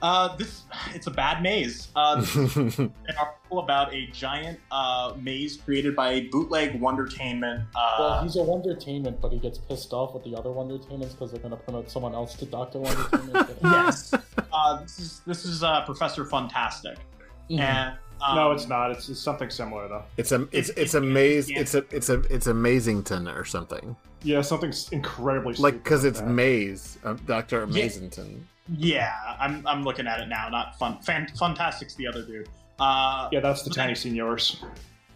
Uh, this it's a bad maze. Uh, an article about a giant uh, maze created by a bootleg Wondertainment. Well, Uh, he's a Wondertainment, but he gets pissed off with the other Wondertainments because they're going to promote someone else to Doctor Wondertainment. yes. uh, this is this is uh, Professor Fantastic, Mhm. and um, no, it's not. It's, it's something similar though. It's a it's It's- it's a maze. yeah. It's a it's a it's a Amazington or something Yeah, something s- incredibly like because like it's that. Maze, um, Doctor Yeah. Amazington. yeah, I'm I'm looking at it now. Not fun. Fan, Fantastic's the other dude. Uh, Yeah, that's the tiny seniors.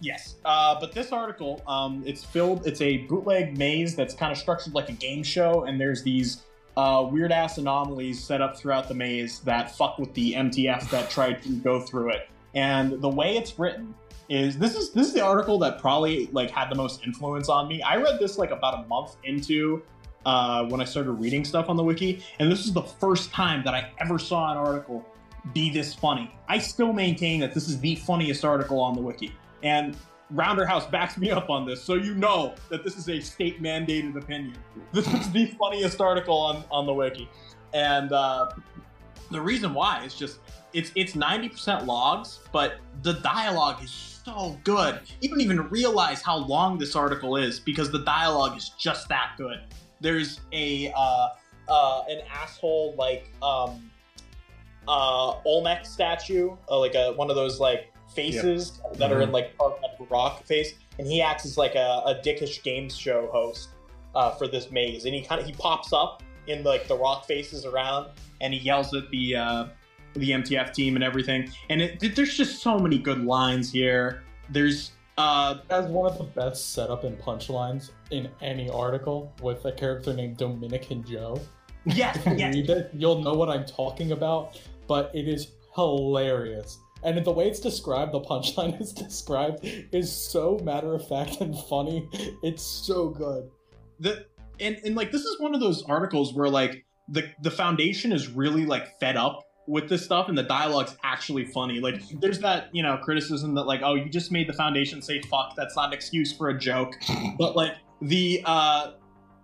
Yes, uh, but this article, um, it's filled. It's a bootleg maze that's kind of structured like a game show, and there's these uh, weird ass anomalies set up throughout the maze that fuck with the MTF that tried to go through it. And the way it's written is this is this is the article that probably like had the most influence on me. I read this like about a month into uh, when I started reading stuff on the wiki, and this is the first time that I ever saw an article be this funny. I still maintain that this is the funniest article on the wiki, and Rounderhouse backs me up on this, so you know that this is a state mandated opinion. This is the funniest article on on the wiki, and uh, the reason why is just it's it's 90% logs, but the dialogue is so good. You don't even realize how long this article is because the dialogue is just that good. There's a uh, uh, an asshole like um, uh, Olmec statue, uh, like a one of those like faces yep. that mm-hmm. are in like rock face, and he acts as like a, a dickish games show host uh, for this maze, and he kind of he pops up in like the rock faces around, and he yells at the uh, the MTF team and everything. And it, there's just so many good lines here. There's uh as one of the best setup and punchlines in any article with a character named Dominican Joe. Yeah, yeah. read it, you'll know what I'm talking about, but it is hilarious. And the way it's described, the punchline is described, is so matter of fact and funny. It's so good. The and, and like this is one of those articles where like the the foundation is really like fed up with this stuff and the dialogue's actually funny. Like there's that, you know, criticism that like, oh, you just made the foundation say fuck, that's not an excuse for a joke. But like the uh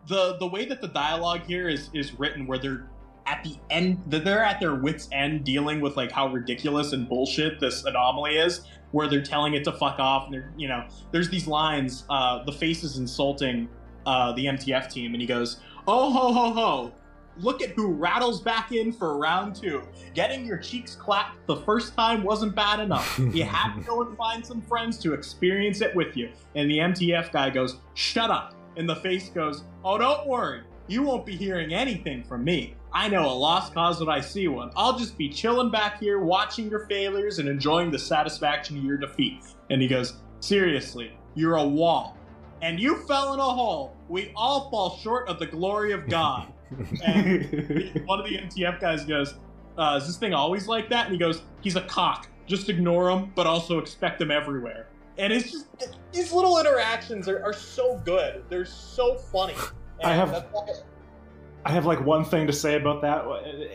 the the way that the dialogue here is is written where they're at the end that they're at their wits end dealing with like how ridiculous and bullshit this anomaly is where they're telling it to fuck off and they're you know there's these lines uh the face is insulting uh the mtf team and he goes oh ho ho ho Look at who rattles back in for round two. Getting your cheeks clapped the first time wasn't bad enough. You had to go and find some friends to experience it with you. And the MTF guy goes, Shut up. And the face goes, Oh, don't worry. You won't be hearing anything from me. I know a lost cause when I see one. I'll just be chilling back here, watching your failures and enjoying the satisfaction of your defeat. And he goes, Seriously, you're a wall. And you fell in a hole. We all fall short of the glory of God. And one of the MTF guys goes, uh, "Is this thing always like that?" And he goes, "He's a cock. Just ignore him, but also expect him everywhere." And it's just these little interactions are, are so good. They're so funny. And I have. I have like one thing to say about that,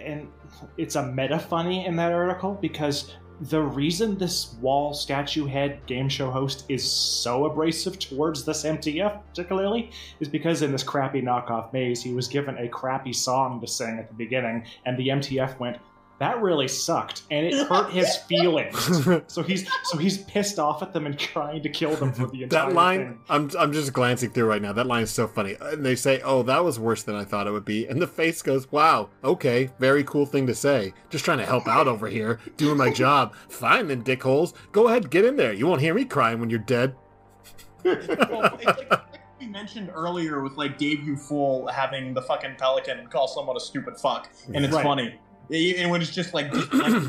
and it's a meta funny in that article because the reason this wall statue head game show host is so abrasive towards this MTF particularly is because in this crappy knockoff maze he was given a crappy song to sing at the beginning and the MTF went that really sucked and it hurt his feelings. So he's so he's pissed off at them and trying to kill them for the entire that line thing. i'm i'm just glancing through right now. That line is so funny. And they say oh that was worse than i thought it would be. And the face goes wow okay very cool thing to say. Just trying to help out over here doing my job. Fine then dickholes. Go ahead get in there. You won't hear me crying when you're dead. Well, it's like we mentioned earlier with like Daveyoufool having the fucking pelican call someone a stupid fuck, and it's Right. funny. And when it's just like, just, like,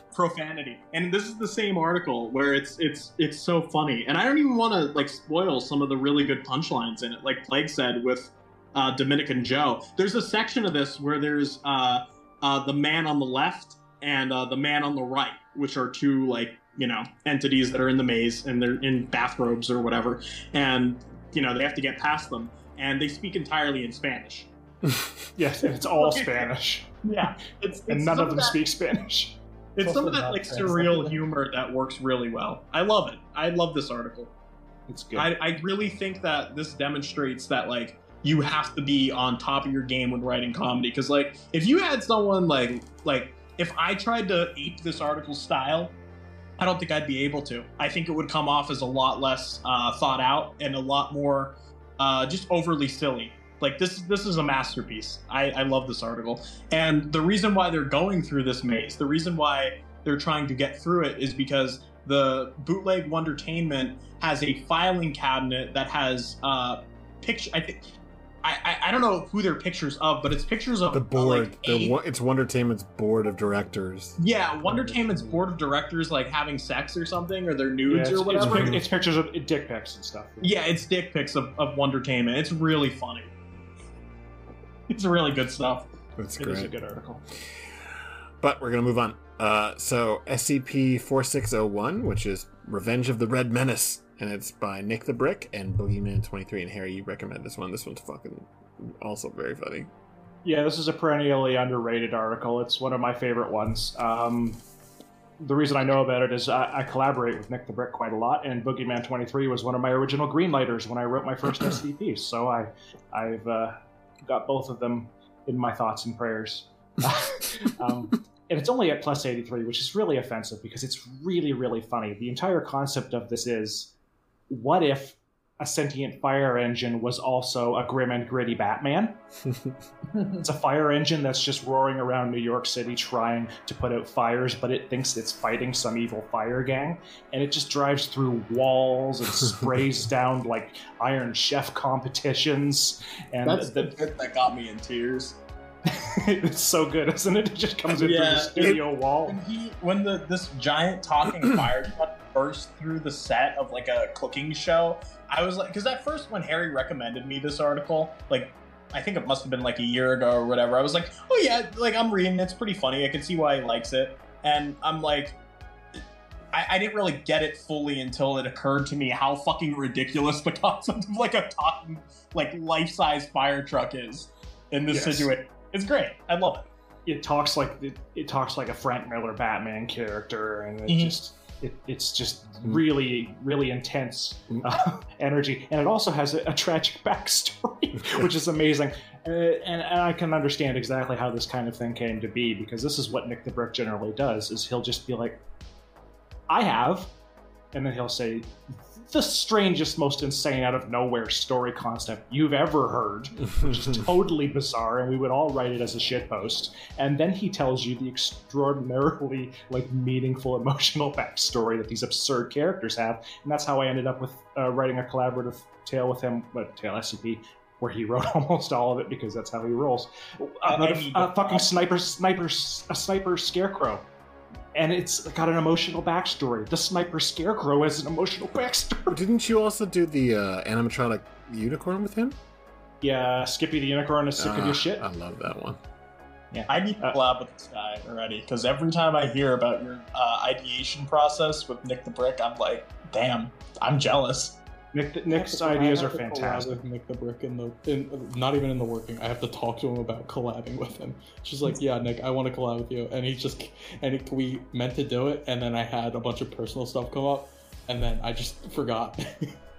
profanity, and this is the same article where it's it's it's so funny, and I don't even want to like spoil some of the really good punchlines in it. Like Plague said with uh, Dominican Joe, there's a section of this where there's uh, uh, the man on the left and uh, the man on the right, which are two like you know entities that are in the maze and they're in bathrobes or whatever, and you know they have to get past them, and they speak entirely in Spanish. yes and it's all spanish Yeah, it's, and none of them that- speak spanish It's some of that like translated. surreal humor that works really well. I love it. I love this article. it's good I, I really think that this demonstrates that like you have to be on top of your game when writing comedy because like if you had someone like like if I tried to ape this article style, I don't think I'd be able to. I think it would come off as a lot less uh, thought out and a lot more uh, just overly silly. Like this, this is a masterpiece. I, I love this article, and the reason why they're going through this maze, the reason why they're trying to get through it, is because the bootleg Wondertainment has a filing cabinet that has uh, picture. I think I, I I don't know who they're pictures of, but it's pictures of the uh, board like, the, eight- it's wondertainment's board of directors yeah, Wondertainment's board of directors like having sex or something, or their Yeah, nudes it's, or whatever. pic- it's pictures of dick pics and stuff Yeah, it's dick pics of, of Wondertainment. It's really funny. It's really good stuff. that's great. it is a good article But we're going to move on. Uh, so SCP 4601, which is Revenge of the Red Menace, and it's by Nick the Brick and Boogeyman 23. And Harry, you recommend this one. This one's fucking also very funny. Yeah, this is a perennially underrated article. It's one of my favorite ones. Um, the reason I know about it is I, I, collaborate with Nick the Brick quite a lot, and Boogeyman 23 was one of my original greenlighters when I wrote my first SCP. So I, I've uh, got both of them in my thoughts and prayers. um, and it's only at plus 83, which is really offensive because it's really, really funny. The entire concept of this is what if a sentient fire engine was also a grim and gritty Batman. it's a fire engine that's just roaring around New York City trying to put out fires, but it thinks it's fighting some evil fire gang. And it just drives through walls and sprays down like Iron Chef competitions. And that's the bit that got me in tears. it's so good, isn't it? It just comes in yeah, through the studio it, wall. When he, when the this giant talking fire truck burst through the set of like a cooking show, I was like, because at first when Harry recommended me this article, like I think it must have been like a year ago or whatever, I was like, oh yeah, like I'm reading, it's pretty funny. I can see why he likes it, and I'm like. I, I didn't really get it fully until it occurred to me how fucking ridiculous the concept of like a talking, like life-size fire truck is in this yes. situation. It's great. I love it. It talks like it, it talks like a Frank Miller Batman character, and it mm-hmm. just it, it's just really, really intense uh, energy, and it also has a, a tragic backstory, which is amazing. Uh, and, and, I can understand exactly how this kind of thing came to be because this is what Nick the Brick generally does: is he'll just be like, "I have," and then he'll say, the strangest, most insane, out of nowhere story concept you've ever heard, which is totally bizarre, and we would all write it as a shitpost. And then he tells you the extraordinarily like meaningful, emotional backstory that these absurd characters have, and that's how I ended up with uh, writing a collaborative tale with him, but tale SCP, where he wrote almost all of it because that's how he rolls. Uh, a, a, fucking sniper, sniper, a sniper scarecrow and it's got an emotional backstory. The sniper scarecrow has an emotional backstory. Didn't you also do the uh, animatronic unicorn with him? Yeah, Skippy the unicorn is sick uh, of your ah, shit. I love that one. Yeah, I need to uh, collab with this guy already because every time I hear about your uh, ideation process with Nick the Brick, I'm like, damn, I'm jealous. Nick, Nick's ideas are fantastic. Nick the Brick in the in, not even in the working. I have to talk to him about collabing with him. She's like, yeah, Nick, I want to collab with you, and he just and it, we meant to do it, and then I had a bunch of personal stuff come up, and then I just forgot.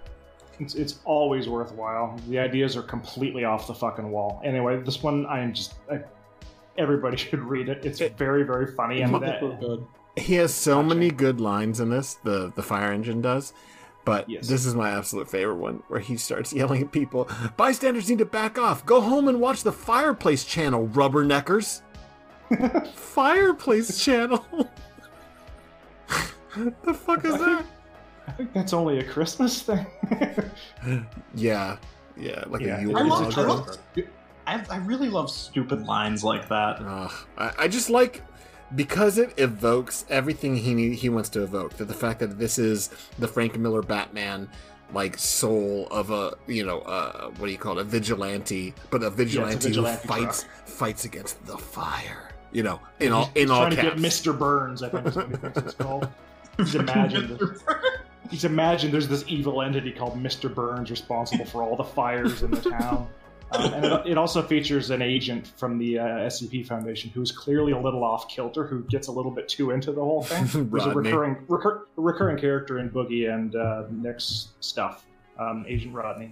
it's, it's always worthwhile. The ideas are completely off the fucking wall. Anyway, this one I am just I, everybody should read it. It's very very funny and that, good. He has so many good lines in this. The the fire engine does but yes. this is my absolute favorite one where he starts yelling at people bystanders need to back off. Go home and watch the fireplace channel, rubberneckers. fireplace channel? the fuck is that? I think that's only a Christmas thing. yeah. Yeah. Like yeah. a I, love, I, love, I, I, really love stupid lines like that. Uh, I, I just like because it evokes everything he he wants to evoke. That the fact that this is the Frank Miller Batman like soul of a you know uh, what do you call it a vigilante, but a vigilante, yeah, a vigilante who fights truck. fights against the fire. You know, in all in he's all trying caps. to get Mr. Burns. I think is what he it's called. He's imagined. he's imagined there's this evil entity called Mr. Burns responsible for all the fires in the town. Um, and it, it, also features an agent from the uh, SCP Foundation who's clearly a little off kilter, who gets a little bit too into the whole thing. There's a recurring recur, recurring character in Boogie and uh, Nick's stuff, um, Agent Rodney.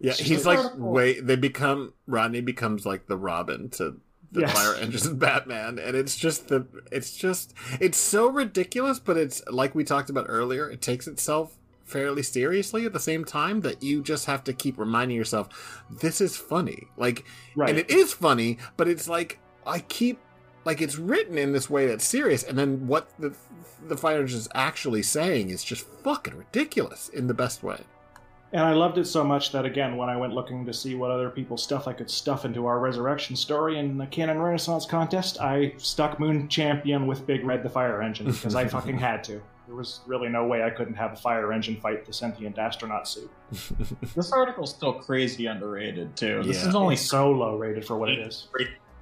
Yeah, he's like way. They become Rodney becomes like the Robin to the yes. Fire Engines and Batman, and it's just the it's just it's so ridiculous, but it's like we talked about earlier. It takes itself fairly seriously at the same time that you just have to keep reminding yourself this is funny. Like right. and it is funny but it's like i keep like it's written in this way that's serious and then what the the fighter is actually saying is just fucking ridiculous in the best way. And I loved it so much that again, when I went looking to see what other people's stuff I could stuff into our resurrection story in the Canon Renaissance contest, I stuck Moon Champion with Big Red the Fire Engine because I fucking had to there was really no way I couldn't have a fire engine fight the sentient astronaut suit. this article's still crazy underrated too. This yeah. is only so low rated for what it is.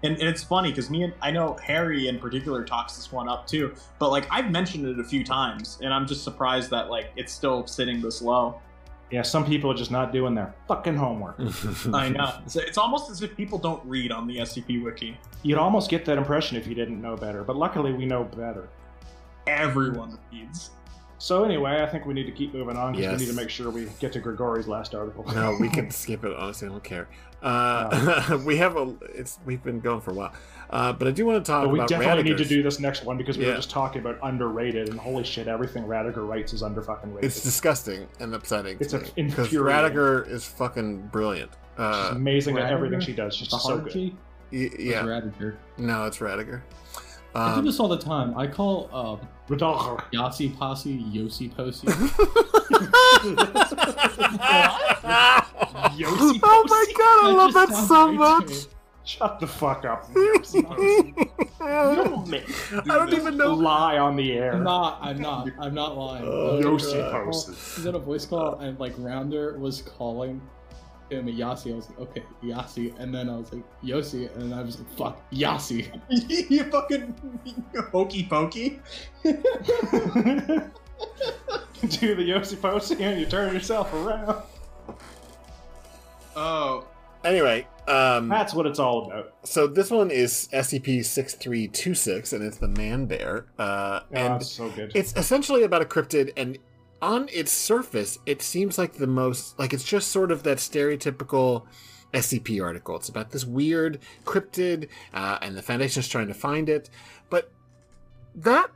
And, and it's funny because me and I know Harry in particular talks this one up too, but like I've mentioned it a few times, and I'm just surprised that like it's still sitting this low. Yeah, some people are just not doing their fucking homework. I know. It's, it's almost as if people don't read on the SCP wiki. You'd almost get that impression if you didn't know better, but luckily we know better. Everyone reads. So anyway, I think we need to keep moving on because Yes. we need to make sure we get to Grigori's last article. No, we can skip it. Honestly, I don't care. Uh, we have a. It's we've been going for a while, uh, but I do want to talk But we about definitely need to do this next one because we Yeah. were just talking about underrated, and holy shit, everything Radiger writes is under fucking rated. It's disgusting and upsetting. It's me, because infuriating. Radiger is fucking brilliant. She's Uh, amazing at everything she does. She's The just so good. G? y- yeah, Radiger. no, it's Radiger. I do Um, this all the time. I call uh, Radiger. Yahtzee Posse Yossi Posse. Yossi oh my god, I love that so much. Shut the fuck up. I don't even know. Lie on the air. I'm not. I'm not. I'm not lying. Oh, Yossi God. Posse. He did a voice call, and like Rounder was calling him Yasi. I was like, okay, Yasi, and then I was like Yossi, and then I was like, fuck, Yasi. you fucking hokey pokey. Do the Yossi Posi and you turn yourself around. Oh, Anyway, um, That's what it's all about. so this one is SCP six three two six, and it's the Man Bear. Uh, Oh, and that's so good. It's essentially about a cryptid, and on its surface, it seems like the most like it's just sort of that stereotypical SCP article. It's about this weird cryptid, uh, and the Foundation's trying to find it. But that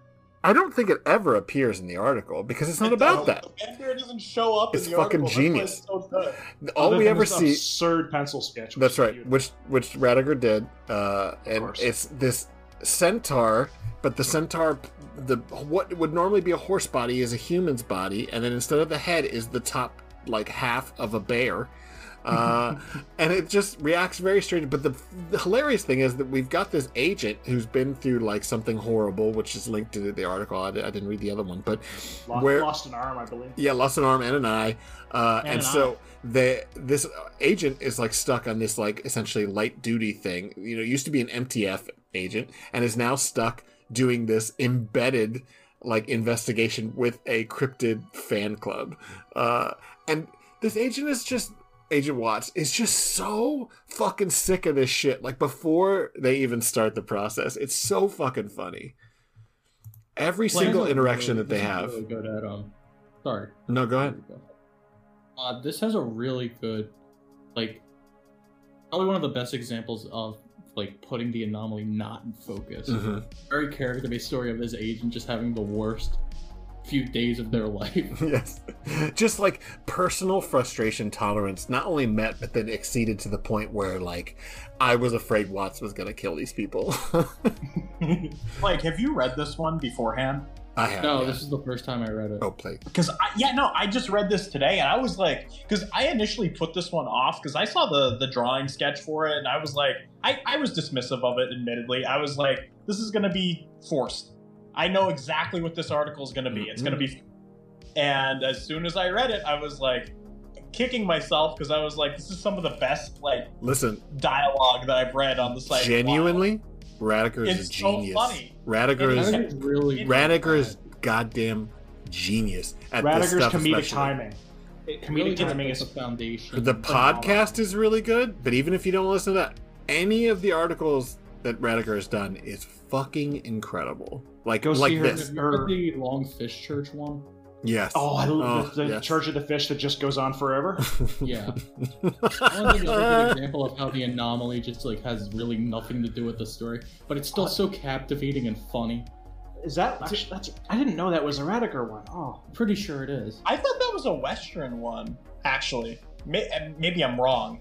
I don't think it ever appears in the article because it's not about that. The Bender doesn't show up It's fucking article. Genius. so. All Other we ever see. absurd pencil sketch. That's right, beautiful. which which Radiger did, uh, and it's this centaur, but the centaur, the what would normally be a horse body is a human's body, and then instead of the head is the top like half of a bear, uh, and it just reacts very strange. But the, the hilarious thing is that we've got this agent who's been through like something horrible, which is linked to the article. I, I didn't read the other one, but Lo- where lost an arm, I believe. yeah, lost an arm and an eye, uh, and, an so the this agent is like stuck on this like essentially light duty thing. You know, used to be an MTF agent and is now stuck doing this embedded like investigation with a cryptid fan club, uh, and this agent is just. Agent Watts is just so fucking sick of this shit. Like before they even start the process, it's so fucking funny. Every single Well, is interaction really- that they have. Really good at um. Sorry. No, go ahead. Uh, this has a really good, like, probably one of the best examples of like putting the anomaly not in focus. Mhm. Very character-based story of this agent just having the worst few days of their life. yes. Just like personal frustration tolerance, not only met, but then exceeded to the point where, like, I was afraid Watts was going to kill these people. Like, have you read this one beforehand? I have. no, yeah. this is the first time I read it. Oh, play. Because I, yeah, no, I just read this today, and I was like, because I initially put this one off because I saw the the drawing sketch for it, and I was like, I I was dismissive of it. Admittedly, I was like, this is gonna be forced. I know exactly what this article is gonna be. It's gonna be, mm-hmm. and as soon as I read it, I was like, kicking myself because I was like, this is some of the best like Listen, dialogue that I've read on the site. in a genuinely, Radiger is It's a so genius. funny. Radiger It is is. That is really Radiger is goddamn genius at this Radiger's stuff. comedic especially. timing. It- Comedic really timing is is a foundation. The podcast is really good, but even if you don't listen to that, any of the articles that Radiger has done is fucking incredible. Like Go see like her- this. Have you read the Long Fish Church one? Yes. Oh, I love Oh, the, the yes. Church of the Fish that just goes on forever. Yeah. I want to give a good example of how the anomaly just like has really nothing to do with the story, but it's still so captivating and funny. Is that actually, that's? I didn't know that was a Radiger one. Oh, I'm pretty sure it is. I thought that was a Western one, actually. Maybe I'm wrong,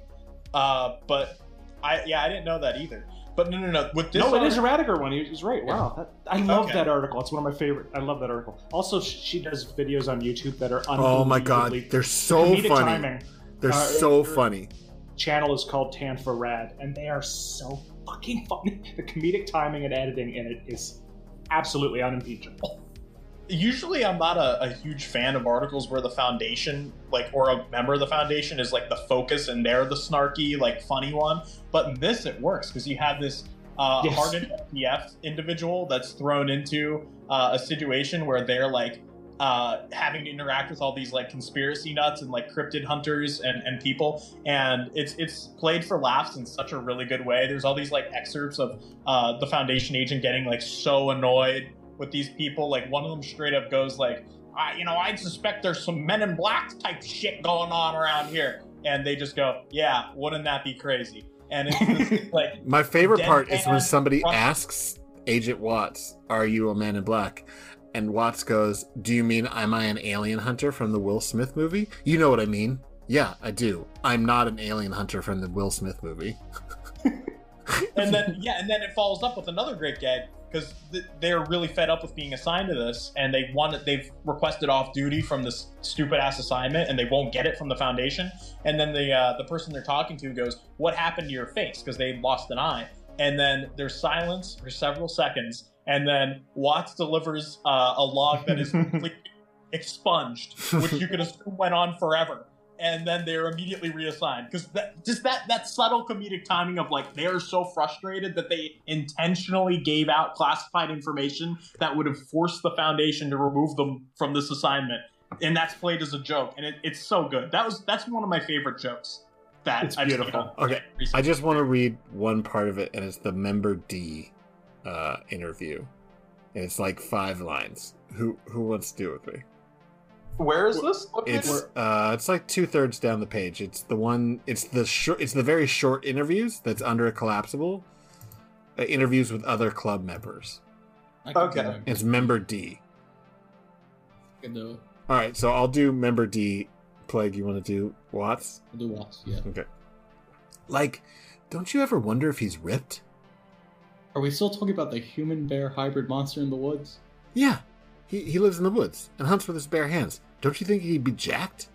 uh, but I yeah I didn't know that either. But no no no with this no, it is a Radiger one. He's right. Wow, that, I love Okay. that article. It's one of my favorite. I love that article. Also, she does videos on YouTube that are Oh my god, they're so funny. timing. They're Uh, so her funny. Channel is called Tan for Rad, and they are so fucking funny. The comedic timing and editing in it is absolutely unimpeachable. Usually I'm not a, a huge fan of articles where the foundation, like, or a member of the foundation is like the focus and they're the snarky, like, funny one. But in this, it works because you have this uh, Yes. hardened MTF individual that's thrown into uh, a situation where they're like uh, having to interact with all these like conspiracy nuts and like cryptid hunters and, and people, and it's it's played for laughs in such a really good way. There's all these like excerpts of uh, the Foundation agent getting like so annoyed with these people. Like one of them straight up goes like, I, you know, I suspect there's some Men in Black type shit going on around here, and they just go, yeah, wouldn't that be crazy? And it's just, like My favorite part is when somebody asks Agent Watts, "Are you a man in black?" And Watts goes, "Do you mean am I an alien hunter from the Will Smith movie? You know what I mean? Yeah, I do. I'm not an alien hunter from the Will Smith movie." and then yeah, and then it follows up with another great gag because th- they're really fed up with being assigned to this, and they want it. They've requested off duty from this stupid ass assignment, and they won't get it from the foundation. And then the uh, the person they're talking to goes, "What happened to your face?" Because they lost an eye. And then there's silence for several seconds, and then Watts delivers uh, a log that is completely expunged, which you could assume went on forever and then they're immediately reassigned because that just that that subtle comedic timing of like they're so frustrated that they intentionally gave out classified information that would have forced the foundation to remove them from this assignment and that's played as a joke and it, it's so good that was that's one of my favorite jokes that It's I've beautiful. Okay, recently. I just want to read one part of it, and it's the member D uh, interview, and it's like five lines. Who who wants to do it with me? Where is this What page? It's uh, it's like two thirds down the page. It's the one. It's the short. It's the very short interviews that's under a collapsible. Uh, interviews with other club members. Okay. It's member D. can do. All right, so I'll do member D. Plague, you want to do Watts? I'll do Watts, yeah. Okay. Like, don't you ever wonder if he's ripped? Are we still talking about the human bear hybrid monster in the woods? Yeah, he he lives in the woods and hunts with his bare hands. Don't you think he'd be jacked?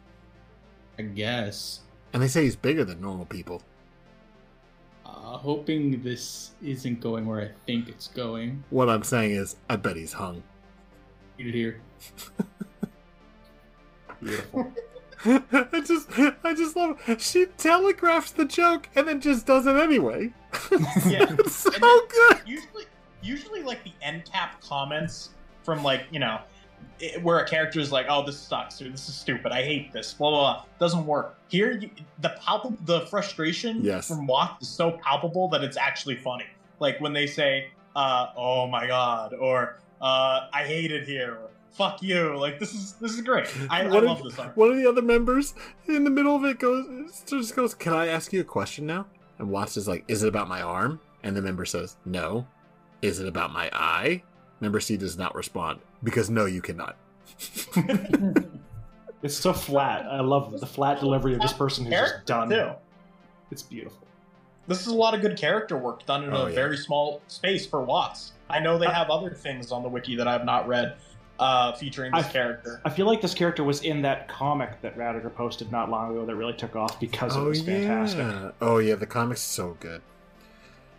I guess. And they say he's bigger than normal people. Uh, hoping this isn't going where I think it's going. What I'm saying is, I bet he's hung. Read it here. Beautiful. I just, I just love. She telegraphs the joke and then just does it anyway. Yeah. it's so good. usually usually like the end cap comments from like you know it, where a character is like oh this sucks or this is stupid i hate this blah blah blah doesn't work here you, the palpable the frustration Yes. from Watt is so palpable that it's actually funny like when they say uh oh my god or uh i hate it here or fuck you like this is this is great i, I love if- this art One of the other members in the middle of it goes, just goes, "Can I ask you a question now?" And Watts is like, "Is it about my arm?" And the member says, "No." Is it about my eye? Member C does not respond because no, you cannot. It's so flat. I love the flat delivery of this person who's just done. too It's beautiful. this is a lot of good character work done in Oh, a yeah. very small space for Watts. I know they have other things on the wiki that I have not read uh, featuring this I- character. I feel like this character was in that comic that Radiger posted not long ago that really took off because it was fantastic. Oh yeah, the comic's so good.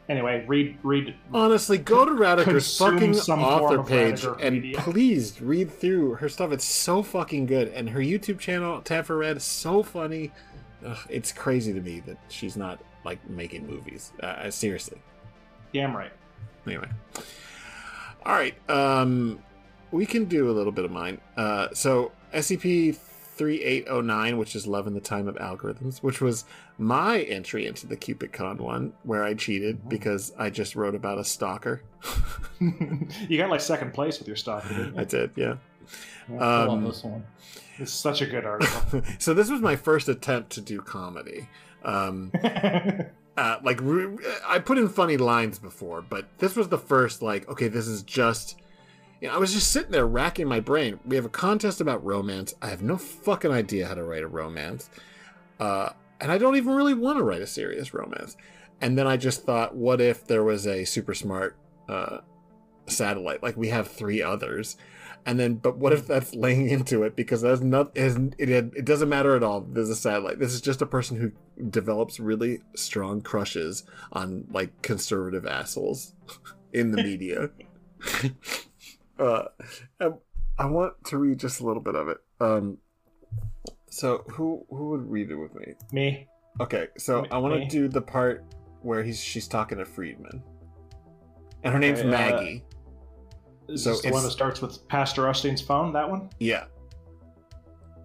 Anyway, read read Honestly, go to Radiger's fucking author page and media. please read through her stuff. It's so fucking good, and her YouTube channel, Tab for Red, is so funny. Ugh, it's crazy to me that she's not like making movies. Uh, seriously. damn right. Anyway, all right. Um, we can do a little bit of mine. Uh, so SCP. 3809, which is Love in the Time of Algorithms, which was my entry into the CupidCon one, where I cheated because I just wrote about a stalker. you got like second place with your stalker, didn't you? I did, yeah. I love Um, this one. It's such a good article. so this was my first attempt to do comedy. Um, uh, like I put in funny lines before, but this was the first like, okay, this is just. You know, I was just sitting there racking my brain. We have a contest about romance. I have no fucking idea how to write a romance, uh, and I don't even really want to write a serious romance. And then I just thought, what if there was a super smart uh, satellite? Like we have three others, and then but what if that's laying into it because that's not it, it doesn't matter at all there's a satellite this is just a person who develops really strong crushes on like conservative assholes in the media uh i want to read just a little bit of it um so who who would read it with me Me. okay so Me- i want to do the part where he's she's talking to friedman and her name's Okay, uh, Maggie. Is So this the one that starts with Pastor Osteen's phone? That one? Yeah,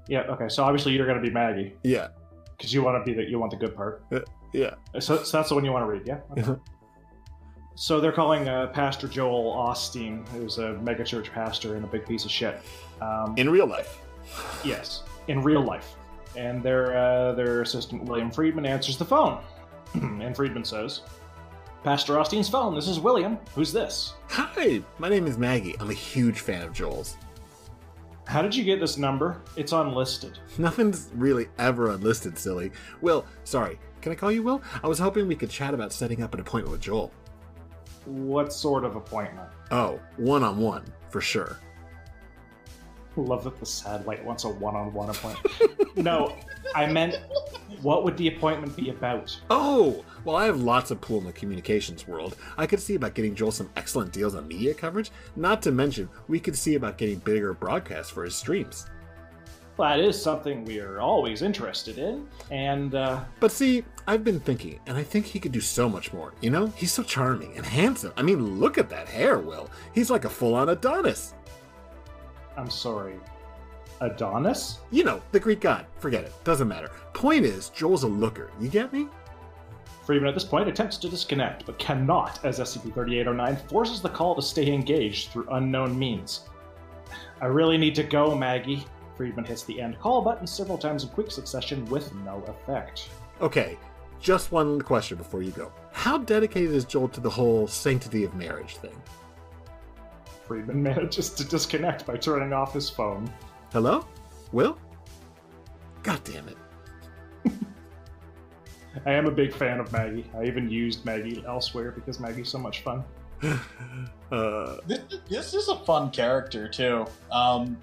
Yeah. Okay. So obviously you're going to be Maggie yeah, because you want to be the you want the good part. yeah. So, so that's the one you want to read, yeah? Okay. So they're calling uh, Pastor Joel Osteen, who's a megachurch pastor and a big piece of shit. Um, In real life. yes, in real life. And their uh, their assistant William Friedman answers the phone, and Friedman says, "Pastor Osteen's phone. This is William. Who's this? Hi, my name is Maggie. I'm a huge fan of Joel's. How did you get this number? It's unlisted. Nothing's really ever unlisted, silly. Will, sorry, can I call you Will? I was hoping we could chat about setting up an appointment with Joel. What sort of appointment? Oh, one on one, for sure. Love that the satellite wants a one-on-one appointment. no, I meant, what would the appointment be about? Oh, well, I have lots of pull in the communications world. I could see about getting Joel some excellent deals on media coverage. Not to mention, we could see about getting bigger broadcasts for his streams. That is something we are always interested in, and uh, But see, I've been thinking, and I think he could do so much more. You know, he's so charming and handsome. I mean, look at that hair, Will. He's like a full on Adonis. I'm sorry, Adonis? You know, the Greek god. Forget it. Doesn't matter. Point is, Joel's a looker. You get me? Friedman at this point attempts to disconnect, but cannot, as SCP-3809 forces the call to stay engaged through unknown means. I really need to go, Maggie. Friedman hits the end call button several times in quick succession with no effect. Okay, just one question before you go. How dedicated is Joel to the whole sanctity of marriage thing? Friedman manages to disconnect by turning off his phone. Hello? Will? God damn it. I am a big fan of Maggie. I even used Maggie elsewhere because Maggie's so much fun. Uh, This, this is a fun character too. Um,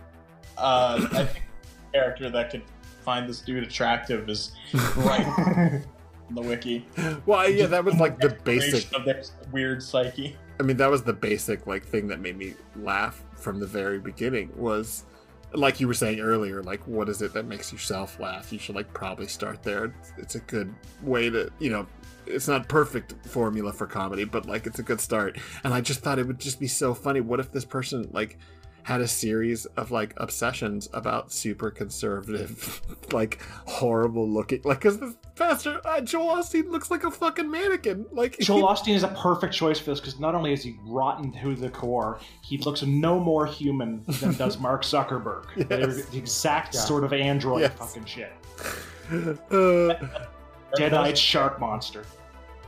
uh, I think the character that could find this dude attractive is right in the wiki. well, yeah, that was like the basic. Of their weird psyche. I mean, that was the basic like thing that made me laugh from the very beginning. Was like you were saying earlier, like what is it that makes yourself laugh? You should like probably start there. It's, it's a good way to, you know, it's not perfect formula for comedy, but like it's a good start. And I just thought it would just be so funny. What if this person like had a series of like obsessions about super conservative, like horrible looking, like because the pastor uh, Joel Osteen looks like a fucking mannequin. Like Joel he- Osteen is a perfect choice for this because not only is he rotten to the core, he looks no more human than does Mark Zuckerberg. They're the exact Yeah. sort of android Yes. fucking shit. Uh, Dead-eyed shark monster.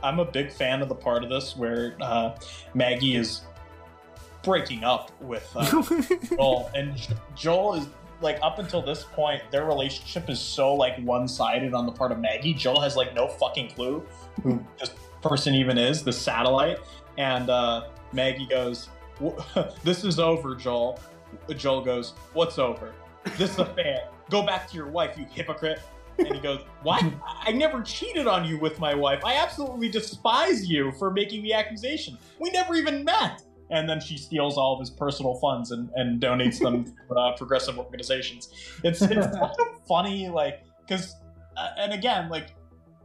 I'm a big fan of the part of this where uh, Maggie is breaking up with uh, Joel, and Joel is like up until this point, their relationship is so like one-sided on the part of Maggie. Joel has like no fucking clue who this person even is, the satellite, and uh, Maggie goes, "W- "This is over, Joel." Joel goes, "What's over? This is a fan. Go back to your wife, you hypocrite." And he goes, What? I never cheated on you with my wife. I absolutely despise you for making the accusation. We never even met. And then she steals all of his personal funds and, and donates them to uh, progressive organizations. It's, it's kind of funny, like, because, uh, and again, like,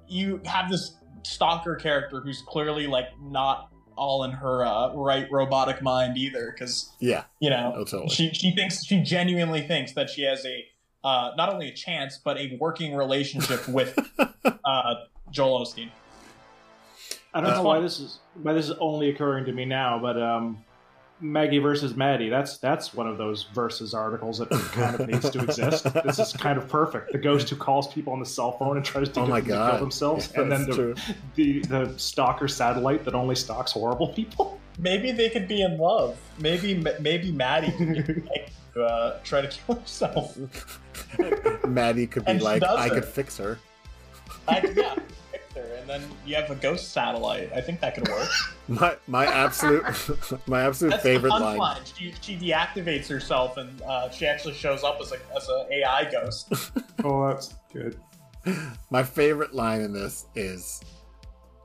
you have this stalker character who's clearly, like, not all in her uh, right robotic mind either, because yeah, you know, oh, totally. she she thinks she genuinely thinks that she has a uh, not only a chance but a working relationship with uh, Joel Osteen. I don't know why this is why this is only occurring to me now, but um, Maggie versus Maddie. That's that's one of those versus articles that kind of needs to exist. This is kind of perfect. The ghost who calls people on the cell phone and tries to Oh my them to God. kill themselves, Yeah, and then the, true. the the stalker satellite that only stalks horrible people. Maybe they could be in love. Maybe maybe Maddie could uh, try to kill herself. Maddie could be And like, I could fix her. I, yeah, fix her, and then you have a ghost satellite. I think that could work. My my absolute my absolute That's favorite the line. She, she deactivates herself, and uh, she actually shows up as a as a AI ghost. oh, that's good. My favorite line in this is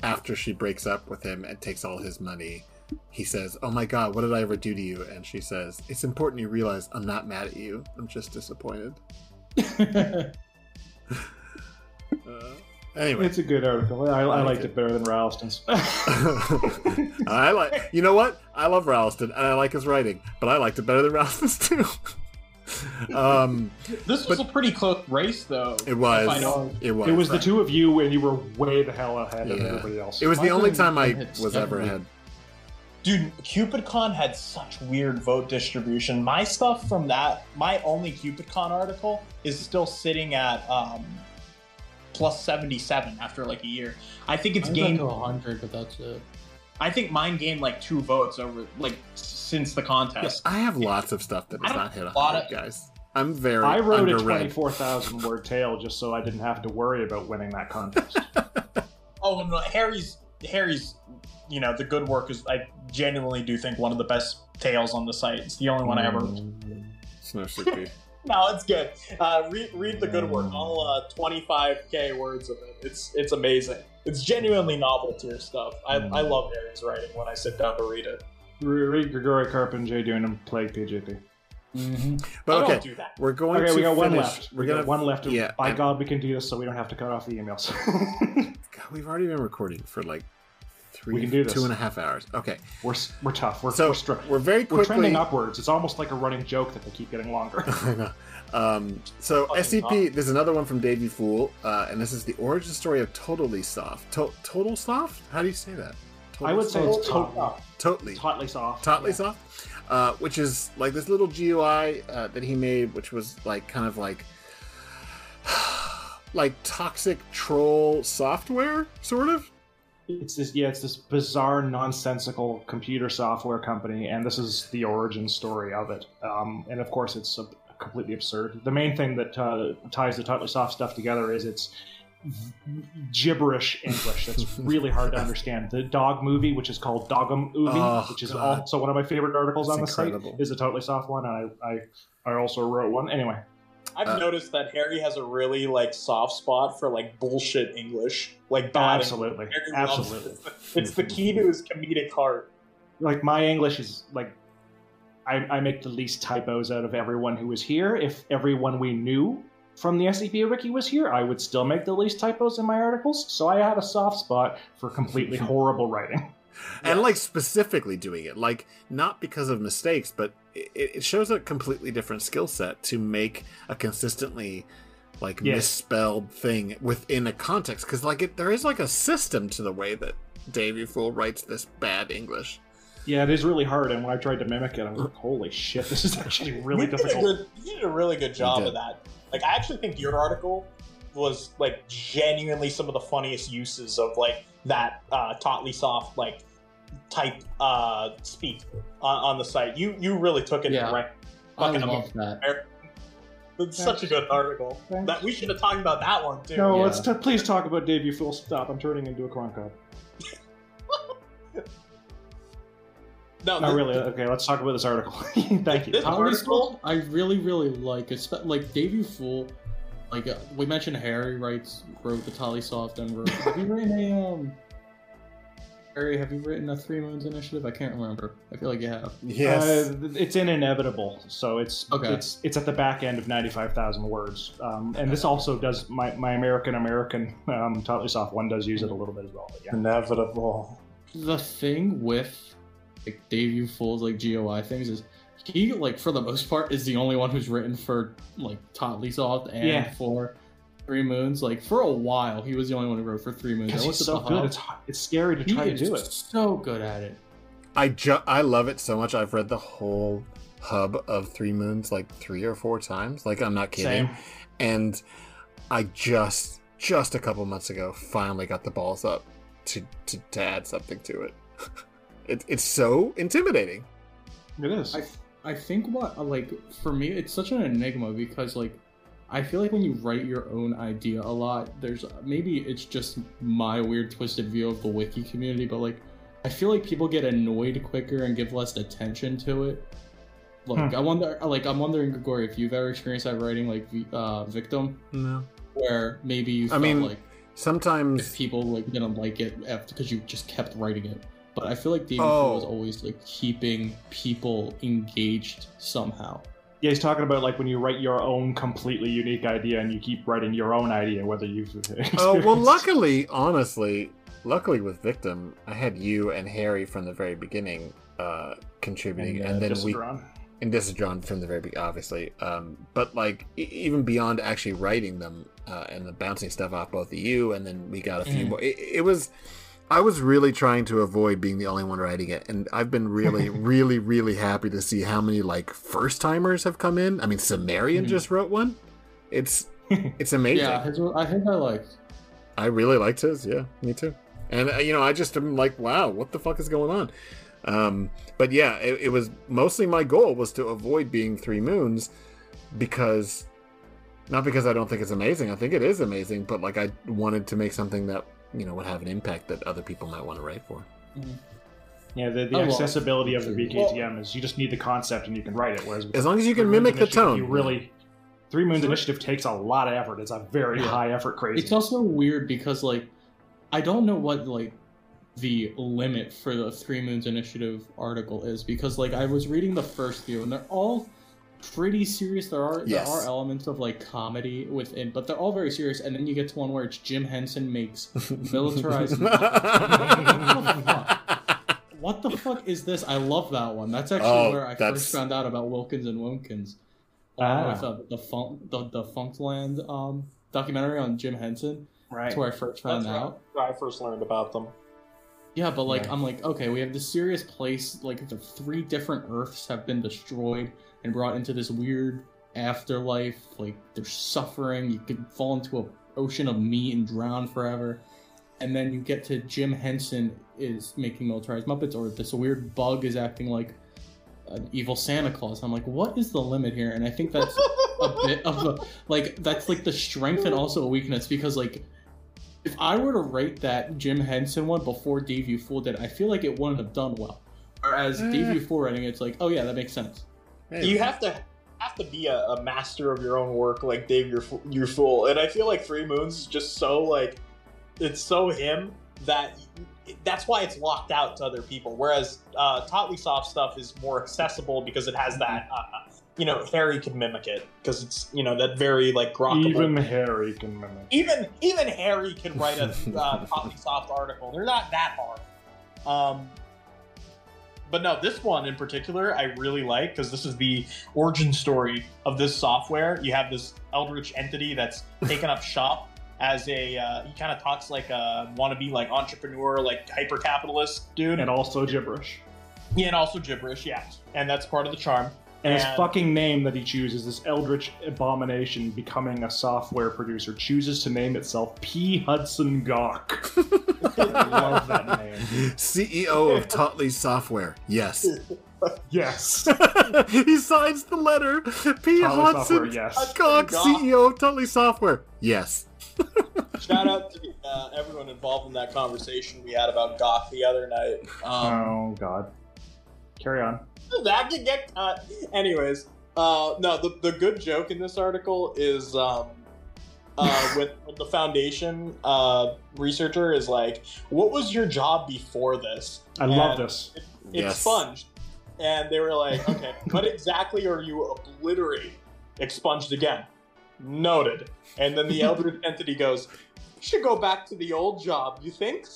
after she breaks up with him and takes all his money. He says, "Oh my God, what did I ever do to you?" And she says, "It's important you realize I'm not mad at you. I'm just disappointed." Uh, Anyway, It's a good article. I, I like liked it. it better than Ralston's. I like. You know what? I love Ralston and I like his writing, but I liked it better than Ralston's too. um, This was a pretty close race, though. it was. I know. It was. it was the two of you, and you were way the hell ahead of everybody else. It was the only time I was ever seven. ahead. Dude, CupidCon had such weird vote distribution. My stuff from that, my only CupidCon article, is still sitting at um, plus 77 after like a year. I think it's gained. to 100, but that's it. I think mine gained like two votes over like since the contest. I have lots of stuff that I does don't not hit a lot hundred, of- guys. I'm very. I wrote a underread. 24,000 word tale just so I didn't have to worry about winning that contest. Oh no, uh, Harry's Harry's, you know, the good work is. I genuinely do think one of the best tales on the site. It's the only one I ever. Mm, it's no it's good. Uh, read read the good work. All uh, 25k words of it. It's it's amazing. It's genuinely novel tier stuff. I, I love Harry's writing when I sit down to read it. Read Grigori Karpin, J Dune, play PlaguePJP. Mm-hmm. But I okay, don't do that. we're going Okay, to we got one left. We're we gonna got one left. Yeah, By and- God, we can do this so we don't have to cut off the emails. God, we've already been recording for like three, We can do this. two and a half hours. Okay, we're we're tough. We're so we're, str- we're very we're trending upwards. It's almost like a running joke that they keep getting longer. I know. Um, so SCP, there's another one from Davey Fool, uh, and this is the origin story of Totally Soft. To- Total Soft? How do you say that? I would say it's Totally. tot- totally. totally soft. Totally Yeah. Soft, uh, which is like this little GUI uh, that he made, which was like kind of like like toxic troll software, sort of. It's this yeah, it's this bizarre, nonsensical computer software company, and this is the origin story of it. Um, and of course, it's uh completely absurd. The main thing that uh, ties the Totally Soft stuff together is it's gibberish English that's really hard to understand. The dog movie, which is called Dogum Movie, Oh, which is God. also one of my favorite articles That's on the incredible. site, is a Totally Soft one, and I, I I also wrote one. Anyway, I've Uh, noticed that Harry has a really like soft spot for like bullshit English, like bad absolutely, English. Harry loves absolutely. It's the key to his comedic heart. like my English is like I, I make the least typos out of everyone who was here. If everyone we knew from the SCP Wiki was here, I would still make the least typos in my articles. So I have a soft spot for completely horrible writing. and like specifically doing it like not because of mistakes but it, it shows a completely different skill set to make a consistently like Yes. misspelled thing within a context because like it, there is like a system to the way that davey fool writes this bad english Yeah, it is really hard. And when I tried to mimic it, I was like, "Holy shit, this is actually really you did difficult." good- you did a really good job of that. Like, I actually think your article was like genuinely some of the funniest uses of like that uh, tautly soft like type uh, speak on, on the site. You you really took it Yeah. right. I Fucking love that. It's such a good article. Thanks. That we should have talked about that one too. No, Yeah. let's t- please talk about Dave. You fool! Stop! I'm turning into a corn cob. no, Not the- really. Okay, let's talk about this article. Thank you. This article- School, I really, really like. It's like Davey Fool. Like uh, we mentioned, Harry writes wrote the Tolly Soft and wrote. have you written a um? Harry, have you written a Three Moons Initiative? I can't remember. I feel like you have. Uh, it's in inevitable, so it's Okay. it's it's at the back end of ninety five thousand words, um, and this also does my, my American American um, Totally Soft one does use it a little bit as well. But yeah, inevitable. The thing with like Davey Fool's like GOI things is he like for the most part is the only one who's written for like Totally Soft and Yeah. for Three Moons. Like for a while, he was the only one who wrote for Three Moons. I he's so good. It's it's scary to He try to do it. so good at it. i ju- i love it so much i've read the whole hub of three moons like three or four times like i'm not kidding Same. and i just just a couple months ago finally got the balls up to to, to add something to it. it it's so intimidating It is. I I think what like for me it's such an enigma because like I feel like when you write your own idea a lot, there's maybe it's just my weird twisted view of the wiki community, but like I feel like people get annoyed quicker and give less attention to it. Like Hmm. I wonder, like I'm wondering, Grigori, if you've ever experienced that writing like uh, victim, no where maybe you I felt mean, like if sometimes people like didn't like it because you just kept writing it. But I feel like the Oh. was always like keeping people engaged somehow. Yeah, he's talking about like when you write your own completely unique idea and you keep writing your own idea, whether you've. Oh well, luckily, honestly, luckily with Victim, I had you and Harry from the very beginning uh, contributing, and, uh, then we Dissidron. and Dissidron from the very beginning, obviously. Um, but like e- even beyond actually writing them uh, and the bouncing stuff off both of you, and then we got a few Mhm. more. It, it was. I was really trying to avoid being the only one writing it, and I've been really, really, really happy to see how many like first timers have come in. I mean, Sumerian Mhm. just wrote one. It's it's amazing. Yeah, his, I think I liked. I really liked his. Yeah, me too. And uh, you know, I just am like, wow, what the fuck is going on? Um, but yeah, it, it was mostly my goal was to avoid being Three Moons because not because I don't think it's amazing. I think it is amazing, but like I wanted to make something that you know would have an impact that other people might want to write for. Mm-hmm. Yeah, the, the Oh, well, accessibility of the well- BKTM is you just need the concept and you can write it. Whereas As long as you can mimic the tone. you really Three Moons Initiative takes a lot of effort. It's a very Yeah. high effort crazy. It's also weird because like I don't know what like the limit for the Three Moons Initiative article is because like I was reading the first few and they're all pretty serious. There are Yes. there are elements of like comedy within, but they're all very serious. And then you get to one where it's Jim Henson makes militarized. what, the fuck? what the fuck is this? I love that one. That's actually Oh, where I that's- first found out about Wilkins and Wilkins. Uh, Ah. with uh, the funk the, the Funkland um documentary on Jim Henson. right. That's where I first found That's out. where I first learned about them. Yeah, but like Yeah. I'm like, okay, we have this serious place. Like the three different Earths have been destroyed and brought into this weird afterlife. Like they're suffering. You could fall into a ocean of meat and drown forever. And then you get to Jim Henson is making militarized Muppets, or this weird bug is acting like an evil Santa Claus. I'm like, what is the limit here? And I think that's a bit of a like that's like the strength and also a weakness because like if I were to rate that Jim Henson one before Daveyoufool did, I feel like it wouldn't have done well. Whereas Eh. Daveyoufool writing it's like, oh yeah, that makes sense. You have to have to be a, a master of your own work, like Dave, your your fool. And I feel like Three Moons is just so like it's so him that that's why it's locked out to other people. Whereas uh, Totally Soft stuff is more accessible because it has that. Uh, you know, Harry can mimic it because it's you know that very like grokkable. Even Harry can mimic. even even Harry can write a uh, Totally Soft article. They're not that hard. Um, but no, this one in particular, I really like because this is the origin story of this software. You have this eldritch entity that's taken up shop as a. Uh, he kind of talks like a wannabe like entrepreneur, like hyper capitalist dude, And also gibberish. yeah, and also gibberish, yeah, and that's part of the charm. And his fucking name that he chooses, this eldritch abomination becoming a software producer, chooses to name itself P. Hudson Gawk. Love that name. CEO of Totley Software. Yes. Yes. he signs the letter. P. Totley Hudson. yes. Gawk, Gawk. CEO of Totley Software. Yes. Shout out to uh, everyone involved in that conversation we had about Goth the other night. Um, oh, God. Carry on. that could get cut. Anyways, uh, no, the, the good joke in this article is um, uh, when, when the foundation uh, researcher is like, "What was your job before this?" I love this. It, Yes. expunged, and they were like, "Okay, what exactly are you obliterating?" Expunged again. Noted. And then the eldritch entity goes, "You should go back to the old job. You think?"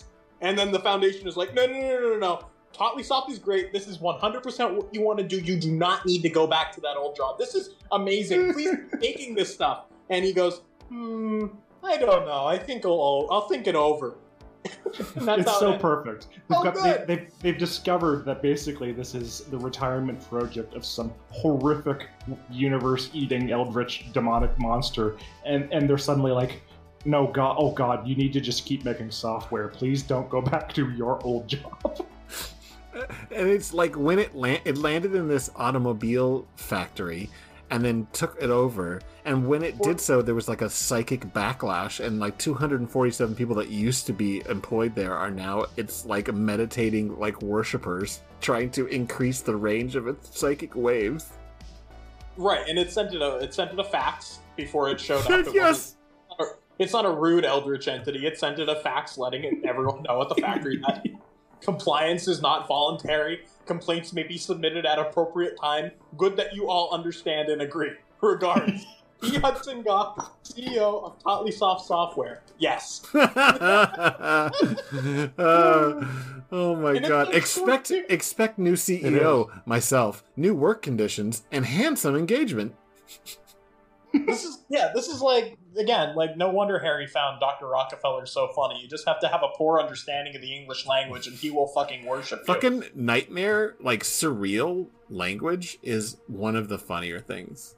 And then the foundation is like, "No, no, no, no, no, no." Totley Soft is great. This is 100% what you want to do. You do not need to go back to that old job. This is amazing. Please keep making this stuff. And he goes, hmm, I don't know. I think I'll, I'll think it over. It's so it- perfect. They've, Oh, got, good. they, they've, they've discovered that basically this is the retirement project of some horrific universe eating eldritch demonic monster. And, and they're suddenly like, no, God, oh God, you need to just keep making software. Please don't go back to your old job. And it's like when it land, it landed in this automobile factory and then took it over. And when it did so, there was like a psychic backlash, and like 247 people that used to be employed there are now it's like meditating like worshippers trying to increase the range of its psychic waves. Right, and it sent it a it sent it a fax before it showed up. It yes. wasn't- It's not a rude eldritch entity. It sent it a fax letting it, everyone know at the factory that Compliance is not voluntary. Complaints may be submitted at appropriate time. Good that you all understand and agree. Regards. E. Hudson Goff, CEO of Totley Soft Software. Yes. Uh, oh my And god! Expect short- expect new CEO, myself, new work conditions, and handsome engagement. This is yeah, this is like again, like no wonder Harry found Dr. Rockefeller so funny. You just have to have a poor understanding of the English language and he will fucking worship you. Fucking nightmare, like surreal language is one of the funnier things.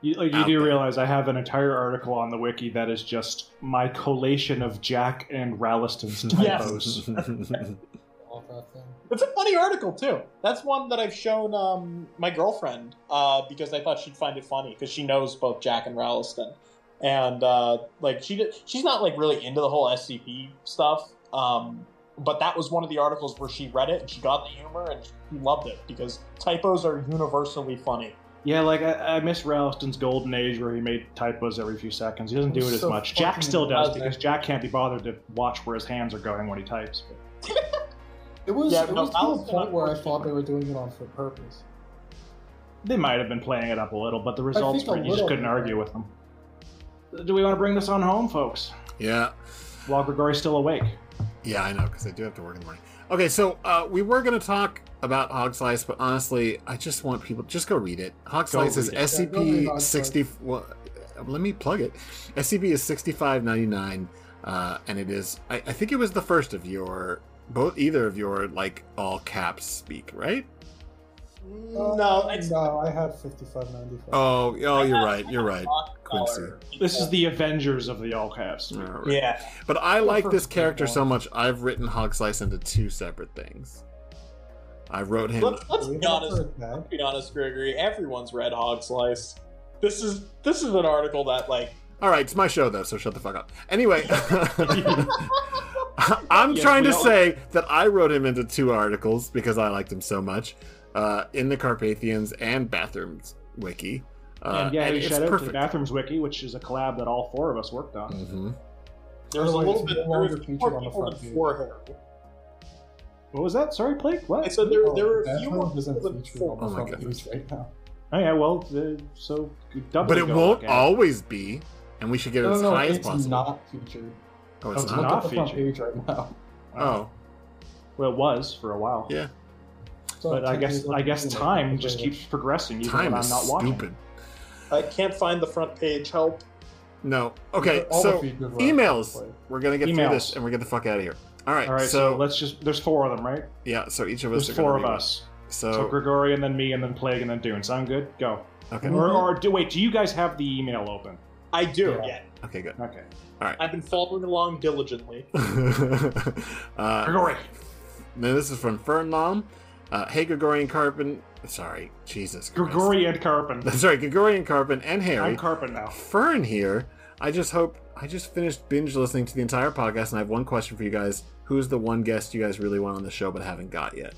You, like, you do there. realize I have an entire article on the wiki that is just my collation of Jack and Ralliston's typos. All that thing. It's a funny article too. That's one that I've shown um, my girlfriend uh, because I thought she'd find it funny because she knows both Jack and Ralston, and uh, like she did, she's not like really into the whole SCP stuff. Um, but that was one of the articles where she read it and she got the humor and she loved it because typos are universally funny. Yeah, like I, I miss Ralston's golden age where he made typos every few seconds. He doesn't do it as So much. Jack still does does because. Jack can't be bothered to watch where his hands are going when he types. But It was, Yeah, it no, was to Alice the point where I thought they were doing it on for purpose. they might have been playing it up a little, but the results were you just couldn't bit. argue with them. Do we want to bring this on home, folks? yeah, While Grigori's still awake. yeah, I know because I do have to work in the morning. Okay, so uh, we were going to talk about Hog Slice, but honestly, I just want people just go read it. Hog Go Slice is it. Yeah, go read SCP Hog sixty. Well, uh, let me plug it. SCP is sixty five ninety nine, uh, and it is. I, I think it was the first of your both either of your like all caps speak, right? no, it's no, I had fifty-five ninety-five. Oh, oh, you're right. You're right. Quincy. This is the Avengers of the all caps. All right. yeah. But I like this character so much. I've written Hog Slice into two separate things. I wrote him. Let, let's be honest. for a tag? Let's be honest, Grigori. Everyone's read Hog Slice. This is this is an article that like All right, it's my show though, so shut the fuck up. Anyway, I'm Yeah, trying to all- say that I wrote him into two articles because I liked him so much uh, in the Carpathians and Bathrooms wiki. Uh, and yeah, and shout out to perfect. Bathrooms Wiki, which is a collab that all four of us worked on. Mhm. there was a little bit no there was longer featured on the people front than page. four Harry. What was that? Sorry, Blake. What? I said there, there were a few more isn't people than featured four. on the Oh my front goodness. page right now. Oh yeah, well, uh, so double. But it won't look at always be, and we should get it No, as no, high as possible. it's possible. not featured. Oh, it's it's not. Look not at the front page right now. Oh. oh, Well, it was for a while. yeah. So But I guess I guess time just keeps progressing even Time when is I'm not watching. stupid. I can't find the front page. Help. No. Okay, All so features emails. played. We're gonna get through this, and we're gonna get the fuck out of here. All right. All right, so, so, let's just. There's four of them, right? yeah. So each of us There's are four of read us. So, So Grigori and then me and then Plague and then Dune. Sound good? Go. okay. Or, mm-hmm. or do wait? Do you guys have the email open? I do. Yeah. Yeah. Okay, good. Okay. All right. I've been following along diligently. uh, Grigori. Now this is from Fernlom. Uh, hey, Gregorian Karpin. Sorry, Jesus. Christ. Grigori and Karpin. Sorry, Gregorian Karpin and Harry. I'm Karpin now. Fern here. I just hope. I just finished binge listening to the entire podcast, and I have one question for you guys. Who's the one guest you guys really want on the show but haven't got yet?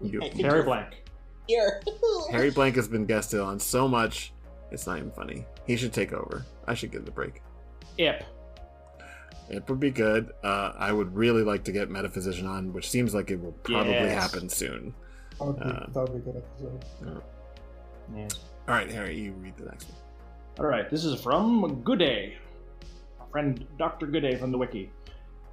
You. I think Harry you're Blank. Here. Harry Blank has been guested on so much, it's not even funny. He should take over. I should give it a break. Ip. It would be good. Uh, I would really like to get Metaphysician on, which seems like it will probably Yes. happen soon. That would be, Uh, that would be a good episode. Yeah. All right, Harry, you read the next one. All right, this is from Gooday, our friend Dr. Gooday from the wiki.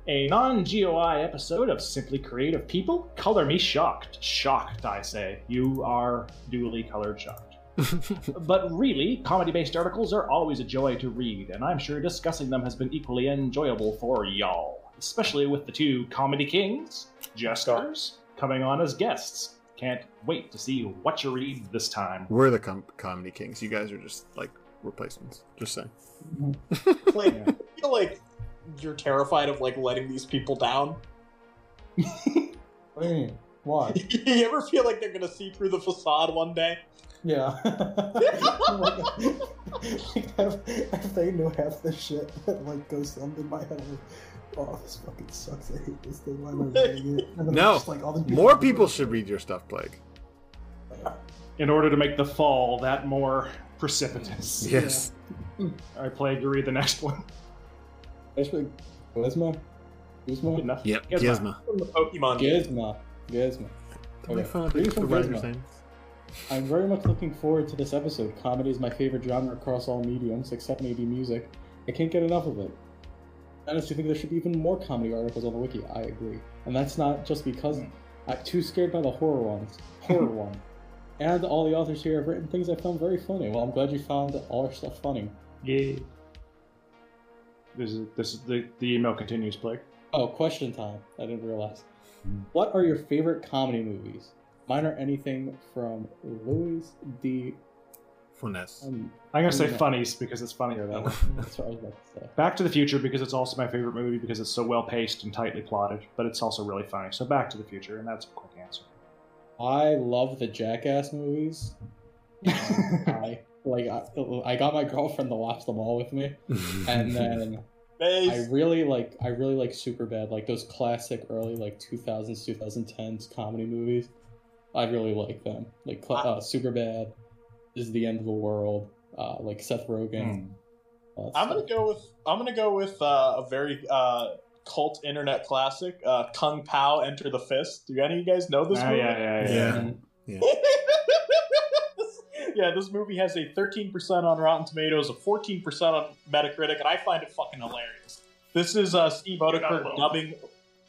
A non-GOI episode of Simply Creative People? Color me shocked. Shocked, I say. You are duly colored shocked. but really, comedy-based articles are always a joy to read, and I'm sure discussing them has been equally enjoyable for y'all. Especially with the two comedy kings, jesters, coming on as guests. Can't wait to see what you read this time. We're the com- comedy kings. You guys are just like replacements. Just saying. Mm-hmm. Like, Yeah. I feel like you're terrified of like letting these people down. What do you mean? Why? you ever feel like they're gonna see through the facade one day? Yeah. like, if, if they knew half the shit that like goes on in my head, I'm like, oh, this fucking sucks. I hate this thing. Why am I reading it? And No, just, like, all the More people should read your stuff, Plague. in order to make the fall that more precipitous. Yes. I play to read the next one. Especially Charisma. Gizmo? Good enough. Yep, Gizmo. Gizmo. From the Pokemon game. Gizmo. Gizmo. Don't make fun of Greetings the from writer's Gizmo. I'm very much looking forward to this episode. Comedy is my favorite genre across all mediums, except maybe music. I can't get enough of it. I honestly think there should be even more comedy articles on the wiki. I agree. And that's not just because hmm. I'm too scared by the horror ones. Horror one. And all the authors here have written things I found very funny. Well, I'm glad you found all our stuff funny. Yeah. This is this is the the email continues, Plague. Oh, question time. I didn't realize. Hmm. What are your favorite comedy movies? Mine are anything from Louis de Funès. Um, I'm gonna say Yeah. funnies because it's funnier than that way. that's what I was about to say. Back to the Future because it's also my favorite movie because it's so well paced and tightly plotted, but it's also really funny. So Back to the Future, and that's a quick answer. I love the Jackass movies. I like I, I got my girlfriend to watch them all with me, and then I really like I really like Superbad, like those classic early like 2000s 2010s comedy movies. I really like them. Like cl- uh, Superbad is the end of the world. Uh, like Seth Rogen. all I'm gonna go with I'm gonna go with uh, a very uh, cult internet classic, uh, Kung Pao Enter the Fist. Do any of you guys know this Ah, movie? yeah, yeah, yeah. Yeah. Mhm. yeah, this movie has a 13% on Rotten Tomatoes, a 14% on Metacritic, and I find it fucking hilarious. This is uh, Steve not Oedekerk dubbing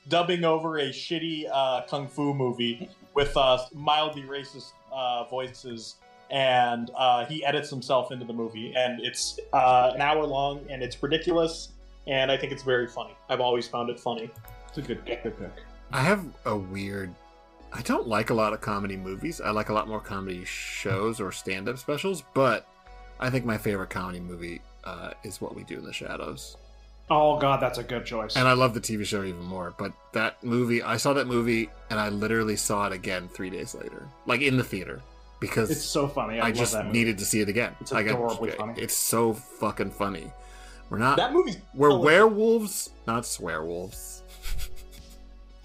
dubbing over a shitty uh, kung fu movie with uh, mildly racist uh, voices, and uh, he edits himself into the movie, and it's uh, an hour long, and it's ridiculous, and I think it's very funny. I've always found it funny. It's a good, good pick. I have a weird. I don't like a lot of comedy movies. I like a lot more comedy shows or stand-up specials. But I think my favorite comedy movie uh, is What We Do in the Shadows, Oh god, that's a good choice. and I love the TV show even more. But that movie, I saw that movie, and I literally saw it again three days later, like in the theater, because it's so funny. I, I, love just that movie. needed to see it again. It's I got- adorably funny. It's so fucking funny. We're not. That movie's we're hilarious. werewolves, not swearwolves.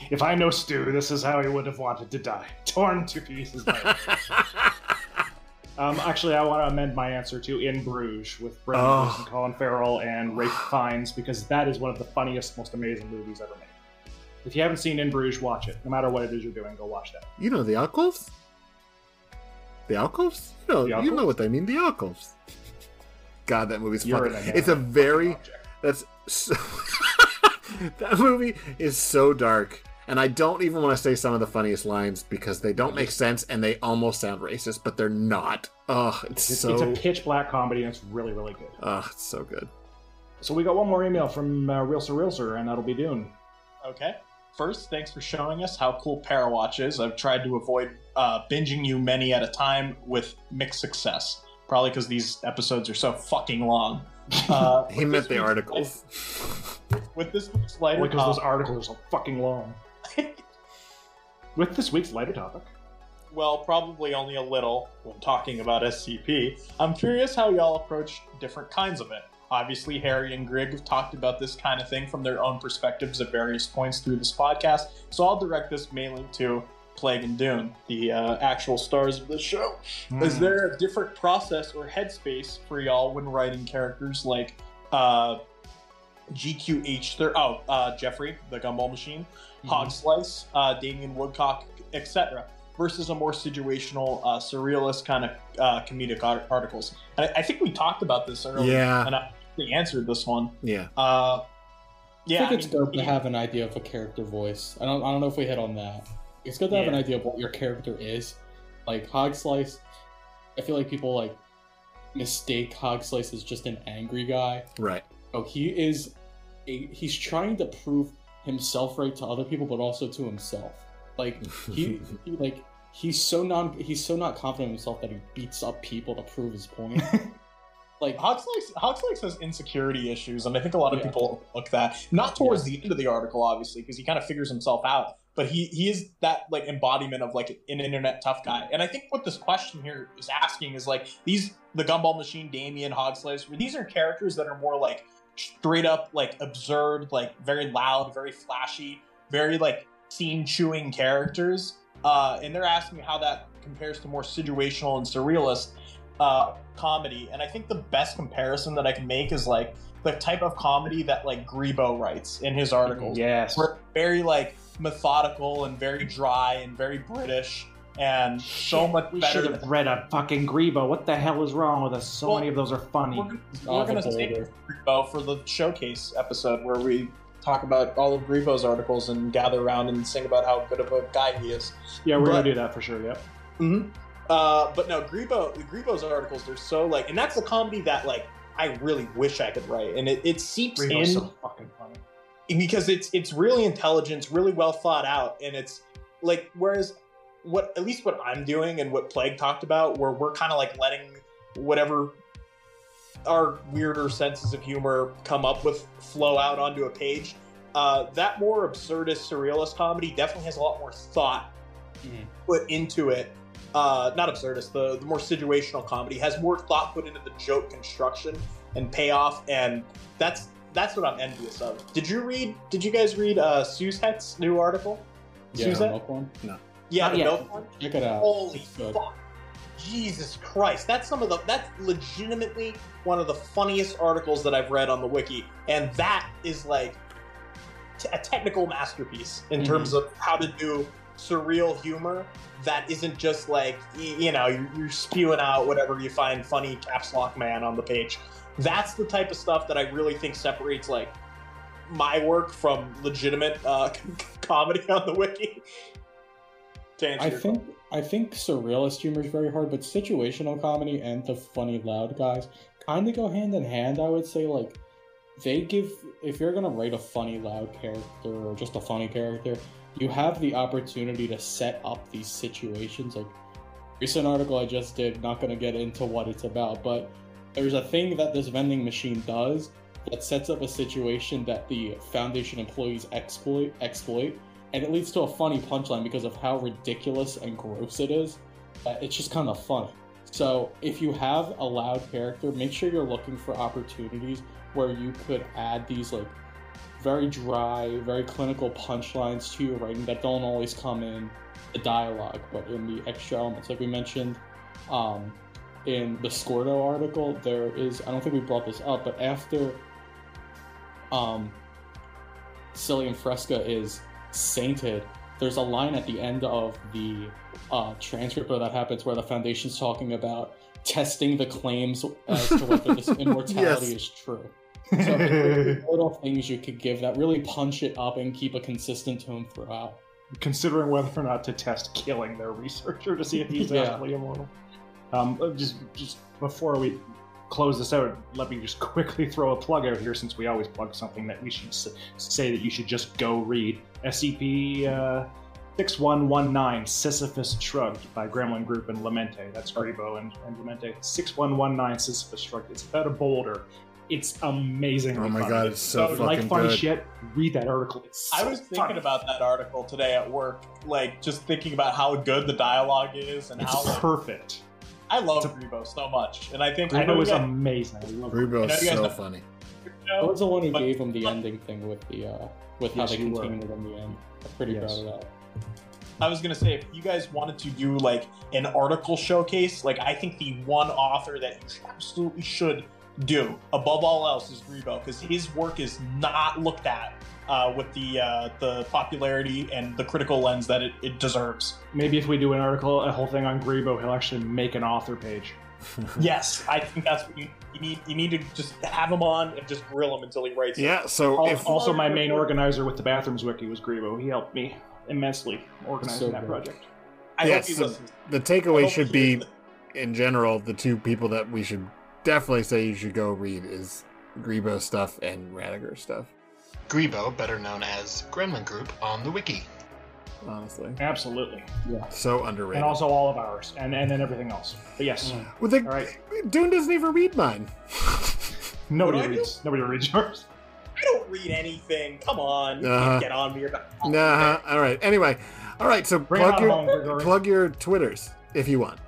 If I know Stu, this is how he would have wanted to die, torn to pieces. Um, actually, I want to amend my answer to In Bruges with Brendan Oh. Colin Farrell, and Ralph Fiennes because that is one of the funniest, most amazing movies ever made. If you haven't seen In Bruges, watch it. No matter what it is you're doing, go watch that. You know the alcoves? The alcoves? You know, you know what I mean. The alcoves. God, that movie's fucking. It's a very. That's so. that movie is so dark, and I don't even want to say some of the funniest lines because they don't make sense and they almost sound racist, but they're not. Ugh, it's, It's, so. it's a pitch black comedy, and it's really, really good. Ugh, it's so good. So we got one more email from uh, Real Sir Real Sir, and that'll be Dune. Okay. First, thanks for showing us how cool Parawatch is. I've tried to avoid uh, binging you many at a time with mixed success. Probably because these episodes are so fucking long. Uh, He meant the week's- articles. With this week's lighter because those articles are so fucking long. With this week's lighter topic. well, probably only a little when talking about SCP. I'm curious how y'all approach different kinds of it. Obviously, Harry and Grig have talked about this kind of thing from their own perspectives at various points through this podcast, so I'll direct this mainly to Plague and Dune, the uh, actual stars of the show. Is there a different process or headspace for y'all when writing characters like uh, GQH? Oh, uh, Jeffrey, the Gumball Machine, Hog Slice, uh, Damien Woodcock, etc., versus a more situational, uh, surrealist kind of uh, comedic art- articles? And I, I think we talked about this earlier, Yeah. and I we answered this one. Yeah. Uh, yeah, I think it's mean, dope to have an idea of a character voice. I don't, I don't know if we hit on that. It's good to have an idea of what your character is. Like Hog Slice, I feel like people like mistake Hog Slice as just an angry guy. Right. Oh, he is. A, he's trying to prove himself right to other people, but also to himself. Like he, he like he's so non he's so not confident in himself that he beats up people to prove his point. like Hogslice, Hogslice has insecurity issues, and I think a lot of Yeah. people look that. Not towards the end of the article, obviously, because he kind of figures himself out. But he he is that like embodiment of like an internet tough guy. And I think what this question here is asking is like these the Gumball Machine, Damien, Hogslice. These are characters that are more like straight up like absurd, like very loud, very flashy, very like scene chewing characters. Uh, and they're asking how that compares to more situational and surrealist. uh, comedy, and I think the best comparison that I can make is like the type of comedy that like Grebo writes in his articles. Yes. Where very like methodical and very dry and very British and so much We better should than have read a fucking Grebo. What the hell is wrong with us? So Well, many of those are funny. We're, we're gonna save Grebo for the showcase episode where we talk about all of Grebo's articles and gather around and sing about how good of a guy he is. Yeah, we're gonna do that for sure. Yep. hmm Uh, but no, Grebo, Grebo's articles they're so like, and that's the comedy that like I really wish I could write, and it, it seeps Grebo's in so fucking funny. because it's it's really intelligent, it's really well thought out, and it's like whereas what at least what I'm doing and what Plague talked about, where we're kind of like letting whatever our weirder senses of humor come up with flow out onto a page. Uh, that more absurdist surrealist comedy definitely has a lot more thought put into it. Uh, not absurdist, the, the more situational comedy has more thought put into the joke construction and payoff, and that's that's what I'm envious of. Did you read? Did you guys read uh, Suzet's new article? Yeah, Suzette? milk one. No. Yeah, Not the yet. milk one. Check it out. Holy It's good. fuck! Jesus Christ, that's some of the that's legitimately one of the funniest articles that I've read on the wiki, and that is like t- a technical masterpiece in Mhm. terms of how to do surreal humor that isn't just like y- you know you're, you're spewing out whatever you find funny caps lock man on the page. That's the type of stuff that I really think separates like my work from legitimate uh, comedy on the wiki. I think I think surrealist humor is very hard, but situational comedy and the funny loud guys kind of go hand in hand. I would say like they give if you're gonna write a funny loud character or just a funny character, you have the opportunity to set up these situations. Like recent article I just did, not gonna get into what it's about, but there's a thing that this vending machine does that sets up a situation that the foundation employees exploit exploit and it leads to a funny punchline because of how ridiculous and gross it is. It's just kind of funny. So if you have a loud character, make sure you're looking for opportunities where you could add these like very dry, very clinical punchlines to your writing that don't always come in the dialogue, but in the extra elements. Like we mentioned um, in the Scordo article, there is I don't think we brought this up, but after um, Cillian Fresca is sainted, there's a line at the end of the uh, transcript where that happens where the foundation's talking about testing the claims as to whether this immortality Yes. is true. So little things you could give that really punch it up and keep a consistent tone throughout. Considering whether or not to test killing their researcher to see if he's Yeah. actually immortal. Um, just just before we close this out, let me just quickly throw a plug out here since we always plug something that we should say that you should just go read. SCP uh, 6119 Sisyphus Shrugged by Gremlin Group and Lamente. That's Grebo and, and Lamente. 6119 Sisyphus Shrugged. It's about a boulder. It's amazing. Oh my God, it's so you like funny good. shit, read that article. It's I was thinking funny. about that article today at work, like just thinking about how good the dialogue is and It's how like, perfect. I love Grebo so much, and I think I know Grebo you is guys, amazing. I love it. Rebo is so know- funny. I was the one who But- gave him the ending thing with the uh, with how they you were. continued it in the end. I'm pretty Yes. proud of that. I was gonna say if you guys wanted to do like an article showcase, like I think the one author that you absolutely should do above all else is Grebo because his work is not looked at uh, with the uh, the popularity and the critical lens that it, it deserves. Maybe if we do an article, a whole thing on Grebo, he'll actually make an author page. yes, I think that's what you, you need. You need to just have him on and just grill him until he writes. it. Yeah, so Al- if also, my main organizer with the bathrooms wiki was Grebo. He helped me immensely organizing So that project. I yeah, hope he so the takeaway should he be, listens. in general, the two people that we should definitely say you should go read is Grebo stuff and Radiger stuff. Grebo, better known as Gremlin Group on the wiki. Honestly, Absolutely. Yeah. So underrated. And also all of ours, and, and then everything else. But yes, well, the, all right. Dune doesn't even read mine. Nobody What do reads. Nobody reads yours. I don't read anything. Come on, you Uh-huh. can't get on me. Or nah. All right. Anyway, all right. So Bring plug your home, plug your twitters if you want.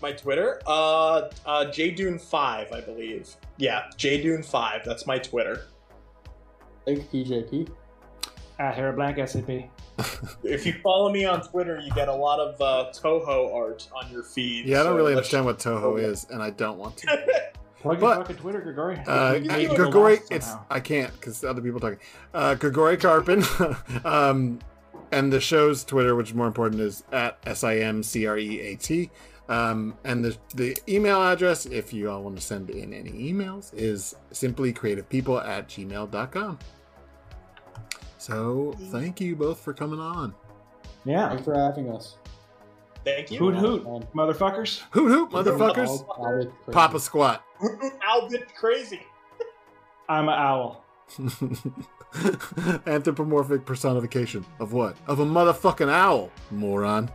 My Twitter, uh, uh, JDune5, I believe. Yeah, JDune5. That's my Twitter. Thank PJP. At Hair Blank SCP. If you follow me on Twitter, you get a lot of uh, Toho art on your feed. Yeah, I don't so really understand what Toho is, and I don't want to. Plug your fucking Twitter, Grigori. Uh, You Grigori, it's. I can't because other people talking. Uh, Grigori Karpin, um, and the show's Twitter, which is more important, is at s i m c r e a t. Um, and the the email address, if you all want to send in any emails, is simply creativepeople at gmail.com. So thank you both for coming on. Yeah. Thanks for having us. Thank you. Hoot hoot, Um, motherfuckers. Hoot hoot, motherfuckers! I'll- I'll be crazy. Papa squat. Albert crazy. I'm an owl. Anthropomorphic personification of what? Of a motherfucking owl, moron.